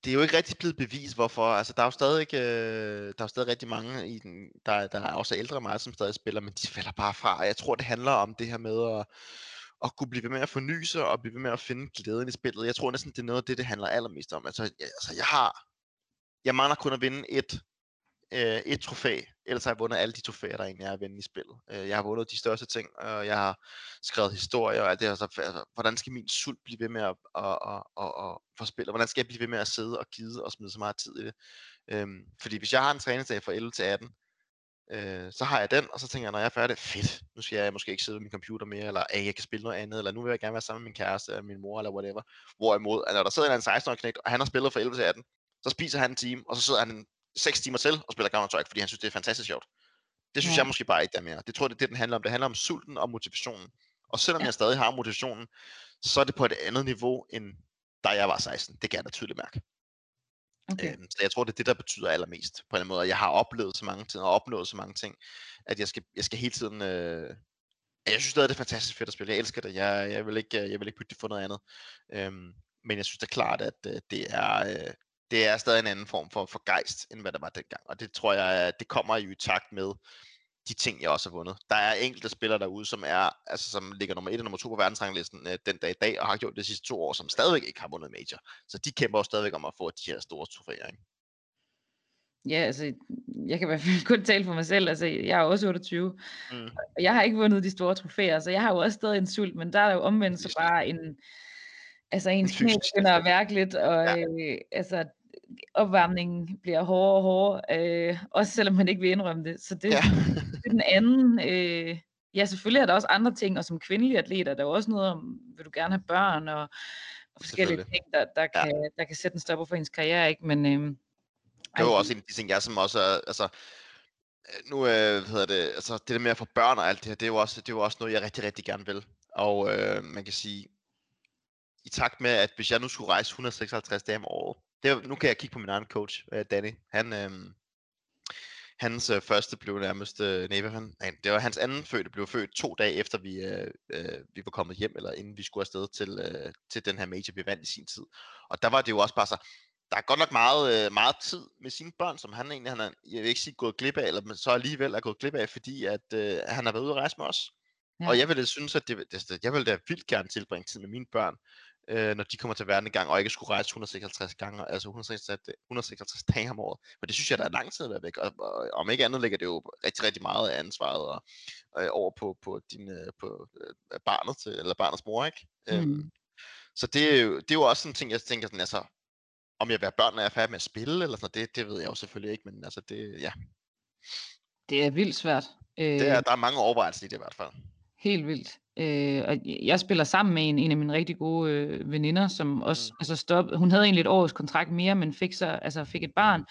det er jo ikke rigtig blevet bevist, hvorfor. Altså, der er jo stadig, øh, der er jo stadig rigtig mange, i den, der, der er også ældre end mig, som stadig spiller, men de falder bare fra. Og Jeg tror, det handler om det her med at, at kunne blive ved med at forny sig, og blive ved med at finde glæden i spillet. Jeg tror næsten, det er noget af det, det handler allermest om. Altså, jeg, altså, jeg har, jeg mangler kun at vinde et, øh, et trofæ, ellers har jeg vundet alle de trofæer, der egentlig er at vinde i spillet. Øh, jeg har vundet de største ting, og jeg har skrevet historier, og alt det, altså, altså, hvordan skal min sult blive ved med at, at, at, at, at få spillet? Hvordan skal jeg blive ved med at sidde og gide og smide så meget tid i det? Øh, fordi hvis jeg har en træningsdag fra 11 til 18, øh, så har jeg den, og så tænker jeg, når jeg er færdig, fedt, nu skal jeg måske ikke sidde ved min computer mere, eller at jeg kan spille noget andet, eller nu vil jeg gerne være sammen med min kæreste, eller min mor, eller whatever. Hvorimod, at når der sidder en 16-årig knægt, og han har spillet fra 11 til 18, så spiser han en time, og så sidder han 6 timer til og spiller Counter-Strike, fordi han synes, det er fantastisk sjovt. Det synes Ja. jeg måske bare ikke, der er mere. Det tror jeg, det er det, den handler om. Det handler om sulten og motivationen. Og selvom jeg stadig har motivationen, så er det på et andet niveau, end da jeg var 16. Det kan jeg da tydeligt mærke. Okay. Øhm, så jeg tror, det er det, der betyder allermest på en eller anden måde. Jeg har oplevet så mange ting, og opnået så mange ting, at jeg skal, jeg skal hele tiden... Øh, jeg synes stadig, det er fantastisk fedt at spille. Jeg elsker det. Jeg, jeg, vil, ikke, jeg vil ikke bytte det for noget andet. Øhm, men jeg synes da klart, at øh, det er... Øh, det er stadig en anden form for, for gejst, end hvad der var dengang. Og det tror jeg, det kommer jo i takt med de ting, jeg også har vundet. Der er enkelte spillere derude, som er, altså som ligger nummer 1 og nummer 2 på verdensranglisten øh, den dag i dag, og har gjort det de sidste to år, som stadigvæk ikke har vundet major. Så de kæmper også stadigvæk om at få de her store trofæer. Ikke? Ja, altså, jeg kan i hvert fald (laughs) kun tale for mig selv. Altså, jeg er også 28, Mm. og jeg har ikke vundet de store trofæer, så jeg har jo også stadig en sult, men der er jo omvendt så bare en... Altså, ens knæ begynder at værke lidt, og Ja. øh, altså, opvarmningen bliver hårdere og hårdere, øh, også selvom man ikke vil indrømme det. Så det, Ja. (laughs) det er den anden... Øh, ja, selvfølgelig er der også andre ting, og som kvindelig atlet er der også noget om, vil du gerne have børn, og, og forskellige ting, der, der, Ja. kan, der kan sætte en stopper for ens karriere, ikke? Men, øh, Det var også en af de ting, jeg som også er, altså, øh, nu øh, hvad hedder det, altså det der med at få børn og alt det her, det er jo også, det er jo også noget, jeg rigtig, rigtig gerne vil. Og øh, man kan sige, i takt med, at hvis jeg nu skulle rejse 156 dage om året, det nu kan jeg kigge på min egen coach, øh, Danny, han, øh, hans øh, første blev nærmest, øh, nej, det var hans anden fødte, blev født to dage efter vi, øh, øh, vi var kommet hjem, eller inden vi skulle afsted til, øh, til den her major, vi vandt i sin tid. Og der var det jo også bare så, der er godt nok meget, øh, meget tid med sine børn, som han egentlig, han er, jeg vil ikke sige gået glip af, eller men så alligevel er gået glip af, fordi at øh, han har været ude at rejse med os. Ja. Og jeg ville synes, at det, det, jeg ville da vildt gerne tilbringe tid med mine børn, øh, når de kommer til verden en gang, og ikke skulle rejse 156 gange, altså 156, da- 156 dage om året. For det synes jeg, der er lang tid at være væk, og, og om ikke andet ligger det jo rigtig, rigtig meget af ansvaret og, øh, over på, på, din, øh, på øh, barnet til, eller barnets mor, ikke? Øhm, Mm. så det er, jo, det er jo også sådan en ting, jeg tænker sådan, altså, om jeg vil have børn, når jeg er færdig med at spille, eller sådan det, det ved jeg jo selvfølgelig ikke, men altså, det, ja, Det er vildt svært. Øh, det er, der er mange overvejelser i det i hvert fald. Helt vildt. Øh, og jeg spiller sammen med en, en af mine rigtig gode øh, veninder, som også Mm. altså stop, hun havde egentlig et års kontrakt mere, men fik, så, altså fik et barn,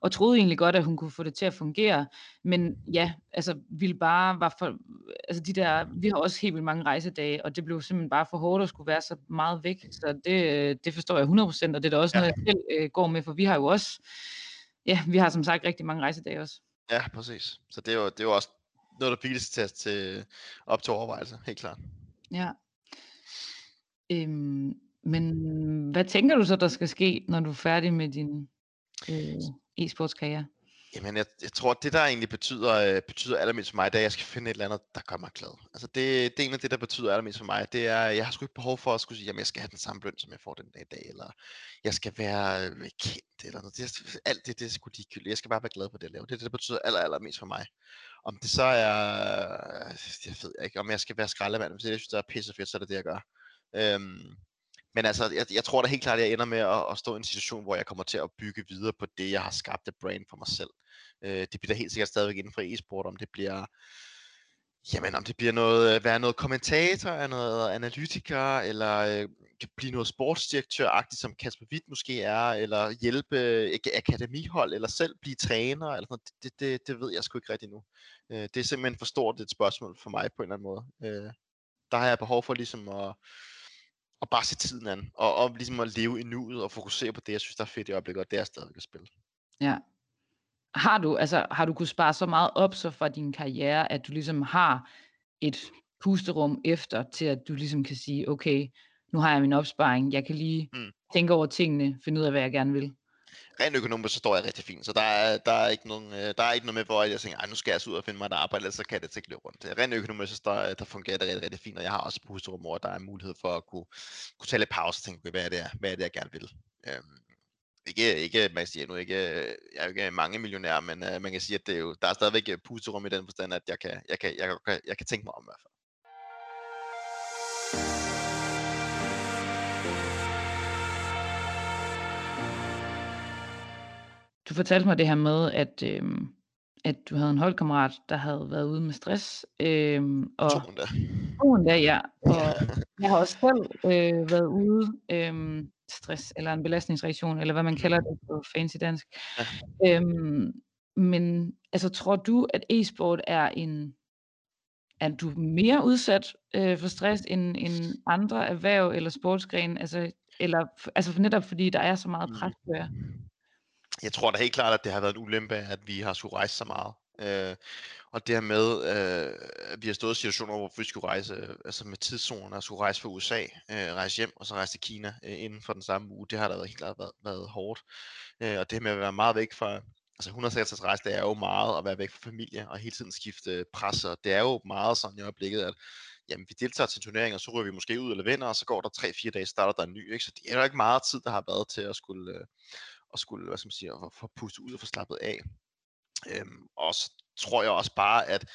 og troede egentlig godt, at hun kunne få det til at fungere. Men ja, altså ville bare, var for, altså de der, vi har også helt vildt mange rejsedage, og det blev simpelthen bare for hårdt at skulle være så meget væk. Så det, øh, det forstår jeg 100%, og det er da også Ja. noget, jeg selv øh, går med, for vi har jo også, ja, vi har som sagt rigtig mange rejsedage også. Ja, præcis. Så det er jo, det er jo også noget, der bildes til, til op til overvejelse, helt klart. Ja. Øhm, Men hvad tænker du så, der skal ske, når du er færdig med din øh, e-sportskarriere? Jamen, jeg, jeg tror, det der egentlig betyder, øh, betyder allermest for mig, det er, at jeg skal finde et eller andet, der gør mig glad. Altså, det, det er egentlig det, der betyder allermest for mig. Det er, jeg har sgu ikke behov for at skulle sige, jamen, jeg skal have den samme løn, som jeg får den dag i dag, eller jeg skal være øh, kendt, eller noget. Det, alt det, det er sgu ligegyldigt. Jeg skal bare være glad på det, jeg laver. Det er det, der betyder aller, allermest for mig. Om det så er, øh, jeg ved ikke, om jeg skal være skraldemand, hvis det, jeg synes, det er pissefedt, så er det det, jeg gør. Øhm, men altså, jeg, jeg tror da helt klart, at jeg ender med at, at stå i en situation, hvor jeg kommer til at bygge videre på det, jeg har skabt et brand for mig selv. Øh, det bliver da helt sikkert stadigvæk inden for e-sport, om det bliver Jamen, om det bliver noget, øh, være noget kommentator, noget analytiker, eller øh, kan blive noget sportsdirektør som Kasper Witt måske er, eller hjælpe øh, akademihold, eller selv blive træner, eller sådan noget. Det, det, det ved jeg sgu ikke rigtig nu. Øh, det er simpelthen for stort et spørgsmål for mig på en eller anden måde. Øh, der har jeg behov for ligesom at, at bare se tiden an, og, og ligesom at leve i nuet, og fokusere på det, jeg synes, der er fedt i øjeblikket, og det er stadigvæk at spille. Ja. Har du, altså, har du kunnet spare så meget op så fra din karriere, at du ligesom har et pusterum efter, til at du ligesom kan sige, okay, nu har jeg min opsparing, jeg kan lige mm. tænke over tingene, finde ud af, hvad jeg gerne vil? rent økonomisk, så står jeg rigtig fint. Så der er, der er, ikke, nogen, øh, der er ikke noget med, hvor jeg tænker, nu skal jeg ud og finde mig et arbejde, ellers så kan det ikke løbe rundt. Rent økonomisk, så der, der fungerer det rigtig, rigtig fint, og jeg har også et pusterum, hvor der er mulighed for at kunne, kunne tage lidt pause og tænke, hvad er det, hvad er det jeg gerne vil. Øhm, ikke, ikke, man siger nu ikke, jeg er jo ikke mange millionær, men uh, man kan sige, at det er jo, der er stadigvæk pusterum i den forstand, at jeg kan, jeg kan, jeg kan, jeg kan tænke mig om i hvert fald. Du fortalte mig det her med, at, øh, at du havde en holdkammerat, der havde været ude med stress. Øh, og to endda. To endda, ja. Og jeg har også selv øh, været ude øh, stress, eller en belastningsreaktion, eller hvad man kalder det på fancy dansk. Ja. Øh, men altså, tror du, at e-sport er en er du mere udsat øh, for stress end, end andre erhverv eller sportsgrene? Altså, eller, altså netop fordi der er så meget pres på jer? jeg tror da helt klart, at det har været en ulempe, at vi har skulle rejse så meget. Øh, og det her med, øh, at vi har stået i situationer, hvor vi skulle rejse, øh, altså med tidszoner, skulle rejse fra USA, øh, rejse hjem, og så rejse til Kina øh, inden for den samme uge, det har da været helt klart været, været hårdt. Øh, og det her med at være meget væk fra, altså 166 rejse, det er jo meget at være væk fra familie, og hele tiden skifte presser. Det er jo meget sådan i øjeblikket, at jamen, vi deltager til turneringer, så ryger vi måske ud eller vinder, og så går der 3-4 dage, starter der en ny. Ikke? Så det er jo ikke meget tid, der har været til at skulle, øh, at skulle, hvad skal man sige, at få pustet ud og få slappet af. Øhm, og så tror jeg også bare, at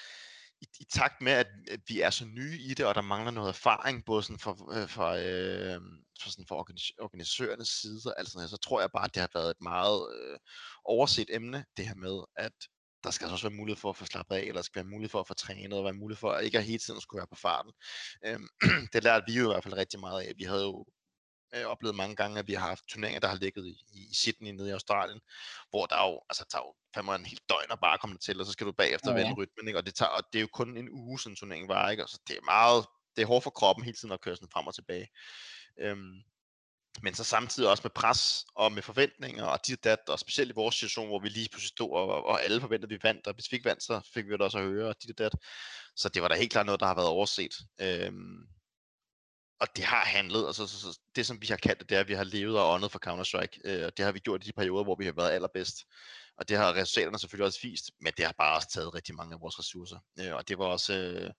i, i takt med, at, at vi er så nye i det, og der mangler noget erfaring, både sådan for, øh, for, øh, for, sådan for organis- organisørernes side og alt sådan noget, så tror jeg bare, at det har været et meget øh, overset emne, det her med, at der skal altså også være mulighed for at få slappet af, eller der skal være mulighed for at få trænet, og være mulighed for at ikke hele tiden skulle være på farten. Øhm, (clears throat) det lærte vi jo i hvert fald rigtig meget af. Vi havde jo øh, oplevet mange gange, at vi har haft turneringer, der har ligget i, i Sydney nede i Australien, hvor der jo, altså, tager jo fandme en helt døgn at bare komme til, og så skal du bagefter ja, ja. vende rytmen, ikke? Og, det tager, og det er jo kun en uge, sådan en turnering var, ikke? Og så det er meget, det er hårdt for kroppen hele tiden at køre sådan frem og tilbage. Øhm, men så samtidig også med pres og med forventninger og dit dat, og specielt i vores situation, hvor vi lige pludselig stod, og, og alle forventede, at vi vandt, og hvis vi ikke vandt, så fik vi det også at høre, og dit dat. Så det var da helt klart noget, der har været overset. Øhm, og det har handlet, og så, så, det som vi har kaldt det, det er, at vi har levet og åndet for Counter-Strike, øh, og det har vi gjort i de perioder, hvor vi har været allerbedst. Og det har resultaterne selvfølgelig også vist, men det har bare også taget rigtig mange af vores ressourcer. Øh, og det var også øh,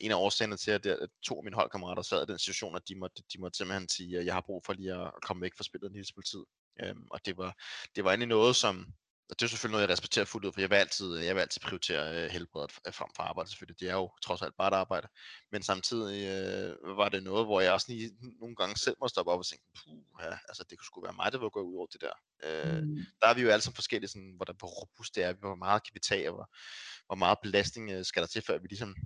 en af årsagerne til, at, at to af mine holdkammerater sad i den situation, at de måtte, de måtte simpelthen sige, at jeg har brug for lige at komme væk fra spillet en lille smule tid. Øh, og det var, det var egentlig noget, som og det er selvfølgelig noget, jeg respekterer fuldt ud, for jeg vil altid, jeg vil altid prioritere øh, helbredet frem for arbejde selvfølgelig. Det er jo trods alt bare et arbejde. Men samtidig øh, var det noget, hvor jeg også lige nogle gange selv må stoppe op og tænke, puh, ja, altså det kunne sgu være mig, der vil gå ud over det der. Øh, mm. Der er vi jo alle sammen forskellige, sådan, hvor robust det er, hvor meget kan vi tage, hvor, hvor meget belastning øh, skal der til, før vi ligesom,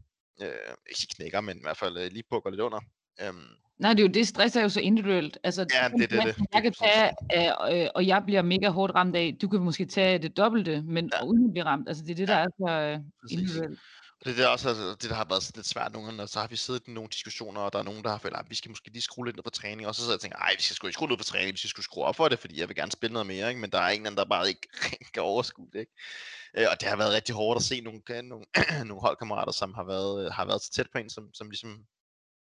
øh, ikke knækker, men i hvert fald øh, lige går lidt under. Øhm, Nej, det er jo det, stress er jo så individuelt. Altså, ja, det, det, det, det. Jeg kan tage, øh, og jeg bliver mega hårdt ramt af, du kan måske tage det dobbelte, men ja. uden at blive ramt. Altså, det er det, der ja. er så øh, individuelt. Og det er også altså, det, der har været lidt svært nogle gange, og så har vi siddet i nogle diskussioner, og der er nogen, der har følt, at vi skal måske lige skrue lidt ned på træning, og så sidder jeg og tænker, nej, vi skal sgu ikke skrue ned på træning, vi skal sgu skrue op for det, fordi jeg vil gerne spille noget mere, ikke? men der er en anden, der bare ikke (laughs) kan overskue det. Ikke? Øh, og det har været rigtig hårdt at se nogle, nogle, (clears throat) nogle holdkammerater, som har været, har været så tæt på en, som, som ligesom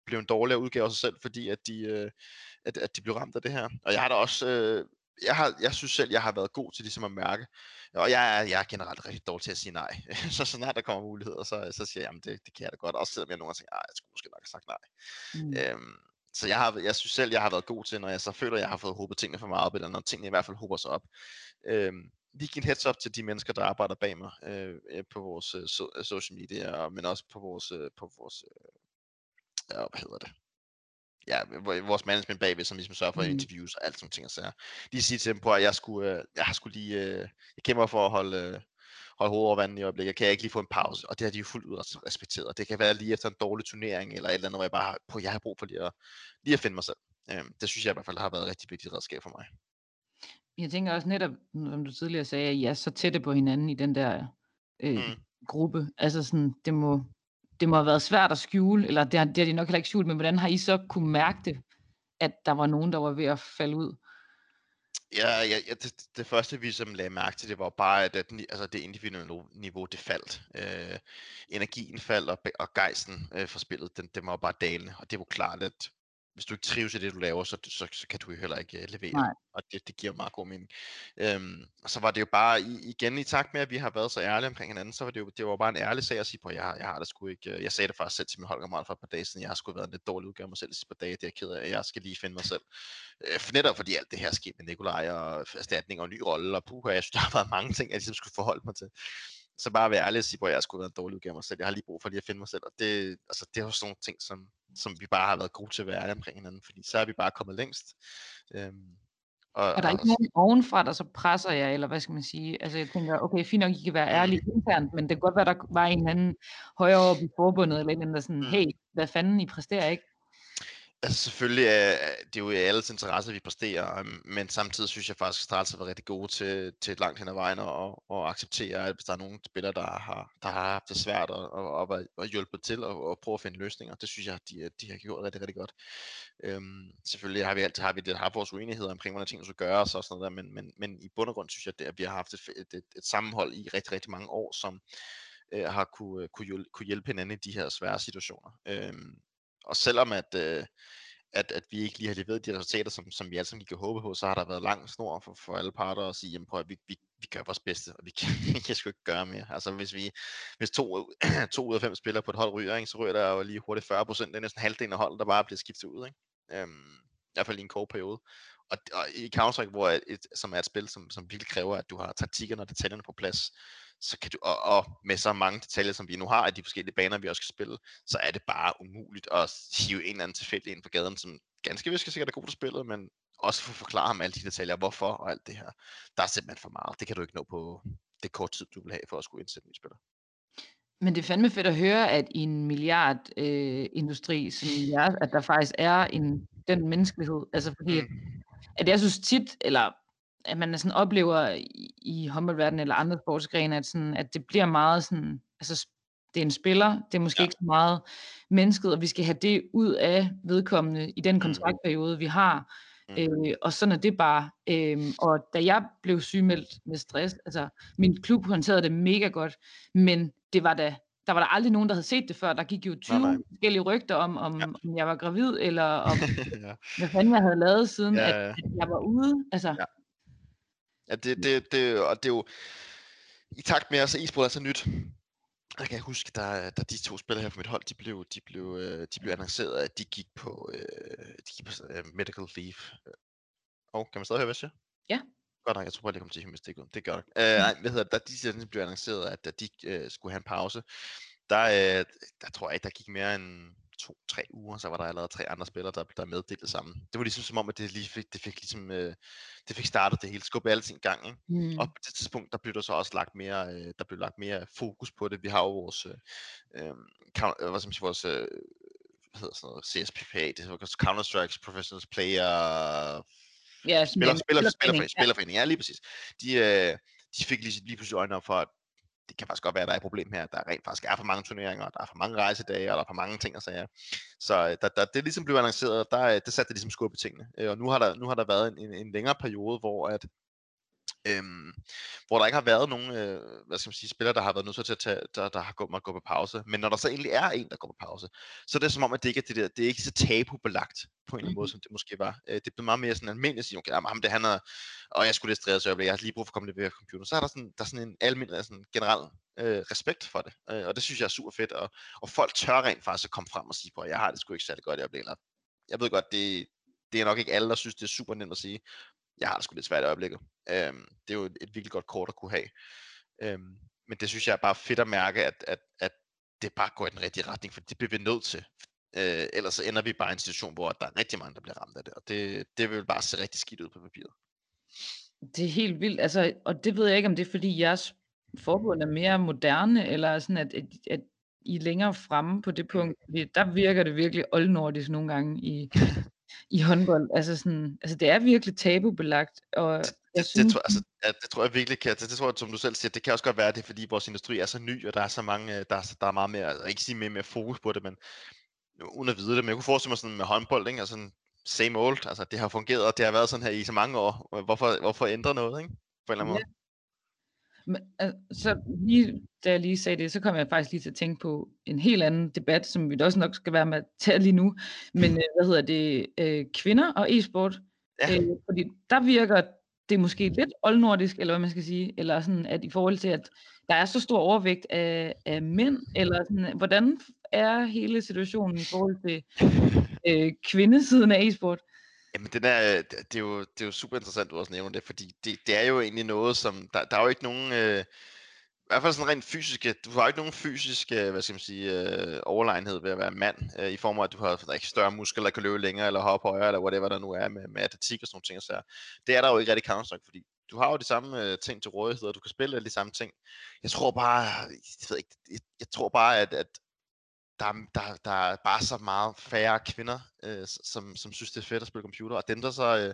blev en dårligere udgave af sig selv, fordi at de, øh, at, at de blev ramt af det her. Og jeg har da også, øh, jeg, har, jeg synes selv, jeg har været god til ligesom at mærke, og jeg er, jeg er generelt rigtig dårlig til at sige nej. (laughs) så snart der kommer muligheder, så, så siger jeg, jamen det, det kan jeg da godt. Også selvom jeg nogle gange tænker, jeg skulle måske nok have sagt nej. Mm. Øhm, så jeg, har, jeg synes selv, jeg har været god til, når jeg så føler, jeg har fået håbet tingene for meget op, eller når tingene i hvert fald håber sig op. Øhm, lige give en heads up til de mennesker, der arbejder bag mig øh, på vores øh, so, social media, men også på vores, øh, på vores øh, ja, hvad hedder det? Ja, vores management bagved, som ligesom sørger for mm. interviews og alt sådan ting. Så de siger til dem på, at jeg, skulle, øh, jeg har skulle lige, øh, jeg kæmper for at holde, øh, holde hovedet over vandet i øjeblikket. Jeg kan ikke lige få en pause, og det har de jo fuldt ud respekteret. Det kan være lige efter en dårlig turnering, eller et eller andet, hvor jeg bare har, på, jeg har brug for lige at, lige at finde mig selv. Øhm, det synes jeg i hvert fald har været et rigtig vigtigt redskab for mig. Jeg tænker også netop, som du tidligere sagde, at I er så tætte på hinanden i den der øh, mm. gruppe. Altså sådan, det må, det må have været svært at skjule, eller det har, det har de nok heller ikke skjult, men hvordan har I så kunne mærke det, at der var nogen, der var ved at falde ud? Ja, ja, ja det, det første vi som lagde mærke til, det var bare, at det, altså det individuelle niveau, det faldt. Øh, energien faldt, og, og gejsten øh, for spillet, den, den var bare dalende. Og det var klart, at hvis du ikke trives i det, du laver, så, så, så kan du jo heller ikke uh, levere. Nej. Og det, det giver meget god mening. Øhm, og så var det jo bare, igen i takt med, at vi har været så ærlige omkring hinanden, så var det jo det var bare en ærlig sag at sige på, jeg, jeg har det sgu ikke, øh, jeg sagde det faktisk selv til min holdkammerat for et par dage siden, jeg har sgu været en lidt dårlig udgave af mig selv de sidste par dage, det er jeg ked af, jeg skal lige finde mig selv. Øh, netop fordi alt det her skete med Nikolaj og erstatning og ny rolle, og puha, jeg synes, (laughs) der har været mange ting, jeg ligesom skulle forholde mig til så bare være ærlig og sige, at jeg skulle være en dårlig udgave af mig selv. Jeg har lige brug for lige at finde mig selv. Og det, altså, det er jo sådan nogle ting, som, som vi bare har været gode til at være ærlige omkring hinanden, fordi så er vi bare kommet længst. Øhm, og, er der ikke nogen ovenfra, der så presser jer, eller hvad skal man sige? Altså jeg tænker, okay, fint nok, I kan være ærlige internt, men det kan godt være, der var en anden højere op i forbundet, eller en anden, der sådan, mm. hey, hvad fanden, I præsterer ikke? Altså selvfølgelig er det er jo i alles interesse, at vi præsterer, øhm, men samtidig synes jeg faktisk, at Strals har været rigtig gode til, til et langt hen ad vejen og, og acceptere, at hvis der er nogle spillere, der har, der har haft det svært og, og, og, og hjulpet til og, og prøve at finde løsninger, det synes jeg, de, de har gjort rigtig, rigtig godt. Øhm, selvfølgelig har vi altid har vi det, har vores uenigheder omkring, hvordan ting skal gøres og sådan noget der, men, men, men i bund og grund synes jeg, at vi har haft et, et, et, et sammenhold i rigtig, rigtig mange år, som øh, har kunne, kunne, kunne hjælpe hinanden i de her svære situationer. Øhm, og selvom at, øh, at, at vi ikke lige har leveret de resultater, som, som vi alle sammen kan håbe på, så har der været lang snor for, for alle parter at sige, jamen prøv at vi, vi, vi gør vores bedste, og vi kan, (laughs) vi kan sgu ikke gøre mere. Altså hvis vi hvis to, (clears throat) to ud af fem spillere på et hold ryger, ikke, så ryger der jo lige hurtigt 40 procent. Det er næsten halvdelen af holdet, der bare bliver skiftet ud. Ikke? Øhm, I hvert fald i en kort periode. Og, og i Counter-Strike, hvor et, som er et spil, som, som virkelig kræver, at du har taktikkerne og detaljerne på plads, så kan du, og, og med så mange detaljer, som vi nu har i de forskellige baner, vi også skal spille, så er det bare umuligt at hive en eller anden tilfældig ind på gaden, som ganske vist sikkert er god til spillet, men også for at forklare ham alle de detaljer, hvorfor og alt det her. Der er simpelthen for meget. Det kan du ikke nå på det kort tid, du vil have for at skulle indsætte en spiller. Men det er fandme fedt at høre, at i en milliardindustri øh, industri, som jeres, at der faktisk er en, den menneskelighed. Altså fordi, mm. at jeg synes tit, eller at man sådan oplever i, i håndboldverdenen eller andre sportsgrene, at, sådan, at det bliver meget sådan, altså det er en spiller, det er måske ja. ikke så meget mennesket, og vi skal have det ud af vedkommende i den mm. kontraktperiode, vi har. Mm. Øh, og sådan er det bare. Øh, og da jeg blev sygemeldt med stress, altså min klub håndterede det mega godt, men det var da der var der aldrig nogen, der havde set det før. Der gik jo 20 nej, nej. forskellige rygter om, om, ja. om jeg var gravid, eller om, (laughs) ja. hvad fanden jeg havde lavet, siden ja, ja. At, at jeg var ude. Altså, ja. Ja, det, det, det, og det er jo, i takt med, altså e-sport er så nyt, jeg kan huske, da, da de to spillere her på mit hold, de blev, de blev, øh, de blev annonceret, at de gik på, øh, de gik på uh, medical leave. Og oh, kan man stadig høre, hvad jeg siger? Ja. Godt nok, jeg tror bare, det kommer til at miste det. Det gør det. Uh, nej, hvad hedder det, da de blev annonceret, at, at de uh, skulle have en pause, der, uh, der tror jeg ikke, der gik mere end to-tre uger, så var der allerede tre andre spillere, der, der meddelte det samme. Det var ligesom som om, at det lige fik, det fik ligesom, øh, det fik startet det hele, skubbet alle ting i gang. Ikke? Mm. Og på det tidspunkt, der blev der så også lagt mere, øh, der blev lagt mere fokus på det. Vi har jo vores, øh, øh, hvad skal man sige, vores, øh, hvad hedder sådan noget, CSPPA, det hedder Counter-Strike Professionals Player, ja, spiller, spiller, spiller, spillerforening, ja lige præcis. De, øh, de fik lige, lige pludselig øjnene op for, at det kan faktisk godt være, at der er et problem her. Der rent faktisk er for mange turneringer, der er for mange rejsedage, og der er for mange ting og sager. Så øh, der, da, da det ligesom blev annonceret, der, det ligesom øh, satte det ligesom skub i tingene. Øh, og nu har der, nu har der været en, en, en længere periode, hvor at Øhm, hvor der ikke har været nogen øh, hvad skal man sige, spillere, der har været nødt til at tage, der, der har gået, måtte gå på pause. Men når der så egentlig er en, der går på pause, så er det som om, at det ikke er, det der, det er ikke så tabubelagt på en eller anden måde, som det måske var. Øh, det bliver meget mere sådan almindeligt at sige, okay, jamen, ham det han er, og jeg skulle distraheret, så jeg, jeg har lige brug for at komme lidt ved computer. Så er der sådan, der er sådan en almindelig, sådan generel øh, respekt for det. Øh, og det synes jeg er super fedt, og, og folk tør rent faktisk at komme frem og sige på, at jeg har det sgu ikke særlig godt i øjeblikket. Jeg ved godt, det, det er nok ikke alle, der synes, det er super nemt at sige, jeg har det sgu lidt svært i øjeblikket. Øhm, det er jo et, et virkelig godt kort at kunne have. Øhm, men det synes jeg er bare fedt at mærke, at, at, at det bare går i den rigtige retning, for det bliver vi nødt til. Øh, ellers så ender vi bare i en situation, hvor der er rigtig mange, der bliver ramt af det, og det, det vil bare se rigtig skidt ud på papiret. Det er helt vildt, altså, og det ved jeg ikke, om det er, fordi jeres forbund er mere moderne, eller sådan, at, at, at I er længere fremme på det punkt. Fordi der virker det virkelig oldnordisk nogle gange i, (laughs) i håndbold. Altså, sådan, altså det er virkelig tabubelagt. Og det, jeg synes, det, tror, altså, ja, det tror jeg virkelig kan. Det, det tror jeg, som du selv siger, det kan også godt være, det er fordi vores industri er så ny, og der er så mange, øh, der er, der er meget mere, altså, ikke sige mere, mere fokus på det, men uden at vide det, men jeg kunne forestille mig sådan med håndbold, ikke? Altså, same old, altså det har fungeret, og det har været sådan her i så mange år. Hvorfor, hvorfor ændre noget, ikke? På en eller anden måde. Altså, lige, da jeg lige sagde det, så kom jeg faktisk lige til at tænke på en helt anden debat, som vi da også nok skal være med at tage lige nu. Men øh, hvad hedder det? Øh, kvinder og e-sport. Ja. Øh, fordi der virker det måske lidt oldnordisk, eller hvad man skal sige, eller sådan, at i forhold til, at der er så stor overvægt af, af mænd, eller sådan, hvordan er hele situationen i forhold til øh, kvindesiden af e-sport? Jamen, den er, øh, det, er jo, det er jo super interessant, du også nævner det, fordi det, det er jo egentlig noget, som, der, der er jo ikke nogen, øh, i hvert fald sådan rent fysiske, du har ikke nogen fysiske, øh, hvad skal man sige, øh, overlegenhed ved at være mand, øh, i form af, at du har der ikke større muskler, der kan løbe længere, eller hoppe højere, eller whatever der nu er med, med atletik og sådan nogle ting. Så det er der jo ikke rigtig counter fordi du har jo de samme øh, ting til rådighed, og du kan spille alle de samme ting. Jeg tror bare, jeg, ved ikke, jeg, jeg tror bare, at, at der, der, der er bare så meget færre kvinder, øh, som, som synes, det er fedt at spille computer, og dem, der så, øh,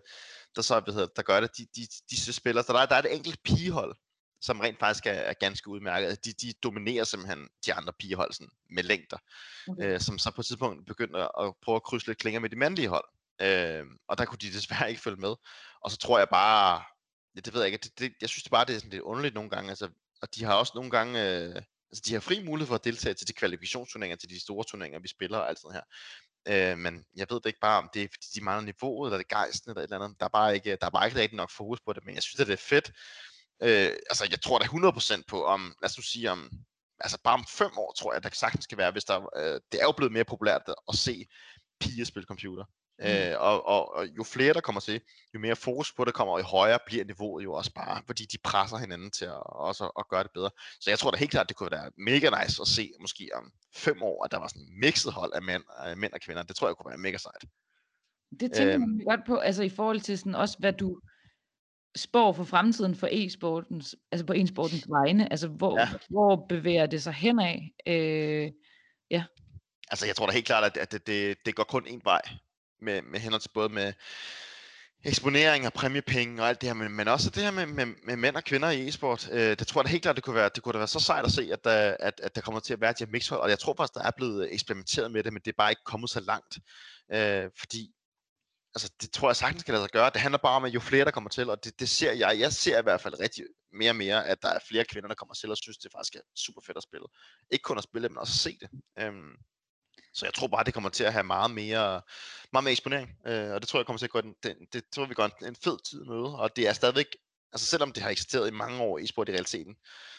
der, så hvad hedder, der gør det, de, de, de spiller, så der er, der er et enkelt pigehold, som rent faktisk er, er ganske udmærket. De, de dominerer simpelthen de andre pigehold sådan, med længder, okay. øh, som så på et tidspunkt begynder at prøve at krydse lidt klinger med de mandlige hold. Øh, og der kunne de (laughs) desværre ikke følge med. Og så tror jeg bare, ja, det ved jeg ikke, det, det, jeg synes det bare, det er sådan lidt underligt nogle gange, altså, og de har også nogle gange, øh, altså de har fri mulighed for at deltage til de kvalifikationsturneringer, til de store turneringer, vi spiller og alt sådan her. Øh, men jeg ved det ikke bare, om det er, fordi de mangler niveauet, eller det er gejsten, eller et eller andet. Der er bare ikke, der er bare ikke rigtig nok fokus på det, men jeg synes, at det er fedt. Øh, altså, jeg tror da 100% på, om, lad os nu sige, om, altså bare om fem år, tror jeg, der sagtens skal være, hvis der, øh, det er jo blevet mere populært at se piger spille computer. Mm. Øh, og, og, og jo flere der kommer til, jo mere fokus på det kommer, og jo højere bliver niveauet jo også bare, fordi de presser hinanden til at, også at, gøre det bedre. Så jeg tror da helt klart, det kunne være mega nice at se, måske om fem år, at der var sådan en mixet hold af mænd, af mænd og kvinder. Det tror jeg kunne være mega sejt. Det tænker øhm, man godt på, altså i forhold til sådan også, hvad du spår for fremtiden for e-sportens, altså på e-sportens vegne, altså hvor, ja. hvor bevæger det sig henad? Øh, ja. Altså jeg tror da helt klart, at, at det, det, det går kun en vej med, med hænder til både med eksponering og præmiepenge og alt det her, men, men også det her med, med, med mænd og kvinder i e-sport. Øh, det tror jeg da helt klart, det kunne være, det kunne da være så sejt at se, at der, at, at der kommer til at være de her mixhold, og jeg tror faktisk, der er blevet eksperimenteret med det, men det er bare ikke kommet så langt. Øh, fordi altså, det tror jeg sagtens kan lade sig gøre. Det handler bare om, at jo flere der kommer til, og det, det ser jeg, jeg ser i hvert fald rigtig mere og mere, at der er flere kvinder, der kommer til og synes, det faktisk er super fedt at spille. Ikke kun at spille, men også at se det. Øhm, så jeg tror bare, det kommer til at have meget mere, meget mere eksponering, øh, og det tror jeg kommer til at gå, den, den, det tror vi går en, en fed tid med, og det er stadigvæk, altså selvom det har eksisteret i mange år i sport i realiteten,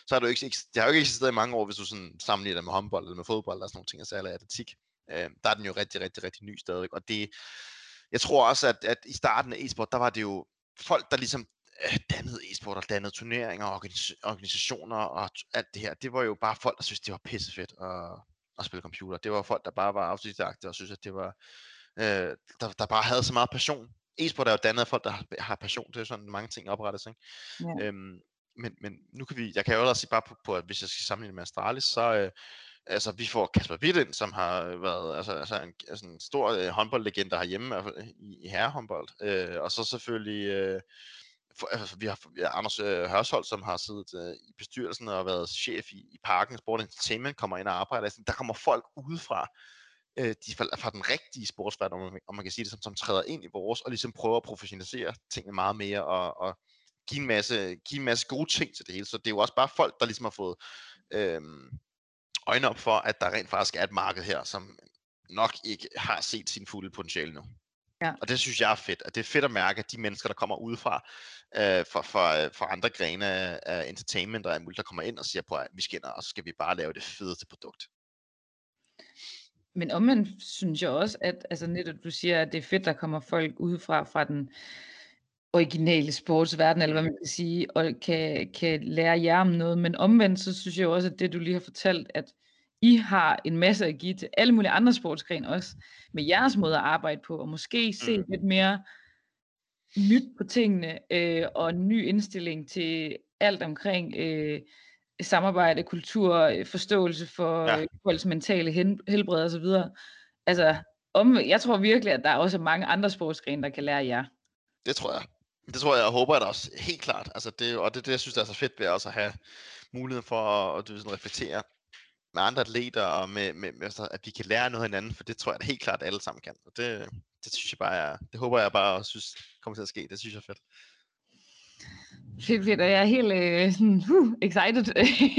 så har det jo ikke, det har jo ikke eksisteret i mange år, hvis du sådan sammenligner det med håndbold eller med fodbold eller sådan nogle ting, altså eller atletik. Øh, der er den jo rigtig, rigtig, rigtig ny stadig, og det, jeg tror også, at, at i starten af e-sport, der var det jo folk, der ligesom øh, dannede e-sport og dannede turneringer og organisationer og alt det her. Det var jo bare folk, der synes det var pissefedt og at spille computer. Det var folk, der bare var autodidakte og synes, at det var, øh, der, der bare havde så meget passion. E-sport er jo dannet af folk, der har, har passion til sådan mange ting oprettes. Ikke? Ja. Øhm, men, men nu kan vi, jeg kan jo også sige bare på, på, at hvis jeg skal sammenligne med Astralis, så, øh, altså vi får Kasper Witt ind, som har været altså, altså en, altså en stor øh, håndboldlegende herhjemme i, i herrehåndbold. Øh, og så selvfølgelig øh, for, altså, vi, har, ja, Anders øh, Hørshold, som har siddet øh, i bestyrelsen og været chef i, i Parken Sport Entertainment, kommer ind og arbejder. Altså, der kommer folk udefra, øh, de fra, fra den rigtige sportsverden, om man, om man kan sige det, som, som træder ind i vores, og ligesom prøver at professionalisere tingene meget mere, og, og give, en masse, give en masse gode ting til det hele. Så det er jo også bare folk, der ligesom har fået øh, øjne op for, at der rent faktisk er et marked her, som nok ikke har set sin fulde potentiale nu. Ja. Og det synes jeg er fedt. At det er fedt at mærke, at de mennesker, der kommer udefra, øh, fra, fra, fra andre grene af entertainment og muligt, der kommer ind og siger på, at vi skinner, og så skal vi bare lave det fedeste produkt. Men omvendt synes jeg også, at altså netop du siger, at det er fedt, der kommer folk udefra fra den originale sportsverden, eller hvad man kan sige, og kan, kan lære jer om noget. Men omvendt, så synes jeg også, at det du lige har fortalt, at I har en masse at give til alle mulige andre sportsgrene også, med jeres måde at arbejde på, og måske se mm. lidt mere nyt på tingene, øh, og en ny indstilling til alt omkring øh, samarbejde, kultur, forståelse for ja. folks mentale hen, helbred osv. Altså, om, jeg tror virkelig, at der også er mange andre sportsgrene, der kan lære jer. Det tror jeg. Det tror jeg, og håber jeg da også helt klart. Altså det, og det det, jeg synes, der er så fedt ved også at have muligheden for at, at du sådan, reflektere med andre atleter, og med, med, med, altså, at vi kan lære noget af hinanden, for det tror jeg da helt klart, at alle sammen kan. Og det, det synes jeg bare, er, det håber jeg bare og synes kommer til at ske. Det synes jeg er fedt. Fedt, fedt, og jeg er helt øh, sådan, uh, excited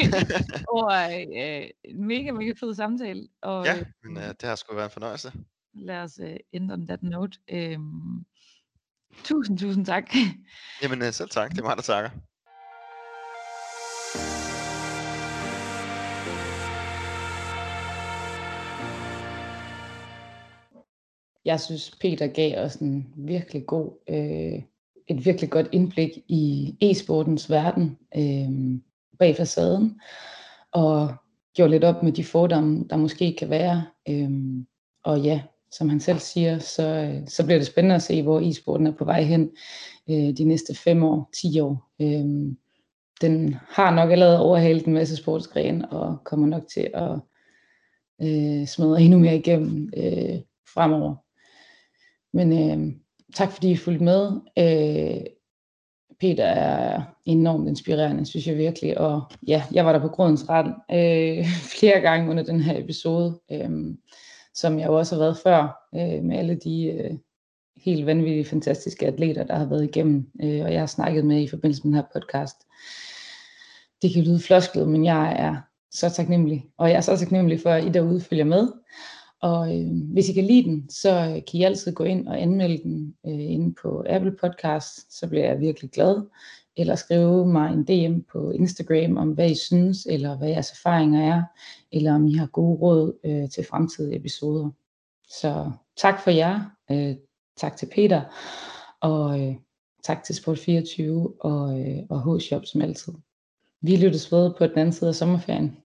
(laughs) over øh, en mega, mega fed samtale. Og, ja, men øh, det har sgu været en fornøjelse. Lad os øh, end on that note. Øh, tusind, tusind tak. Jamen øh, selv tak, det er mig, der takker. Jeg synes, Peter gav os en virkelig god øh, et virkelig godt indblik i e-sportens verden øh, bag facaden, og gjorde lidt op med de fordomme, der måske kan være. Øh, og ja, som han selv siger, så, øh, så bliver det spændende at se, hvor e-sporten er på vej hen øh, de næste 5 år, 10 år. Øh, den har nok allerede overhalet en masse sportsgren, og kommer nok til at øh, smadre endnu mere igennem øh, fremover. Men øh, tak fordi I fulgte med. Øh, Peter er enormt inspirerende, synes jeg virkelig. Og ja, jeg var der på grådens rand øh, (laughs) flere gange under den her episode, øh, som jeg jo også har været før, øh, med alle de øh, helt vanvittige, fantastiske atleter, der har været igennem, øh, og jeg har snakket med i forbindelse med den her podcast. Det kan lyde flosklet, men jeg er så taknemmelig, og jeg er så taknemmelig for, at I derude følger med, og øh, hvis I kan lide den, så øh, kan I altid gå ind og anmelde den øh, inde på Apple Podcast, så bliver jeg virkelig glad. Eller skrive mig en DM på Instagram om, hvad I synes, eller hvad jeres erfaringer er, eller om I har gode råd øh, til fremtidige episoder. Så tak for jer, øh, tak til Peter, og øh, tak til Sport24 og, øh, og H-Shop som altid. Vi lyttes ved på den anden side af sommerferien.